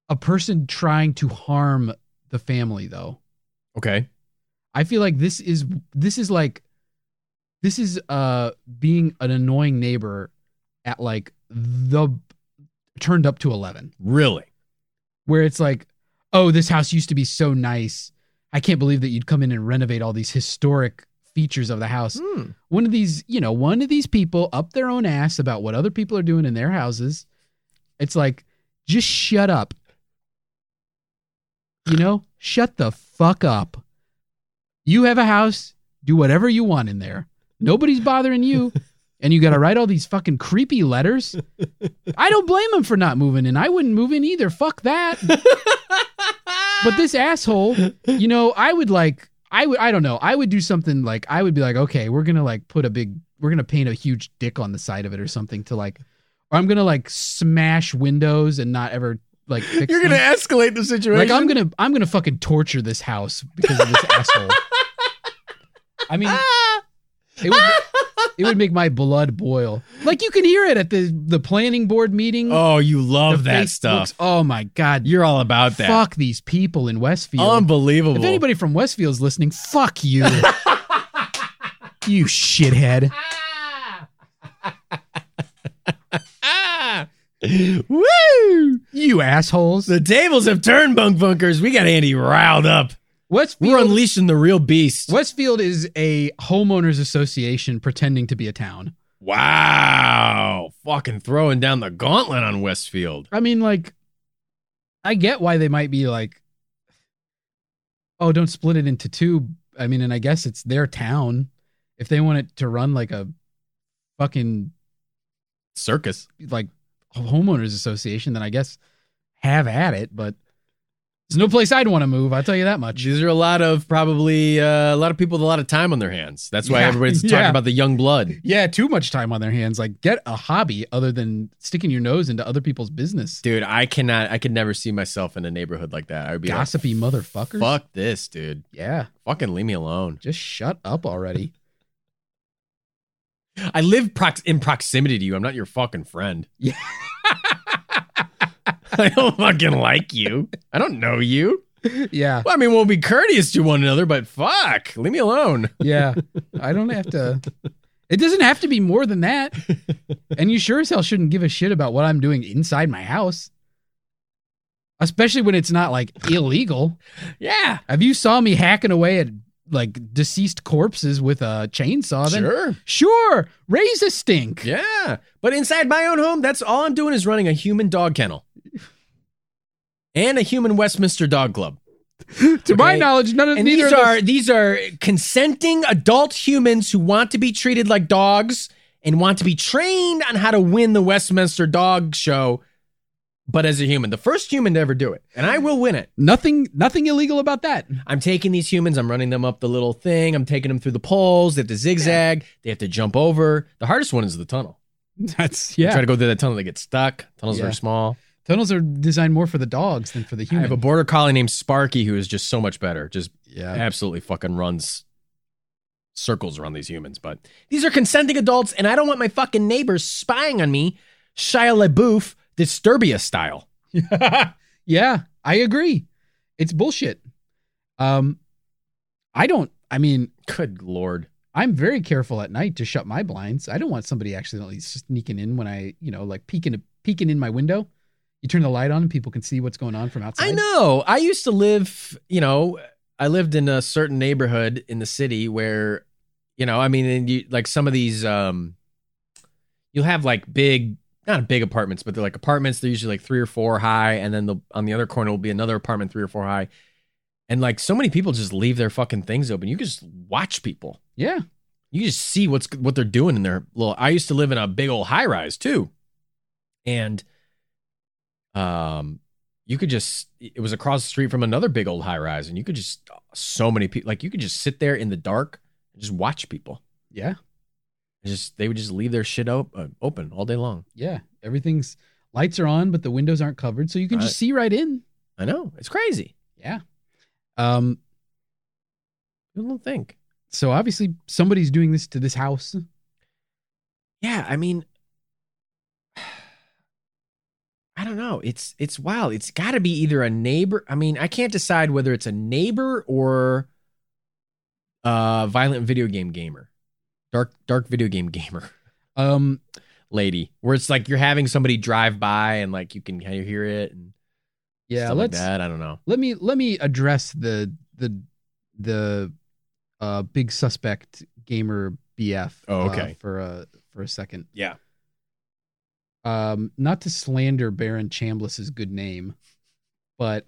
S3: a person trying to harm the family, though.
S2: okay.
S3: I feel like this is this is like this is uh being an annoying neighbor at like the turned up to 11
S2: Really.
S3: Where it's like oh this house used to be so nice. I can't believe that you'd come in and renovate all these historic features of the house.
S2: Hmm.
S3: one of these you know one of these people up their own ass about what other people are doing in their houses. It's like just shut up. You know shut the fuck up. You have a house do whatever you want in there. Nobody's bothering you and you got to write all these fucking creepy letters i don't blame him for not moving in i wouldn't move in either fuck that but this asshole, you know, I would like, I would, I don't know, I would do something like, I would be like, okay, we're gonna like put a big, we're gonna paint a huge dick on the side of it or something to like, or I'm gonna like smash windows and not ever like fix
S2: You're gonna
S3: them.
S2: escalate the situation.
S3: like I'm gonna, I'm gonna fucking torture this house because of this asshole. I mean, ah! It would, it would make my blood boil. Like you can hear it at the the planning board meeting.
S2: Oh, you love
S3: the
S2: that
S3: Facebooks.
S2: stuff.
S3: Oh my god,
S2: You're all about that.
S3: fuck these people in Westfield.
S2: Unbelievable.
S3: If anybody from Westfield's listening, fuck you. you shithead.
S2: Ah! Woo!
S3: You assholes.
S2: The tables have turned, bunk bunkers. We got Andy riled up.
S3: Westfield,
S2: We're unleashing the real beast.
S3: Westfield is a homeowners association pretending to be a town.
S2: Wow. Fucking throwing down the gauntlet on Westfield.
S3: I mean, like, I get why they might be like, oh, don't split it into two. I mean, and I guess it's their town. If they want it to run like a fucking
S2: Circus.
S3: like homeowners association, then I guess have at it. But there's no place I'd want to move. I'll tell you that much.
S2: These are a lot of probably uh, a lot of people with a lot of time on their hands. That's why
S3: Yeah.
S2: everybody's talking
S3: Yeah.
S2: about the young blood.
S3: Yeah, too much time on their hands. Like, get a hobby other than sticking your nose into other people's business.
S2: Dude, I cannot I could never see myself in a neighborhood like that. I would be
S3: Gossipy
S2: like,
S3: motherfuckers.
S2: Fuck this, dude.
S3: Yeah,
S2: Fucking leave me alone.
S3: just shut up already.
S2: I live prox- in proximity to you. I'm not your fucking friend.
S3: Yeah.
S2: I don't fucking like you. I don't know you.
S3: yeah,
S2: Well, I mean, we'll be courteous to one another, but fuck, leave me alone.
S3: yeah. I don't have to. It doesn't have to be more than that. And you sure as hell shouldn't give a shit about what I'm doing inside my house. Especially when it's not like illegal.
S2: Yeah,
S3: Have you saw me hacking away at like deceased corpses with a chainsaw? Then
S2: sure.
S3: sure, raise a stink.
S2: Yeah, but inside my own home, that's all I'm doing is running a human dog kennel and a human Westminster dog club.
S3: to my knowledge, none of
S2: And these
S3: of those-
S2: are these are consenting adult humans who want to be treated like dogs and want to be trained on how to win the Westminster Dog Show, but as a human, the first human to ever do it, and I will win it.
S3: nothing nothing illegal about that.
S2: I'm taking these humans, I'm running them up the little thing, I'm taking them through the poles. They have to zigzag, they have to jump over. The hardest one is the tunnel.
S3: That's
S2: You
S3: yeah.
S2: try to go through that tunnel, they get stuck. Tunnels
S3: Yeah.
S2: are small.
S3: Tunnels are designed more for the dogs than for the
S2: humans.
S3: I
S2: have a border collie named Sparky who is just so much better. Just
S3: yeah.
S2: absolutely fucking runs circles around these humans. But these are consenting adults, and I don't want my fucking neighbors spying on me, Shia LaBeouf, Disturbia style.
S3: yeah, I agree. It's bullshit. Um, I don't. I mean,
S2: Good lord.
S3: I'm very careful at night to shut my blinds. I don't want somebody accidentally sneaking in when I, you know, like peeking peeking in my window. You turn the light on and people can see what's going on from outside.
S2: I know. I used to live, you know, I lived in a certain neighborhood in the city where, you know, I mean, and you, like some of these, um, you'll have like big, not big apartments, but they're like apartments. They're usually like three or four high, and then the on the other corner will be another apartment three or four high, and like so many people just leave their fucking things open. You can just watch people.
S3: Yeah.
S2: You just see what's what they're doing in their little. I used to live in a big old high rise too, and um, you could just it was across the street from another big old high rise, and you could just so many people like you could just sit there in the dark and just watch people.
S3: Yeah.
S2: Just they would just leave their shit op- uh, open all day long.
S3: Yeah. Everything's lights are on, but the windows aren't covered, so you can just see right in.
S2: I know it's crazy.
S3: Yeah. Um.
S2: I don't think?
S3: So obviously somebody's doing this to this house.
S2: Yeah, I mean, I don't know. It's it's wild. It's got to be either a neighbor. I mean, I can't decide whether it's a neighbor or a violent video game gamer, dark dark video game gamer
S3: Um.
S2: lady, where it's like you're having somebody drive by and like you can kind of hear it and
S3: Yeah.
S2: stuff
S3: let's
S2: that. I don't know.
S3: let me let me address the the the uh big suspect gamer BF.
S2: Oh,
S3: uh,
S2: okay.
S3: for a for a second.
S2: Yeah.
S3: Um, not to slander Baron Chambliss's good name, but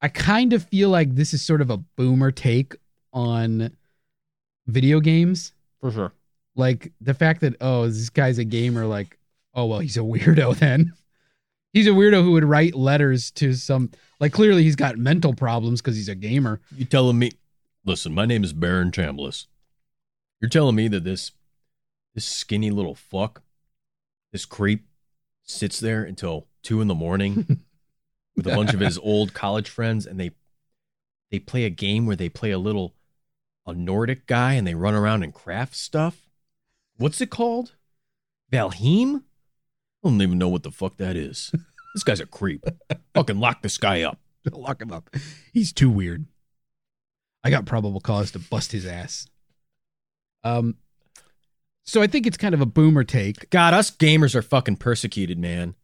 S3: I kind of feel like this is sort of a boomer take on video games.
S2: For sure.
S3: Like the fact that oh, this guy's a gamer. Like oh well, he's a weirdo then. He's a weirdo who would write letters to some like clearly he's got mental problems because he's a gamer.
S2: You telling me? Listen, my name is Baron Chambliss. You're telling me that this this skinny little fuck, this creep, sits there until two in the morning with a bunch of his old college friends, and they they play a game where they play a little a Nordic guy and they run around and craft stuff. What's it called? Valheim? I don't even know what the fuck that is. This guy's a creep. Fucking lock this guy up.
S3: Lock him up. He's too weird. I got probable cause to bust his ass. Um, so I think it's kind of a boomer take.
S2: God, us gamers are fucking persecuted, man.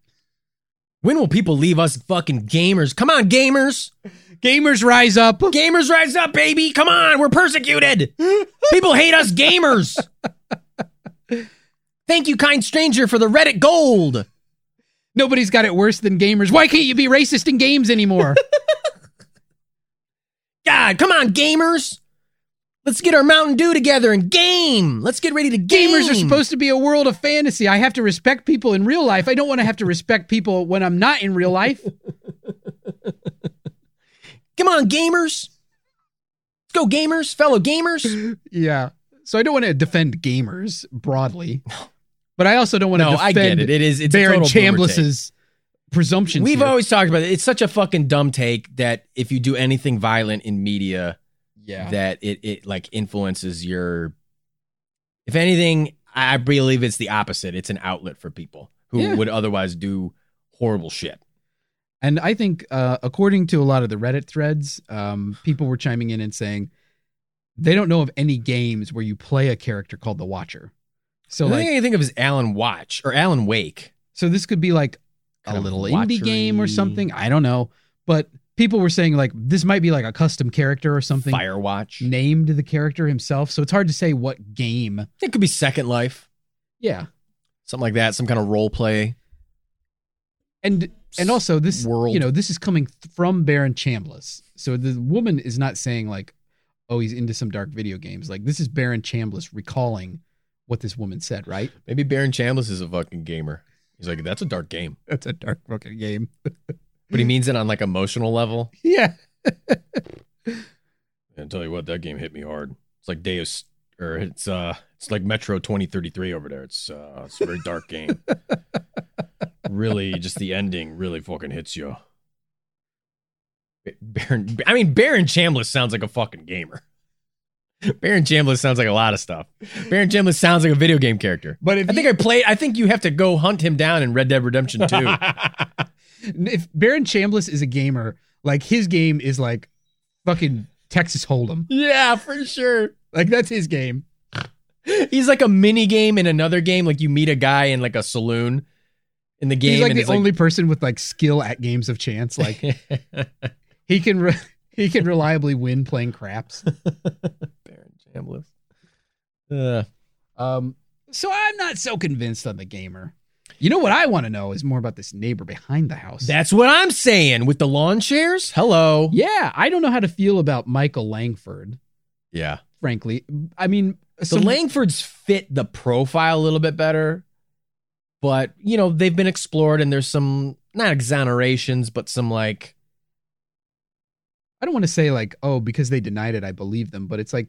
S2: When will people leave us fucking gamers? Come on, gamers.
S3: Gamers rise up.
S2: Gamers rise up, baby. Come on, we're persecuted. People hate us gamers. Thank you, kind stranger, for the Reddit gold.
S3: Nobody's got it worse than gamers. Why can't you be racist in games anymore?
S2: God, come on, gamers. Let's get our Mountain Dew together and game. Let's get ready to game.
S3: Gamers are supposed to be a world of fantasy. I have to respect people in real life. I don't want to have to respect people when I'm not in real life.
S2: Come on, gamers. Let's go, gamers, fellow gamers.
S3: Yeah. So I don't want to defend gamers broadly, but I also don't want to
S2: No,
S3: defend
S2: I get it. It is it's
S3: Baron
S2: a total.
S3: Chambliss's presumptions.
S2: We've
S3: here.
S2: always talked about it. It's such a fucking dumb take that if you do anything violent in media,
S3: yeah.
S2: that it it like influences your. If anything, I believe it's the opposite. It's an outlet for people who
S3: Yeah.
S2: would otherwise do horrible shit.
S3: And I think, uh, according to a lot of the Reddit threads, um, people were chiming in and saying they don't know of any games where you play a character called the Watcher. So
S2: the
S3: like,
S2: thing I think of is Alan Watch or Alan Wake.
S3: so this could be like a
S2: of
S3: little indie game or something. I don't know, but people were saying like this might be like a custom character or something
S2: Firewatch.
S3: named the character himself. So it's hard to say what game.
S2: It could be Second Life,
S3: Yeah,
S2: something like that. Some kind of role play.
S3: and and also this
S2: World.
S3: you know this is coming from Baron Chambliss. So the woman is not saying like, oh, he's into some dark video games. Like this is Baron Chambliss recalling what this woman said. Right?
S2: Maybe Baron Chambliss is a fucking gamer. He's like, that's a dark game,
S3: That's a dark fucking game.
S2: but he means it on like emotional level.
S3: yeah.
S2: I tell you what, that game hit me hard. It's like Deus, or it's uh, it's like Metro 2033 over there. It's uh, it's a very dark game. really, just the ending really fucking hits you. Baron, I mean, Baron Chambliss sounds like a fucking gamer. Baron Chambliss sounds like a lot of stuff. Baron Chambliss sounds like a video game character.
S3: But if
S2: I think I played. I think you have to go hunt him down in Red Dead Redemption 2.
S3: if Baron Chambliss is a gamer, like his game is like fucking Texas Hold'em.
S2: yeah, for sure.
S3: Like that's his game.
S2: He's like a mini game in another game. Like you meet a guy in like a saloon in the game.
S3: He's like the
S2: it's
S3: only person with like skill at games of chance. Like he can re- he can reliably win playing craps.
S2: Baron Chambliss. Uh,
S3: Um, so I'm not so convinced on the gamer. You know what I want to know is more about this neighbor behind the house.
S2: that's what I'm saying with the lawn chairs. Hello.
S3: yeah, I don't know how to feel about Michael Langford.
S2: Yeah.
S3: Frankly, I mean,
S2: the
S3: some-
S2: Langfords fit the profile a little bit better, but you know they've been explored and there's some not exonerations, but some like
S3: I don't want to say like, oh, because they denied it, I believe them, but it's like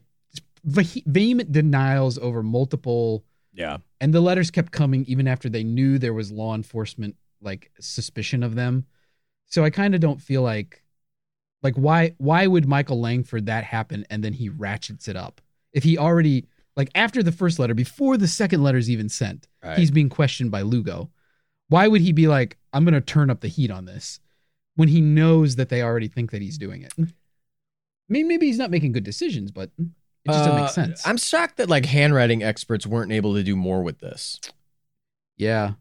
S3: vehement denials over multiple,
S2: yeah
S3: and the letters kept coming even after they knew there was law enforcement like suspicion of them. So I kind of don't feel like, like why why would Michael Langford that happen and then he ratchets it up if he already like after the first letter before the second letter's even sent,
S2: Right.
S3: he's being questioned by Lugo. Why would he be like, I'm gonna turn up the heat on this when he knows that they already think that he's doing it? Mm. I mean, maybe he's not making good decisions, but mm. It just doesn't
S2: Uh,
S3: make sense.
S2: I'm shocked that like handwriting experts weren't able to do more with this.
S3: yeah.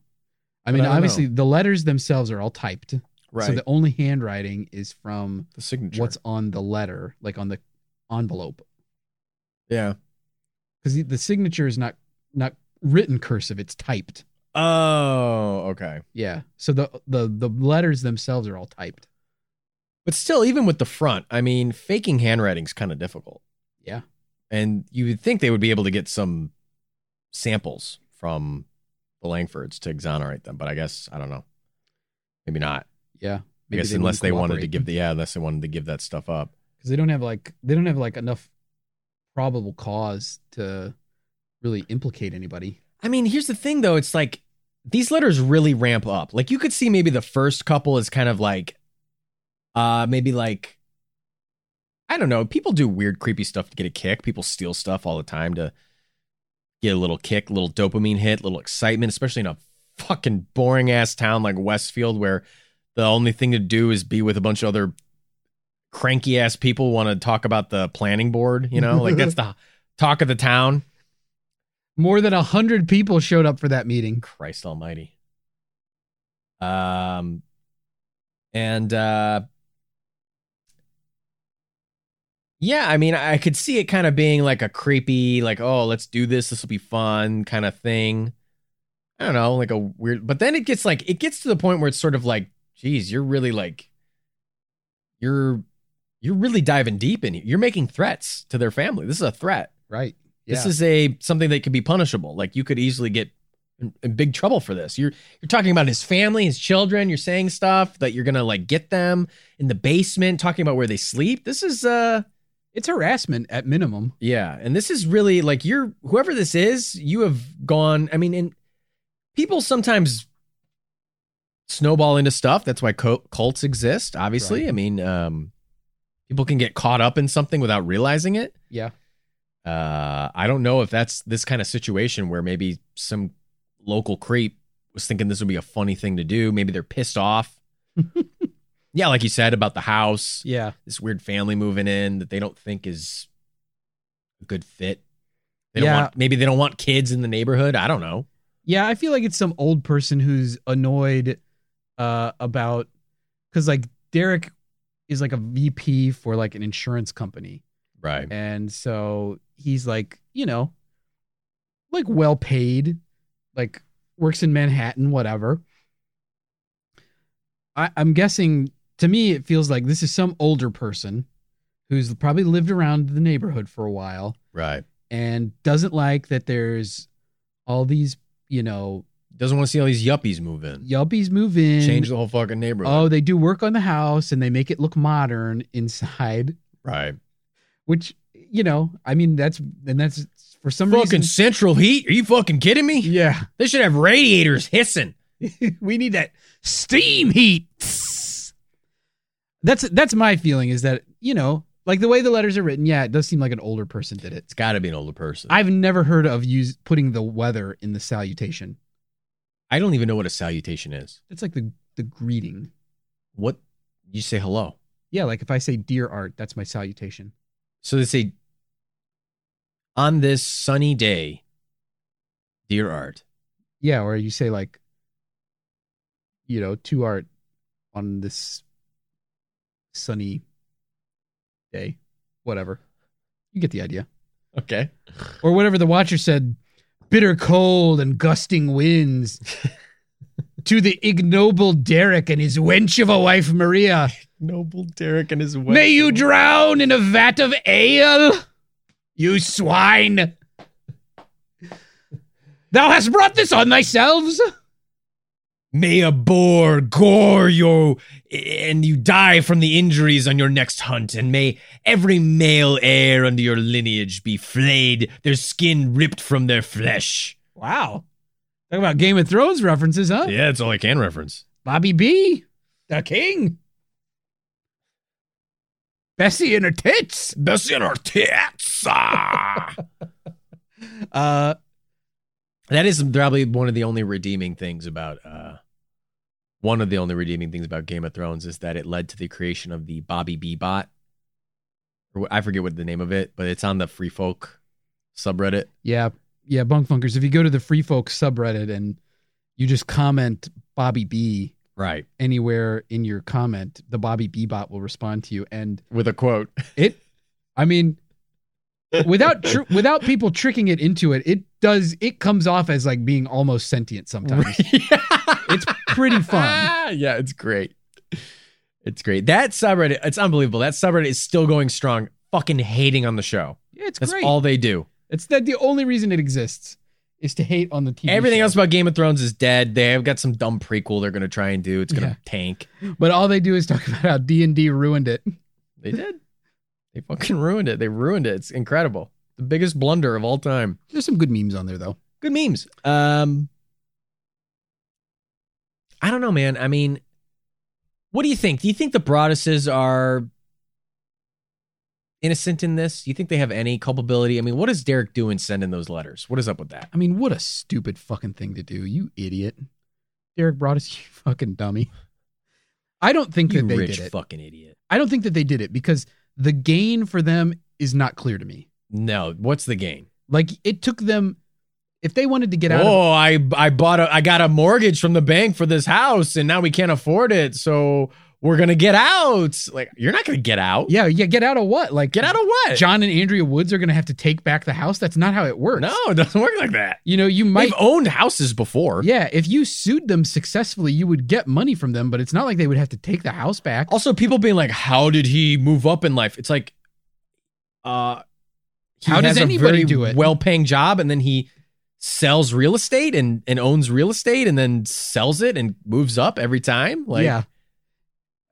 S3: I mean,
S2: I don't
S3: obviously the letters themselves are all typed.
S2: Right.
S3: So the only handwriting is from
S2: the signature.
S3: what's on the letter, like on the envelope.
S2: yeah.
S3: Because the, the signature is not not written cursive, it's typed.
S2: Oh, okay.
S3: Yeah. So the the the letters themselves are all typed.
S2: But still, even with the front, I mean, faking handwriting's kind of difficult.
S3: Yeah.
S2: And you would think they would be able to get some samples from the Langfords to exonerate them, but I guess I don't know. Maybe not.
S3: Yeah.
S2: I guess unless they wanted to give the yeah, unless they wanted to give that stuff up.
S3: because they don't have like they don't have like enough probable cause to really implicate anybody.
S2: I mean, here's the thing though, it's like these letters really ramp up. Like you could see maybe the first couple is kind of like uh maybe like I don't know, people do weird creepy stuff to get a kick. People steal stuff all the time to get a little kick, little dopamine hit, little excitement, especially in a fucking boring ass town like Westfield where the only thing to do is be with a bunch of other cranky ass people want to talk about the planning board, you know? like that's the talk of the town.
S3: More than a hundred people showed up for that meeting.
S2: Christ almighty. Um and uh yeah, I mean, I could see it kind of being like a creepy, like, oh, let's do this, this will be fun kind of thing. I don't know, like a weird, but then it gets like, it gets to the point where it's sort of like, geez, you're really like, you're, you're really diving deep in here. You're making threats to their family. This is a threat.
S3: Right.
S2: This is a something that could be punishable. Like you could easily get in, in big trouble for this. You're you're talking about his family, his children. You're saying stuff that you're gonna like get them in the basement, talking about where they sleep. This is uh
S3: it's harassment at minimum.
S2: yeah, and this is really like you're whoever this is. You have gone. I mean, and people sometimes snowball into stuff. That's why cults exist. Obviously,
S3: Right.
S2: I mean, um, people can get caught up in something without realizing it.
S3: Yeah.
S2: Uh, I don't know if that's this kind of situation where maybe some local creep was thinking this would be a funny thing to do. Maybe they're pissed off. yeah, like you said about the house,
S3: Yeah.
S2: this weird family moving in that they don't think is a good fit. They don't
S3: Yeah.
S2: want maybe they don't want kids in the neighborhood. I don't know.
S3: Yeah, I feel like it's some old person who's annoyed uh about cuz like Derek is like a VP for like an insurance company.
S2: Right.
S3: And so he's like, you know, like well paid, like works in Manhattan, whatever. I, I'm guessing to me, it feels like this is some older person who's probably lived around the neighborhood for a while
S2: Right.
S3: and doesn't like that there's all these, you know,
S2: Doesn't want to see all these yuppies move in.
S3: yuppies move in.
S2: Change the whole fucking neighborhood.
S3: Oh, they do work on the house and they make it look modern inside,
S2: right.
S3: which, you know, I mean, that's, and that's for some
S2: Fucking
S3: reason.
S2: central heat? Are you fucking kidding me?
S3: Yeah.
S2: They should have radiators hissing.
S3: we need that steam heat. That's that's my feeling is that, you know, like the way the letters are written, yeah, it does seem like an older person did it.
S2: It's got to be an older person.
S3: I've never heard of use putting the weather in the salutation.
S2: I don't even know what a salutation is.
S3: It's like the the greeting.
S2: What you say hello.
S3: Yeah, like if I say dear art, that's my salutation.
S2: So they say on this sunny day, dear art.
S3: Yeah, or you say like you know, to art on this sunny day. Whatever. You get the idea.
S2: Okay.
S3: Or whatever the watcher said, bitter cold and gusting winds. to the ignoble Derek and his wench of a wife Maria.
S2: Noble Derek and his wife.
S3: May you drown in a vat of ale, you swine. Thou hast brought this on thyself.
S2: May a boar gore you, and you die from the injuries on your next hunt, and may every male heir under your lineage be flayed, their skin ripped from their flesh.
S3: Wow. Talk about Game of Thrones references, huh?
S2: Yeah, that's all I can reference.
S3: Bobby B, the king. Bessie and her tits.
S2: Bessie and her tits. Ah.
S3: Uh,
S2: that is probably one of the only redeeming things about uh one of the only redeeming things about Game of Thrones is that it led to the creation of the Bobby B bot. I forget what the name of it, but it's on the Free Folk subreddit.
S3: yeah, yeah, bunk funkers. If you go to the Free Folk subreddit and you just comment Bobby B
S2: Right.
S3: anywhere in your comment, the Bobby B bot will respond to you. And
S2: With a quote.
S3: it, I mean, without tr- without people tricking it into it, it does. It comes off as like being almost sentient sometimes. It's pretty fun.
S2: yeah, it's great. It's great. That subreddit, it's unbelievable. That subreddit is still going strong, fucking hating on the show.
S3: Yeah, it's great.
S2: That's
S3: great.
S2: all they do.
S3: It's that the only reason it exists is to hate on the TV.
S2: Everything
S3: show.
S2: else about Game of Thrones is dead. They have got some dumb prequel they're going to try and do. It's going to
S3: Yeah.
S2: tank.
S3: but all they do is talk about how D and D ruined it.
S2: They did. They fucking ruined it. They ruined it. It's incredible. The biggest blunder of all time.
S3: There's some good memes on there though.
S2: Good memes. Um I don't know, man. I mean, what do you think? Do you think the Broadduses are innocent in this? Do you think they have any culpability? I mean, what is Derek doing sending those letters? What is up with that?
S3: I mean, what a stupid fucking thing to do, you idiot. Derek Broaddus, you fucking dummy. I don't think
S2: You
S3: that they
S2: rich
S3: did it.
S2: fucking idiot.
S3: I don't think that they did it because the gain for them is not clear to me.
S2: No, what's the gain?
S3: Like it took them, if they wanted to get out. of
S2: Oh, I I bought a I got a mortgage from the bank for this house and now we can't afford it. So we're to get out. Like you're not to get out.
S3: Yeah, yeah. Get out of what? Like
S2: Get out of what?
S3: John and Andrea Woods are to have to take back the house. That's not how it works.
S2: No, it doesn't work like that.
S3: You know, you might.
S2: They've owned houses before.
S3: Yeah, if you sued them successfully, you would get money from them, but it's not like they would have to take the house back.
S2: Also, people being like, "How did he move up in life?" It's like, uh,
S3: How does anybody do it?
S2: Well-paying job, and then he sells real estate and and owns real estate, and then sells it and moves up every time. Like,
S3: yeah.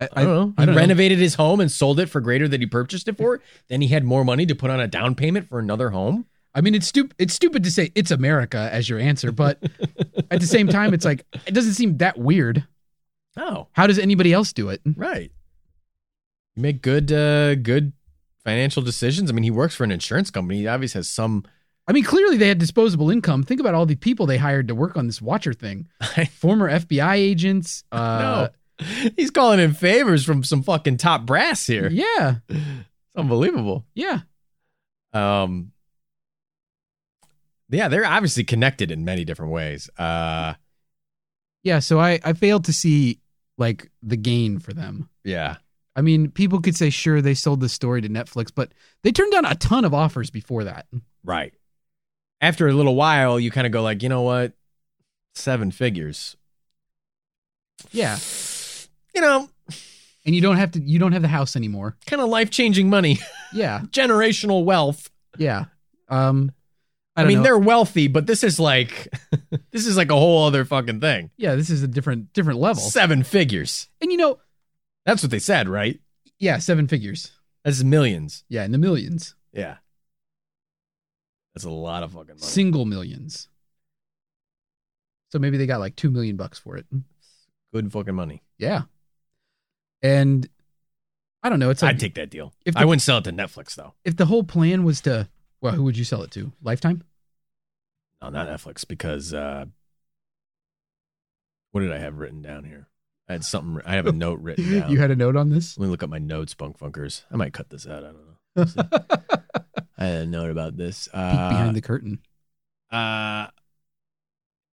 S3: I,
S2: I don't know.
S3: I don't know.
S2: renovated his home and sold it for greater than he purchased it for. Then he had more money to put on a down payment for another home.
S3: I mean, it's stupid. It's stupid to say it's America as your answer, but at the same time, it's like it doesn't seem that weird.
S2: Oh,
S3: How does anybody else do it?
S2: right. You make good, uh, good financial decisions. I mean, he works for an insurance company. He obviously has some.
S3: I mean, clearly they had disposable income. Think about all the people they hired to work on this Watcher thing. Former FBI agents. Uh,
S2: no, he's calling in favors from some fucking top brass here.
S3: Yeah,
S2: It's unbelievable.
S3: yeah.
S2: Um, yeah, they're obviously connected in many different ways. Uh,
S3: Yeah, so I, I failed to see like the gain for them.
S2: yeah,
S3: I mean, people could say sure they sold the story to Netflix, but they turned down a ton of offers before that.
S2: right. After a little while, you kind of go like, you know what, seven figures.
S3: Yeah.
S2: You know,
S3: And you don't have to you don't have the house anymore.
S2: kind of life changing money,
S3: Yeah.
S2: generational wealth.
S3: Yeah. Um I,
S2: I,
S3: don't
S2: mean,
S3: know.
S2: they're wealthy, but this is like, this is like a whole other fucking thing.
S3: yeah, this is a different different level.
S2: Seven figures.
S3: And you know,
S2: That's what they said, right?
S3: yeah, seven figures.
S2: That's millions.
S3: Yeah, in the millions.
S2: Yeah. That's a lot of fucking money.
S3: Single millions. So maybe they got like 2 million bucks for it.
S2: Good fucking money.
S3: Yeah. And I don't know, it's like
S2: I'd take that deal.
S3: if
S2: I wouldn't sell it to Netflix though.
S3: if the whole plan was to well, who would you sell it to? Lifetime?
S2: No, not Netflix because uh what did I have written down here? I had something. I have a note written down.
S3: you had a note on this?
S2: Let me look up my notes, Bunk Funkers. I might cut this out. I don't know. I had a note about this. Uh,
S3: behind the curtain.
S2: uh,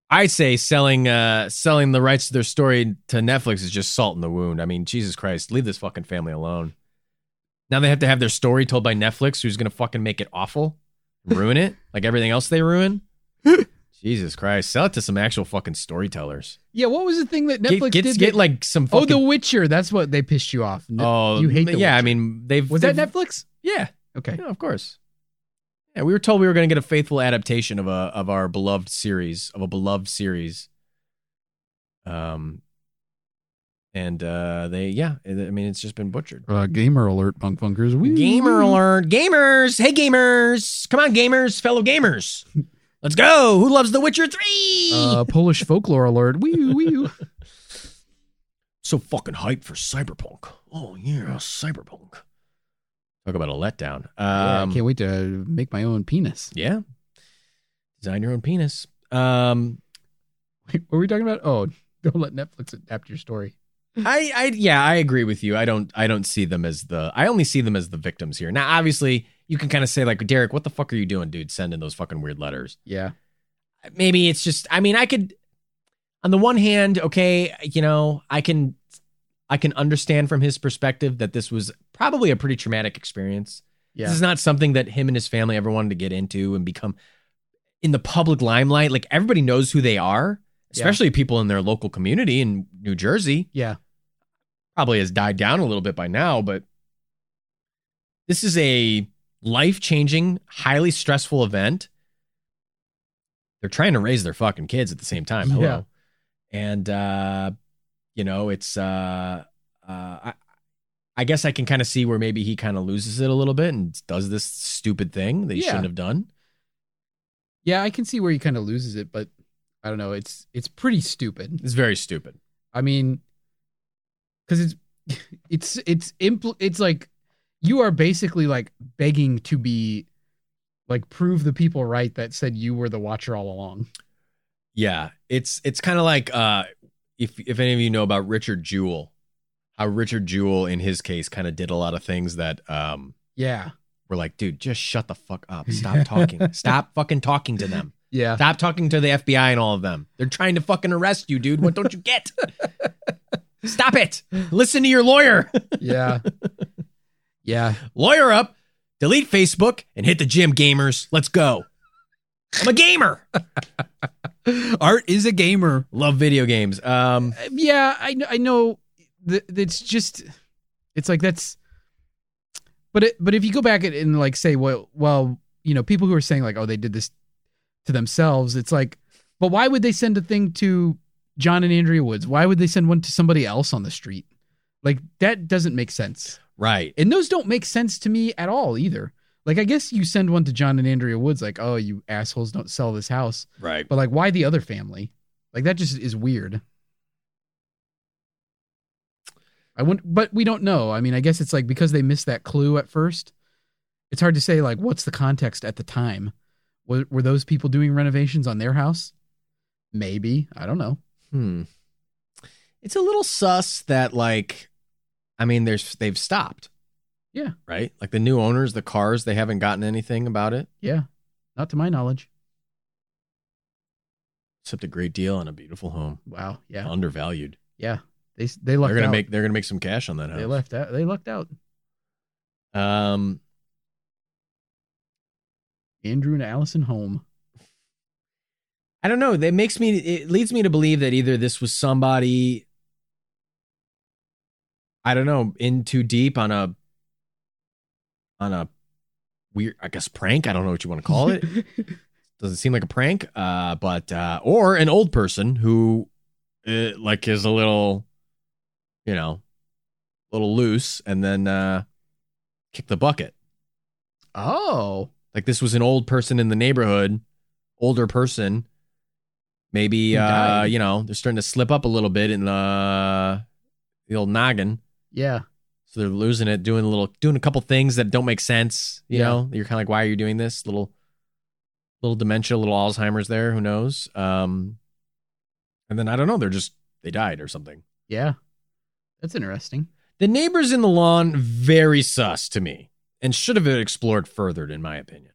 S2: I say selling uh, selling the rights to their story to Netflix is just salt in the wound. I mean, Jesus Christ, leave this fucking family alone. Now they have to have their story told by Netflix, who's gonna fucking make it awful, ruin it like everything else they ruin. Jesus Christ, sell it to some actual fucking storytellers.
S3: Yeah, what was the thing that Netflix
S2: get,
S3: did?
S2: get
S3: that-
S2: like some
S3: oh. The Witcher. That's what they pissed you off.
S2: Oh,
S3: you hate the
S2: yeah. I mean, they've
S3: was that
S2: they've-
S3: Netflix?
S2: Yeah,
S3: Okay.
S2: yeah, of course. Yeah, we were told we were going to get a faithful adaptation of a of our beloved series of a beloved series. Um, and uh, they yeah, I mean it's just been butchered.
S3: Uh, gamer alert, punk funkers. Woo.
S2: Gamer alert, gamers! Hey gamers, come on gamers, fellow gamers, let's go! Who loves The Witcher Three?
S3: Uh, Polish folklore alert. Wee wee.
S2: so fucking hyped for Cyberpunk. Oh yeah, Cyberpunk. Talk about a letdown.
S3: Yeah, I
S2: Um,
S3: can't wait to make my own penis.
S2: yeah, design your own penis. Um,
S3: Wait, what were we talking about? Oh, don't let Netflix adapt your story.
S2: I, I, yeah, I agree with you. I don't, I don't see them as the. I only see them as the victims here. Now, obviously, you can kind of say like, Derek, what the fuck are you doing, dude? Sending those fucking weird letters.
S3: Yeah.
S2: maybe it's just i mean i could on the one hand okay you know i can i can understand from his perspective that this was probably a pretty traumatic experience
S3: Yeah.
S2: this is not something that him and his family ever wanted to get into and become in the public limelight like everybody knows who they are
S3: Yeah.
S2: especially people in their local community in new jersey
S3: Yeah.
S2: probably has died down a little bit by now but this is a life-changing highly stressful event they're trying to raise their fucking kids at the same time hello
S3: Yeah.
S2: and uh you know it's uh uh i i guess i can kind of see where maybe he kind of loses it a little bit and does this stupid thing that he
S3: Yeah.
S2: shouldn't have done
S3: Yeah, I can see where he kind of loses it, but I don't know. It's it's pretty stupid.
S2: it's very stupid
S3: I mean, because it's it's it's impl- it's like you are basically like begging to be like prove the people right that said you were the watcher all along.
S2: Yeah, it's it's kind of like uh, if if any of you know about Richard Jewell, how Richard Jewell in his case kind of did a lot of things that um
S3: Yeah,
S2: were like, dude, just shut the fuck up, stop talking, stop fucking talking to them,
S3: yeah,
S2: stop talking to the FBI and all of them. They're trying to fucking arrest you, dude. What don't you get? stop it. Listen to your lawyer.
S3: yeah, yeah.
S2: lawyer up, delete Facebook, and hit the gym, gamers. Let's go. I'm a gamer.
S3: Art is a gamer.
S2: Love video games. Um,
S3: yeah, I I know. It's just, it's like that's. But it, but if you go back and, and like say, well, well, you know, people who are saying like, oh, they did this to themselves. It's like, but why would they send a thing to John and Andrea Woods? Why would they send one to somebody else on the street? Like that doesn't make sense.
S2: right.
S3: And those don't make sense to me at all either. Like I guess you send one to John and Andrea Woods, like, oh, you assholes don't sell this house.
S2: Right.
S3: But like, why the other family? Like that just is weird. I wouldn't, but we don't know. I mean, I guess it's like because they missed that clue at first. It's hard to say like what's the context at the time. Were, were those people doing renovations on their house? Maybe I don't know.
S2: Hmm. It's a little sus that like I mean there's they've stopped.
S3: Yeah.
S2: Right? Like the new owners, the cars, they haven't gotten anything about it
S3: Yeah, not to my knowledge.
S2: except a great deal on a beautiful home.
S3: Wow. Yeah.
S2: Undervalued.
S3: Yeah. They they left
S2: they're gonna
S3: out.
S2: make they're gonna make some cash on that house.
S3: they left out. They lucked out.
S2: um
S3: Andrew and Allison home.
S2: I don't know. That makes me. It leads me to believe that either this was somebody, I don't know, in too deep on a, on a weird, I guess prank. I don't know what you want to call it. Doesn't seem like a prank. Uh, but uh, or an old person who, uh, like, is a little, you know, a little loose, and then uh, kick the bucket.
S3: oh.
S2: Like this was an old person in the neighborhood, older person. Maybe uh, you know, they're starting to slip up a little bit in the the old noggin.
S3: Yeah.
S2: So they're losing it, doing a little doing a couple things that don't make sense, you
S3: Yeah.
S2: know. You're kind of like, why are you doing this? Little little dementia, little Alzheimer's there, who knows? Um and then I don't know, they're just they died or something.
S3: Yeah. That's interesting.
S2: The neighbors in the lawn very sus to me and should have been explored further in my opinion.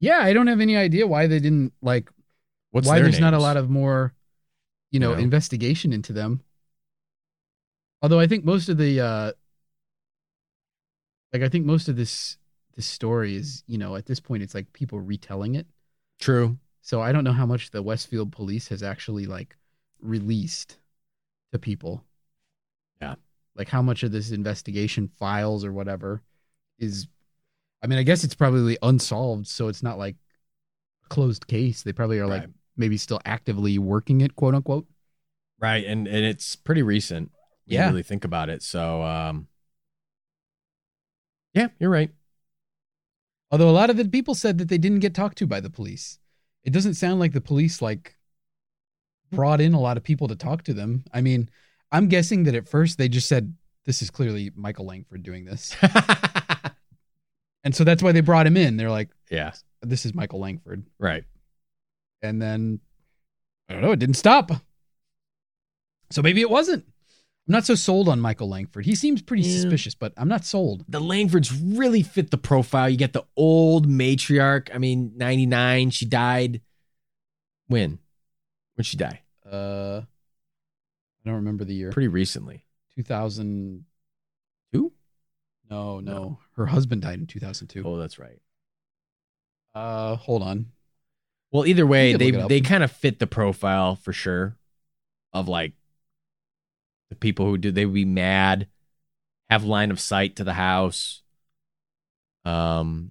S3: Yeah, I don't have any idea why they didn't like
S2: What's
S3: why
S2: their
S3: there's not a lot of more you know,
S2: You
S3: investigation into them. Although I think most of the uh like I think most of this this story is, you know, at this point it's like people retelling it.
S2: True.
S3: So I don't know how much the Westfield police has actually like released to people.
S2: Yeah.
S3: Like how much of this investigation files or whatever is I mean, I guess it's probably unsolved, so it's not like a closed case. They probably are like maybe still actively working it, quote unquote.
S2: Right. And and it's pretty recent. when
S3: Yeah.
S2: You really think about it. So um Yeah, you're right.
S3: Although a lot of the people said that they didn't get talked to by the police. It doesn't sound like the police like brought in a lot of people to talk to them. I mean, I'm guessing that at first they just said this is clearly Michael Langford doing this. And so that's why they brought him in. They're like,
S2: yeah.
S3: this is Michael Langford.
S2: Right.
S3: And then I don't know, it didn't stop. So maybe it wasn't. I'm not so sold on Michael Langford. He seems pretty
S2: Yeah.
S3: suspicious, but I'm not sold.
S2: The Langfords really fit the profile. You get the old matriarch. I mean, 99, she died. When? When'd she die?
S3: Uh I don't remember the year.
S2: Pretty recently.
S3: 2002? No, no,
S2: No.
S3: Her husband died in 2002.
S2: Oh, that's right.
S3: Uh hold on.
S2: Well, either way, they
S3: look it up.
S2: they kind of fit the profile for sure of like the people who do they would be mad, have line of sight to the house, um,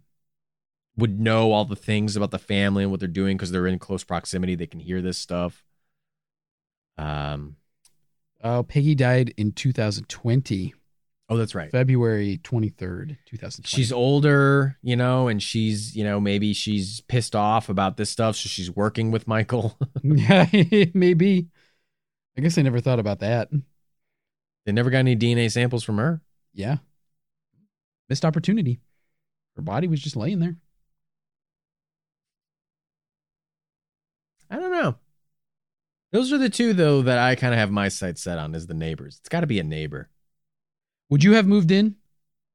S2: would know all the things about the family and what they're doing because they're in close proximity. They can hear this stuff. Um.
S3: Oh, Peggy died in 2020,
S2: Oh, that's right.
S3: February 23rd, 2020.
S2: She's older, you know, and she's, you know, maybe she's pissed off about this stuff, so she's working with Michael.
S3: Yeah, maybe. I guess I never thought about that.
S2: they never got any DNA samples from her.
S3: Yeah. Missed opportunity. Her body was just laying there.
S2: I don't know. Those are the two though that I kind of have my sights set on is the neighbors. It's got to be a neighbor.
S3: Would you have moved in?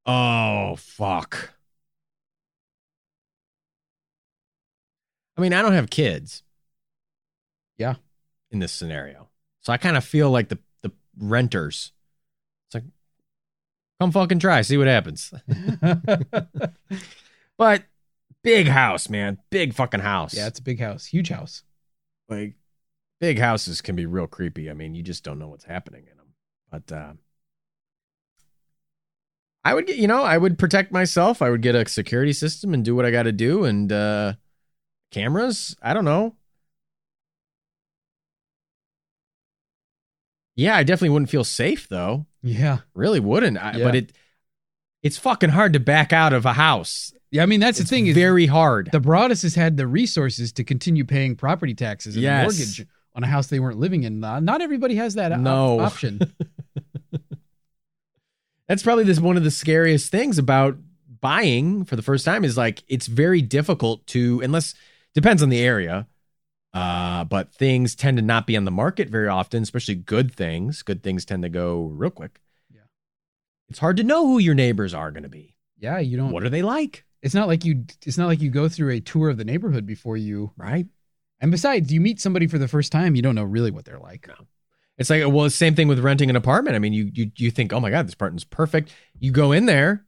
S2: Oh fuck. I mean, I don't have kids.
S3: Yeah.
S2: In this scenario, so I kind of feel like the the renters. It's like, come fucking try, see what happens. but big house, man, big fucking house.
S3: yeah, it's a big house, huge house.
S2: like big houses can be real creepy. I mean, you just don't know what's happening in them. But uh, I would get, you know, I would protect myself. I would get a security system and do what I got to do. And uh, cameras, I don't know. Yeah, I definitely wouldn't feel safe though.
S3: Yeah.
S2: Really wouldn't. I,
S3: Yeah.
S2: But it, it's fucking hard to back out of a house.
S3: Yeah, I mean that's
S2: It's
S3: the thing is
S2: very hard.
S3: the Broadduses had the resources to continue paying property taxes and
S2: Yes.
S3: mortgage on a house they weren't living in. Not everybody has that op-
S2: No.
S3: option.
S2: That's probably this one of the scariest things about buying for the first time is like it's very difficult to unless depends on the area. Uh, but things tend to not be on the market very often, especially good things. Good things tend to go real quick.
S3: Yeah.
S2: It's hard to know who your neighbors are going to be.
S3: yeah, you don't.
S2: What are they like?
S3: It's not like you. It's not like you go through a tour of the neighborhood before you.
S2: Right?
S3: And besides, you meet somebody for the first time, you don't know really what they're like. No.
S2: It's like well, it's same thing with renting an apartment. I mean, you you you think, oh my god, this apartment's perfect. You go in there.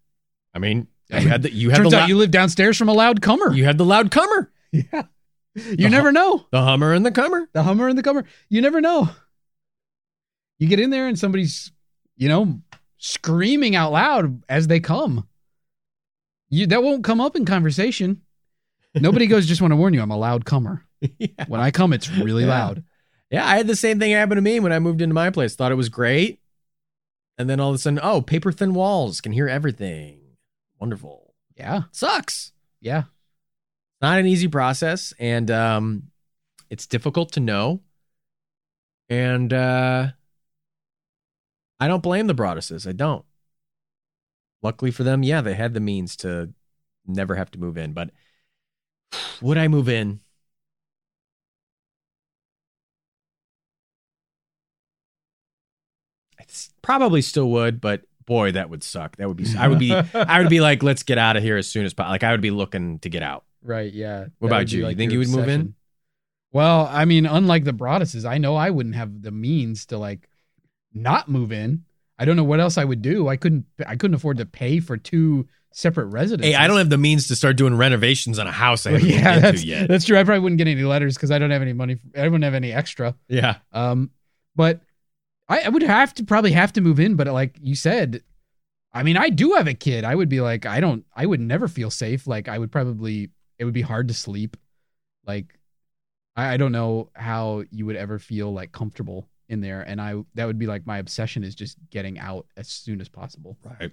S2: I mean, you had the you had
S3: Turns
S2: the
S3: out you live downstairs from a loud comer.
S2: you had the loud comer,
S3: yeah, you never know
S2: the Hummer and the comer.
S3: the Hummer and the comer. You never know. You get in there and somebody's, you know, screaming out loud as they come. You that won't come up in conversation. Nobody goes. Just want to warn you, I'm a loud comer.
S2: Yeah.
S3: When I come, it's really
S2: Yeah.
S3: loud.
S2: Yeah, I had the same thing happen to me when I moved into my place. Thought it was great. And then all of a sudden, oh, paper thin walls can hear everything. Wonderful.
S3: Yeah,
S2: Sucks.
S3: yeah.
S2: Not an easy process. And um, it's difficult to know. And uh, I don't blame the Broadduses. I don't. Luckily for them, yeah, they had the means to never have to move in. But would I move in? Probably still would, but boy, that would suck. That would be. I would be. I would be like, let's get out of here as soon as possible. Like I would be looking to get out.
S3: Right. Yeah.
S2: What
S3: That
S2: about
S3: would be
S2: you? You think you would move in?
S3: Well, I mean, unlike the Broadduses, I know I wouldn't have the means to like not move in. I don't know what else I would do. I couldn't. I couldn't afford to pay for two separate residences.
S2: Hey, I don't have the means to start doing renovations on a house I haven't
S3: yeah,
S2: moved
S3: that's,
S2: yet.
S3: that's true. I probably wouldn't get any letters because I don't have any money. For, I wouldn't have any extra.
S2: Yeah.
S3: Um, but I, I would have to probably have to move in. But like you said, I mean, I do have a kid. I would be like, I don't, I would never feel safe. Like, I would probably, it would be hard to sleep. Like, I, I don't know how you would ever feel like comfortable in there. And I, that would be like my obsession is just getting out as soon as possible.
S2: Right.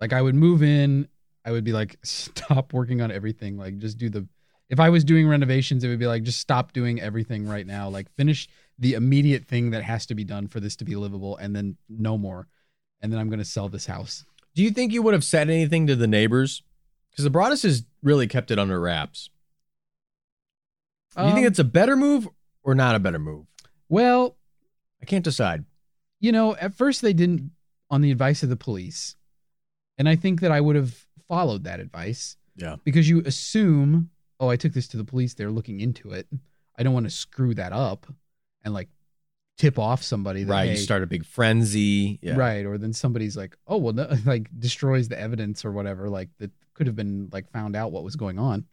S3: Like, I would move in. I would be like, stop working on everything. Like, just do the, if I was doing renovations, it would be like, just stop doing everything right now. Like, finish the immediate thing that has to be done for this to be livable and then no more. And then I'm going to sell this house.
S2: Do you think you would have said anything to the neighbors? Because the Broadus has really kept it under wraps. Do you think
S3: Um,
S2: it's a better move or not a better move?
S3: well,
S2: I can't decide.
S3: you know, at first they didn't on the advice of the police. And I think that I would have followed that advice
S2: Yeah.
S3: because you assume, oh, I took this to the police. They're looking into it. I don't want to screw that up and like tip off somebody. That,
S2: Right. You start a big frenzy. Yeah.
S3: Right. Or then somebody's like, oh, well, no, like destroys the evidence or whatever. Like that could have been like found out what was going on.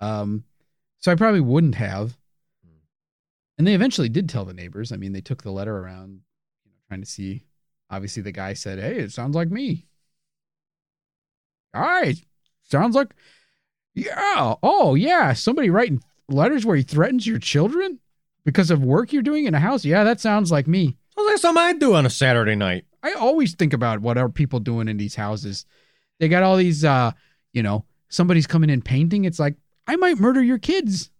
S3: Um, so I probably wouldn't have. And they eventually did tell the neighbors. I mean, they took the letter around, you know, trying to see. Obviously, the guy said, "Hey, it sounds like me." All right, sounds like, yeah. Oh, yeah. Somebody writing letters where he threatens your children because of work you're doing in a house. Yeah, that sounds like me.
S2: Sounds like something I'd do on a Saturday night.
S3: I always think about what are people doing in these houses. They got all these uh, you know, somebody's coming in painting. It's like, I might murder your kids.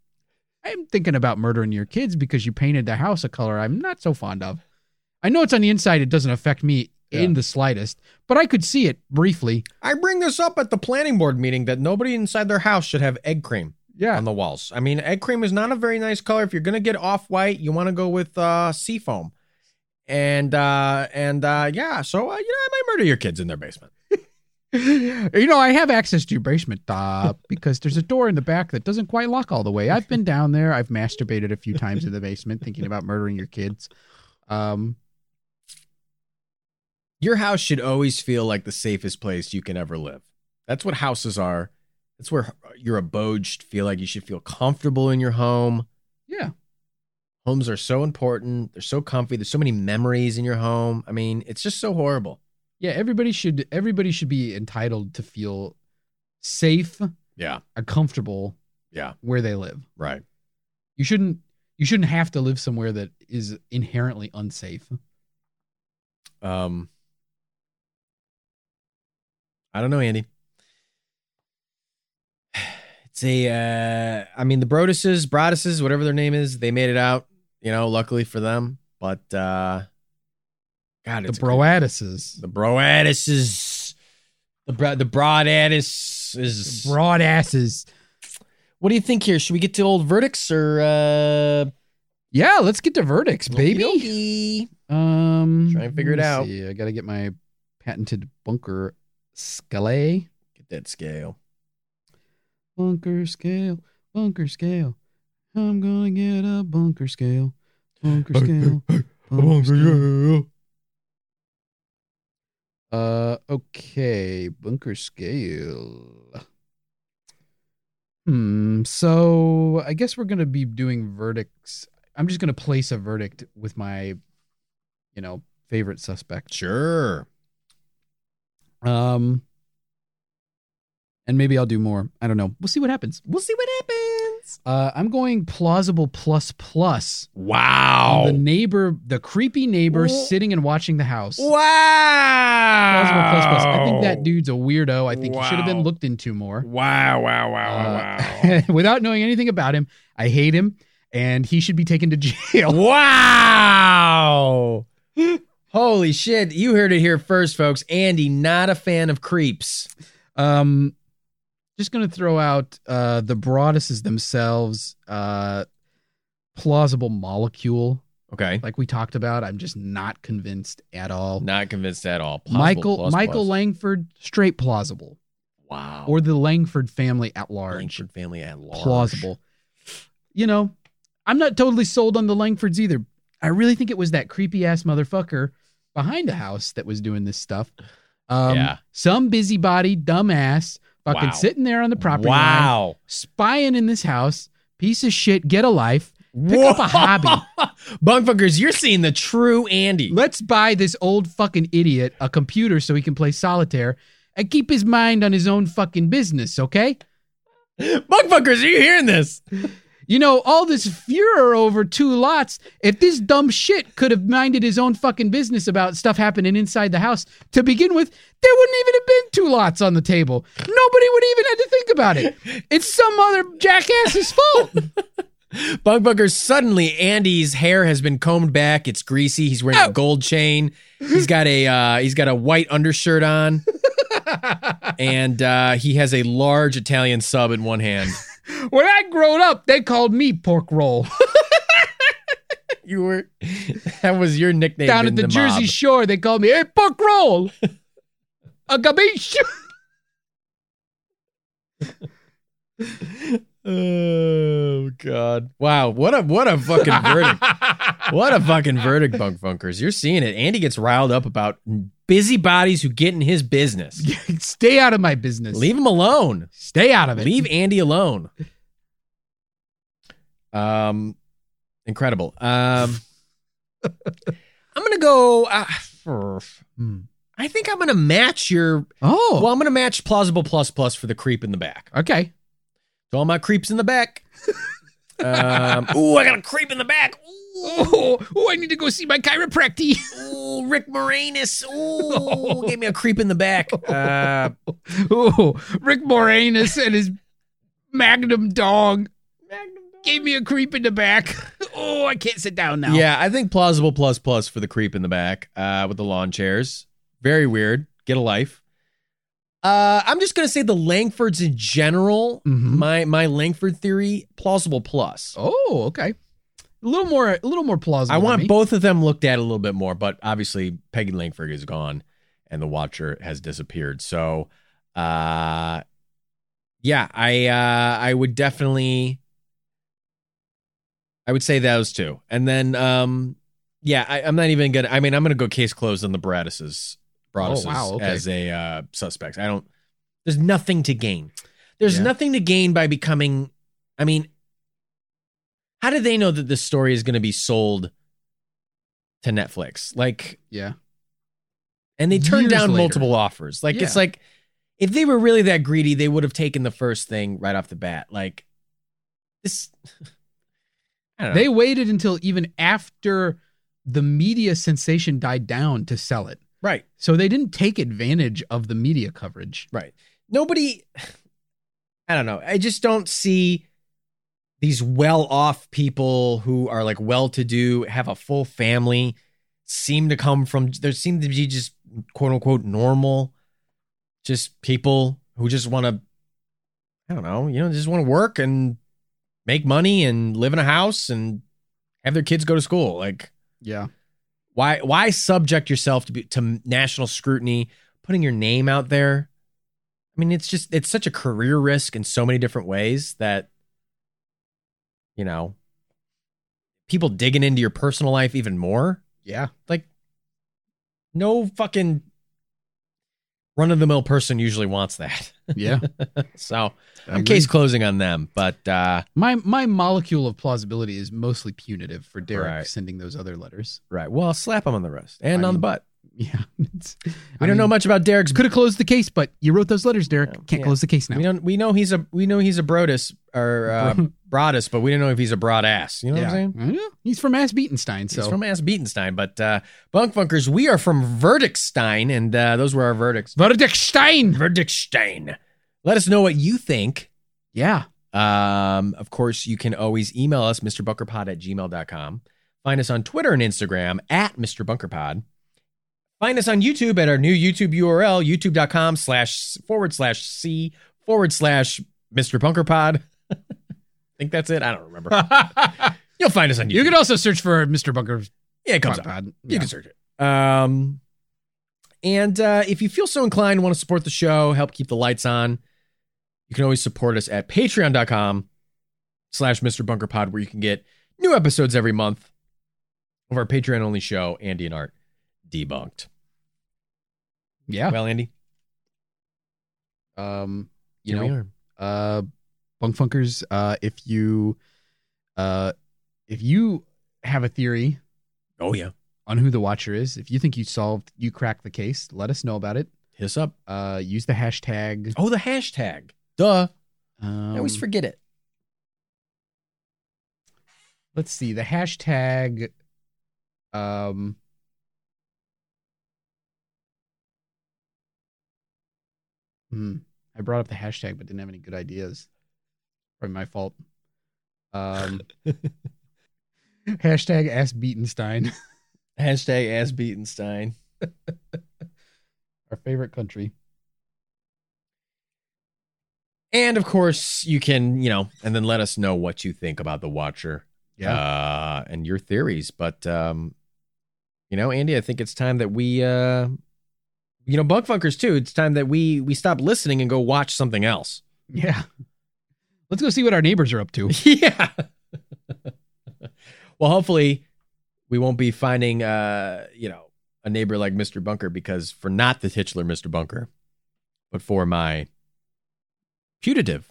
S3: I'm thinking about murdering your kids because you painted the house a color I'm not so fond of. I know it's on the inside, it doesn't affect me in the slightest, but I could see it briefly.
S2: I bring this up at the planning board meeting that nobody inside their house should have egg cream
S3: Yeah.
S2: on the walls. I mean, egg cream is not a very nice color. If you're gonna get off white, you want to go with uh, seafoam. And uh, and uh, yeah, so uh, you know, I might murder your kids in their basement.
S3: you know, I have access to your basement uh, because there's a door in the back that doesn't quite lock all the way. I've been down there. I've masturbated a few times in the basement thinking about murdering your kids. Um,
S2: Your house should always feel like the safest place you can ever live. That's what houses are. That's where your abode should feel like you should feel comfortable in your home.
S3: yeah.
S2: Homes are so important. They're so comfy. There's so many memories in your home. I mean, it's just so horrible.
S3: Yeah, everybody should everybody should be entitled to feel safe
S2: Yeah.
S3: and comfortable
S2: Yeah.
S3: where they live.
S2: Right.
S3: You shouldn't you shouldn't have to live somewhere that is inherently unsafe.
S2: Um, I don't know, Andy. It's a, uh, I mean, the Broduses, Broduses, whatever their name is, they made it out, you know, luckily for them. But, uh, God,
S3: The Broadises.
S2: the Broadises, the, bro- the Broadaddis is.
S3: Broad asses.
S2: what do you think here? Should we get to old verdicts or, uh,
S3: Yeah, let's get to verdicts, baby.
S2: Okey-dokey?
S3: Um
S2: Try and figure it out.
S3: see. I gotta get my patented bunker scale.
S2: Get that scale.
S3: Bunker scale. Bunker scale. I'm gonna get a bunker scale. Bunker scale. Bunker scale. Uh, okay, bunker scale. Hmm. So I guess we're gonna be doing verdicts. I'm just gonna place a verdict with my, you know, favorite suspect.
S2: Sure.
S3: Um, and maybe I'll do more. I don't know. We'll see what happens.
S2: We'll see what happens.
S3: Uh, I'm going plausible plus plus.
S2: Wow.
S3: The neighbor, the creepy neighbor,
S2: Whoa.
S3: sitting and watching the house.
S2: Wow.
S3: Plausible plus plus. I think that dude's a weirdo. I think he should have been looked into more.
S2: Wow, wow, wow,
S3: Uh, without knowing anything about him, I hate him, and he should be taken to jail.
S2: wow. Holy shit. You heard it here first, folks. Andy, not a fan of creeps.
S3: Um, just gonna throw out uh the Broadduses themselves. Uh, plausible molecule,
S2: Okay.
S3: like we talked about. I'm just not convinced at all.
S2: Not convinced at all. Plausible
S3: Michael
S2: plus
S3: Michael
S2: plus.
S3: Langford, straight plausible,
S2: Wow.
S3: or the Langford family at large,
S2: Langford family at large.
S3: plausible. You know, I'm not totally sold on the Langfords either. I really think it was that creepy ass motherfucker behind the house that was doing this stuff. Um,
S2: Yeah.
S3: Some busybody, dumbass, fucking
S2: Wow.
S3: sitting there on the property line, spying in this house. Piece of shit. Get a life. Pick up a hobby.
S2: Bunkfuckers, you're seeing the true Andy.
S3: Let's buy this old fucking idiot a computer so he can play solitaire and keep his mind on his own fucking business, okay?
S2: Bunkfuckers, are you hearing this?
S3: You know, all this furor over two lots, if this dumb shit could have minded his own fucking business about stuff happening inside the house to begin with, there wouldn't even have been two lots on the table. Nobody would even have to think about it. It's some other jackass's fault.
S2: Bunkfuckers, suddenly Andy's hair has been combed back. It's greasy. He's wearing a gold chain. He's got a uh, he's got a white undershirt on. and uh, he has a large Italian sub in one hand.
S3: When I growed up, they called me pork roll.
S2: You were that was your nickname
S3: Down at the, Jersey
S2: mob.
S3: Shore, they called me, hey, pork roll. A gabiche.
S2: Oh god! Wow, what a what a fucking verdict! What a fucking verdict, bunk funkers. You're seeing it. Andy gets riled up about busybodies who get in his business.
S3: Stay out of my business.
S2: Leave him alone.
S3: Stay out of it.
S2: Leave Andy alone. Um, incredible. Um, I'm gonna go. Uh,
S3: Hmm.
S2: I think I'm gonna match your.
S3: Oh,
S2: Well, I'm gonna match plausible plus plus for the creep in the back.
S3: okay.
S2: To all my creeps in the back. um, ooh, I got a creep in the back. Ooh,
S3: Oh, oh, I need to go see my chiropractor.
S2: ooh Rick Moranis. Ooh, gave me a creep in the back. Uh,
S3: oh, Rick Moranis and his Magnum dog gave me a creep in the back. Oh, I can't sit down now.
S2: Yeah, I think plausible plus plus for the creep in the back uh, with the lawn chairs. Very weird. Get a life. Uh, I'm just gonna say the Langfords in general.
S3: Mhm.
S2: My my Langford theory, plausible plus.
S3: Oh, okay. A little more, a little more plausible.
S2: I want both of them looked at a little bit more, but obviously Peggy Langford is gone and the Watcher has disappeared. So, uh, yeah, I uh, I would definitely, I would say those two, and then um, yeah, I, I'm not even gonna. I mean, I'm gonna go case closed on the Bradises, Bradises
S3: Oh, wow, okay.
S2: as a uh, suspects. I don't. There's nothing to gain. There's
S3: Yeah.
S2: nothing to gain by becoming. I mean, how do they know that this story is going to be sold to Netflix? Like,
S3: Yeah.
S2: and they turned
S3: Years
S2: down
S3: later.
S2: multiple offers. Like, it's like if they were really that greedy, they would have taken the first thing right off the bat. Like, this. I don't know.
S3: They waited until even after the media sensation died down to sell it.
S2: Right,
S3: So they didn't take advantage of the media coverage.
S2: right. Nobody. I don't know. I just don't see these well-off people who are like well-to-do, have a full family, seem to come from. There seem to be just quote unquote normal, just people who just want to. I don't know. You know, just want to work and make money and live in a house and have their kids go to school. Like,
S3: Yeah.
S2: Why why subject yourself to be, to national scrutiny, putting your name out there? I mean, it's just it's such a career risk in so many different ways that you know people digging into your personal life even more.
S3: Yeah.
S2: Like, no fucking run of the mill person usually wants that.
S3: Yeah.
S2: so I'm case closing on them, but uh,
S3: My my molecule of plausibility is mostly punitive for Derek
S2: Right.
S3: sending those other letters.
S2: right. Well, slap him on the wrist and
S3: I
S2: on the butt.
S3: Yeah. It's,
S2: We don't know much about Derek's
S3: Could have closed the case, but you wrote those letters, Derek. Can't
S2: Yeah.
S3: close the case now.
S2: We don't. We know he's a. We know he's a Brodus or uh, Broadus, but we don't know if he's a broad ass. You know what I'm saying?
S3: Yeah, He's from Ass Beatenstein, so
S2: He's from Ass Beatenstein, but uh, Bunk Funkers, we are from Verdictstein, and uh, those were our verdicts.
S3: Verdictstein.
S2: Verdictstein. Let us know what you think.
S3: Yeah.
S2: Um, of course, you can always email us, MrBunkerPod at gmail.com. Find us on Twitter and Instagram at MrBunkerPod. Find us on YouTube at our new YouTube URL, youtube.com slash forward slash C forward slash Mr. Bunkerpod. I think that's it. I don't remember. You'll find us on YouTube.
S3: you can also search for Mr. Bunker.
S2: yeah, it comes up.
S3: Pod.
S2: You
S3: Yeah.
S2: can search it. Um, and uh, if you feel so inclined want to support the show, help keep the lights on, you can always support us at patreon.com slash Mr. Bunker Pod, where you can get new episodes every month of our Patreon only show, Andy and Art Debunked.
S3: Yeah.
S2: Well, Andy,
S3: Um, you
S2: here we
S3: know,
S2: are.
S3: uh, bunk funkers. Uh, if you, uh, if you have a theory
S2: Oh yeah,
S3: on who the Watcher is. If you think you solved, you cracked the case, let us know about it.
S2: hit us up.
S3: Uh, use the hashtag.
S2: Oh, the hashtag. Duh.
S3: Um,
S2: I always forget it.
S3: let's see the hashtag. Um. Hmm. I brought up the hashtag, but didn't have any good ideas. Probably my fault. Um. hashtag Ask Beatenstein,
S2: Hashtag Ass Beatenstein.
S3: our favorite country.
S2: And of course, you can, you know, and then let us know what you think about the Watcher.
S3: Yeah.
S2: Uh, and your theories. But um, you know, Andy, I think it's time that we uh you know, bunk funkers too. It's time that we we stop listening and go watch something else.
S3: Yeah. Let's go see what our neighbors are up to.
S2: yeah. well, hopefully we won't be finding uh, you know, a neighbor like Mr. Bunker because for not the titular Mr. Bunker, but for my putative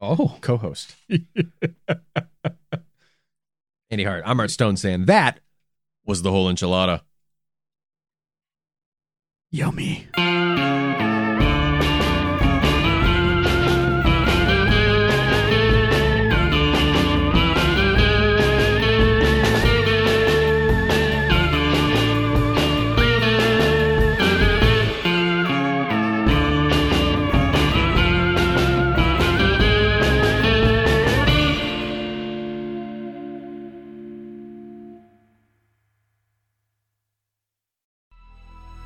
S3: Oh.
S2: co-host. Andy Hart. I'm Art Stone saying that was the whole enchilada.
S3: Yummy.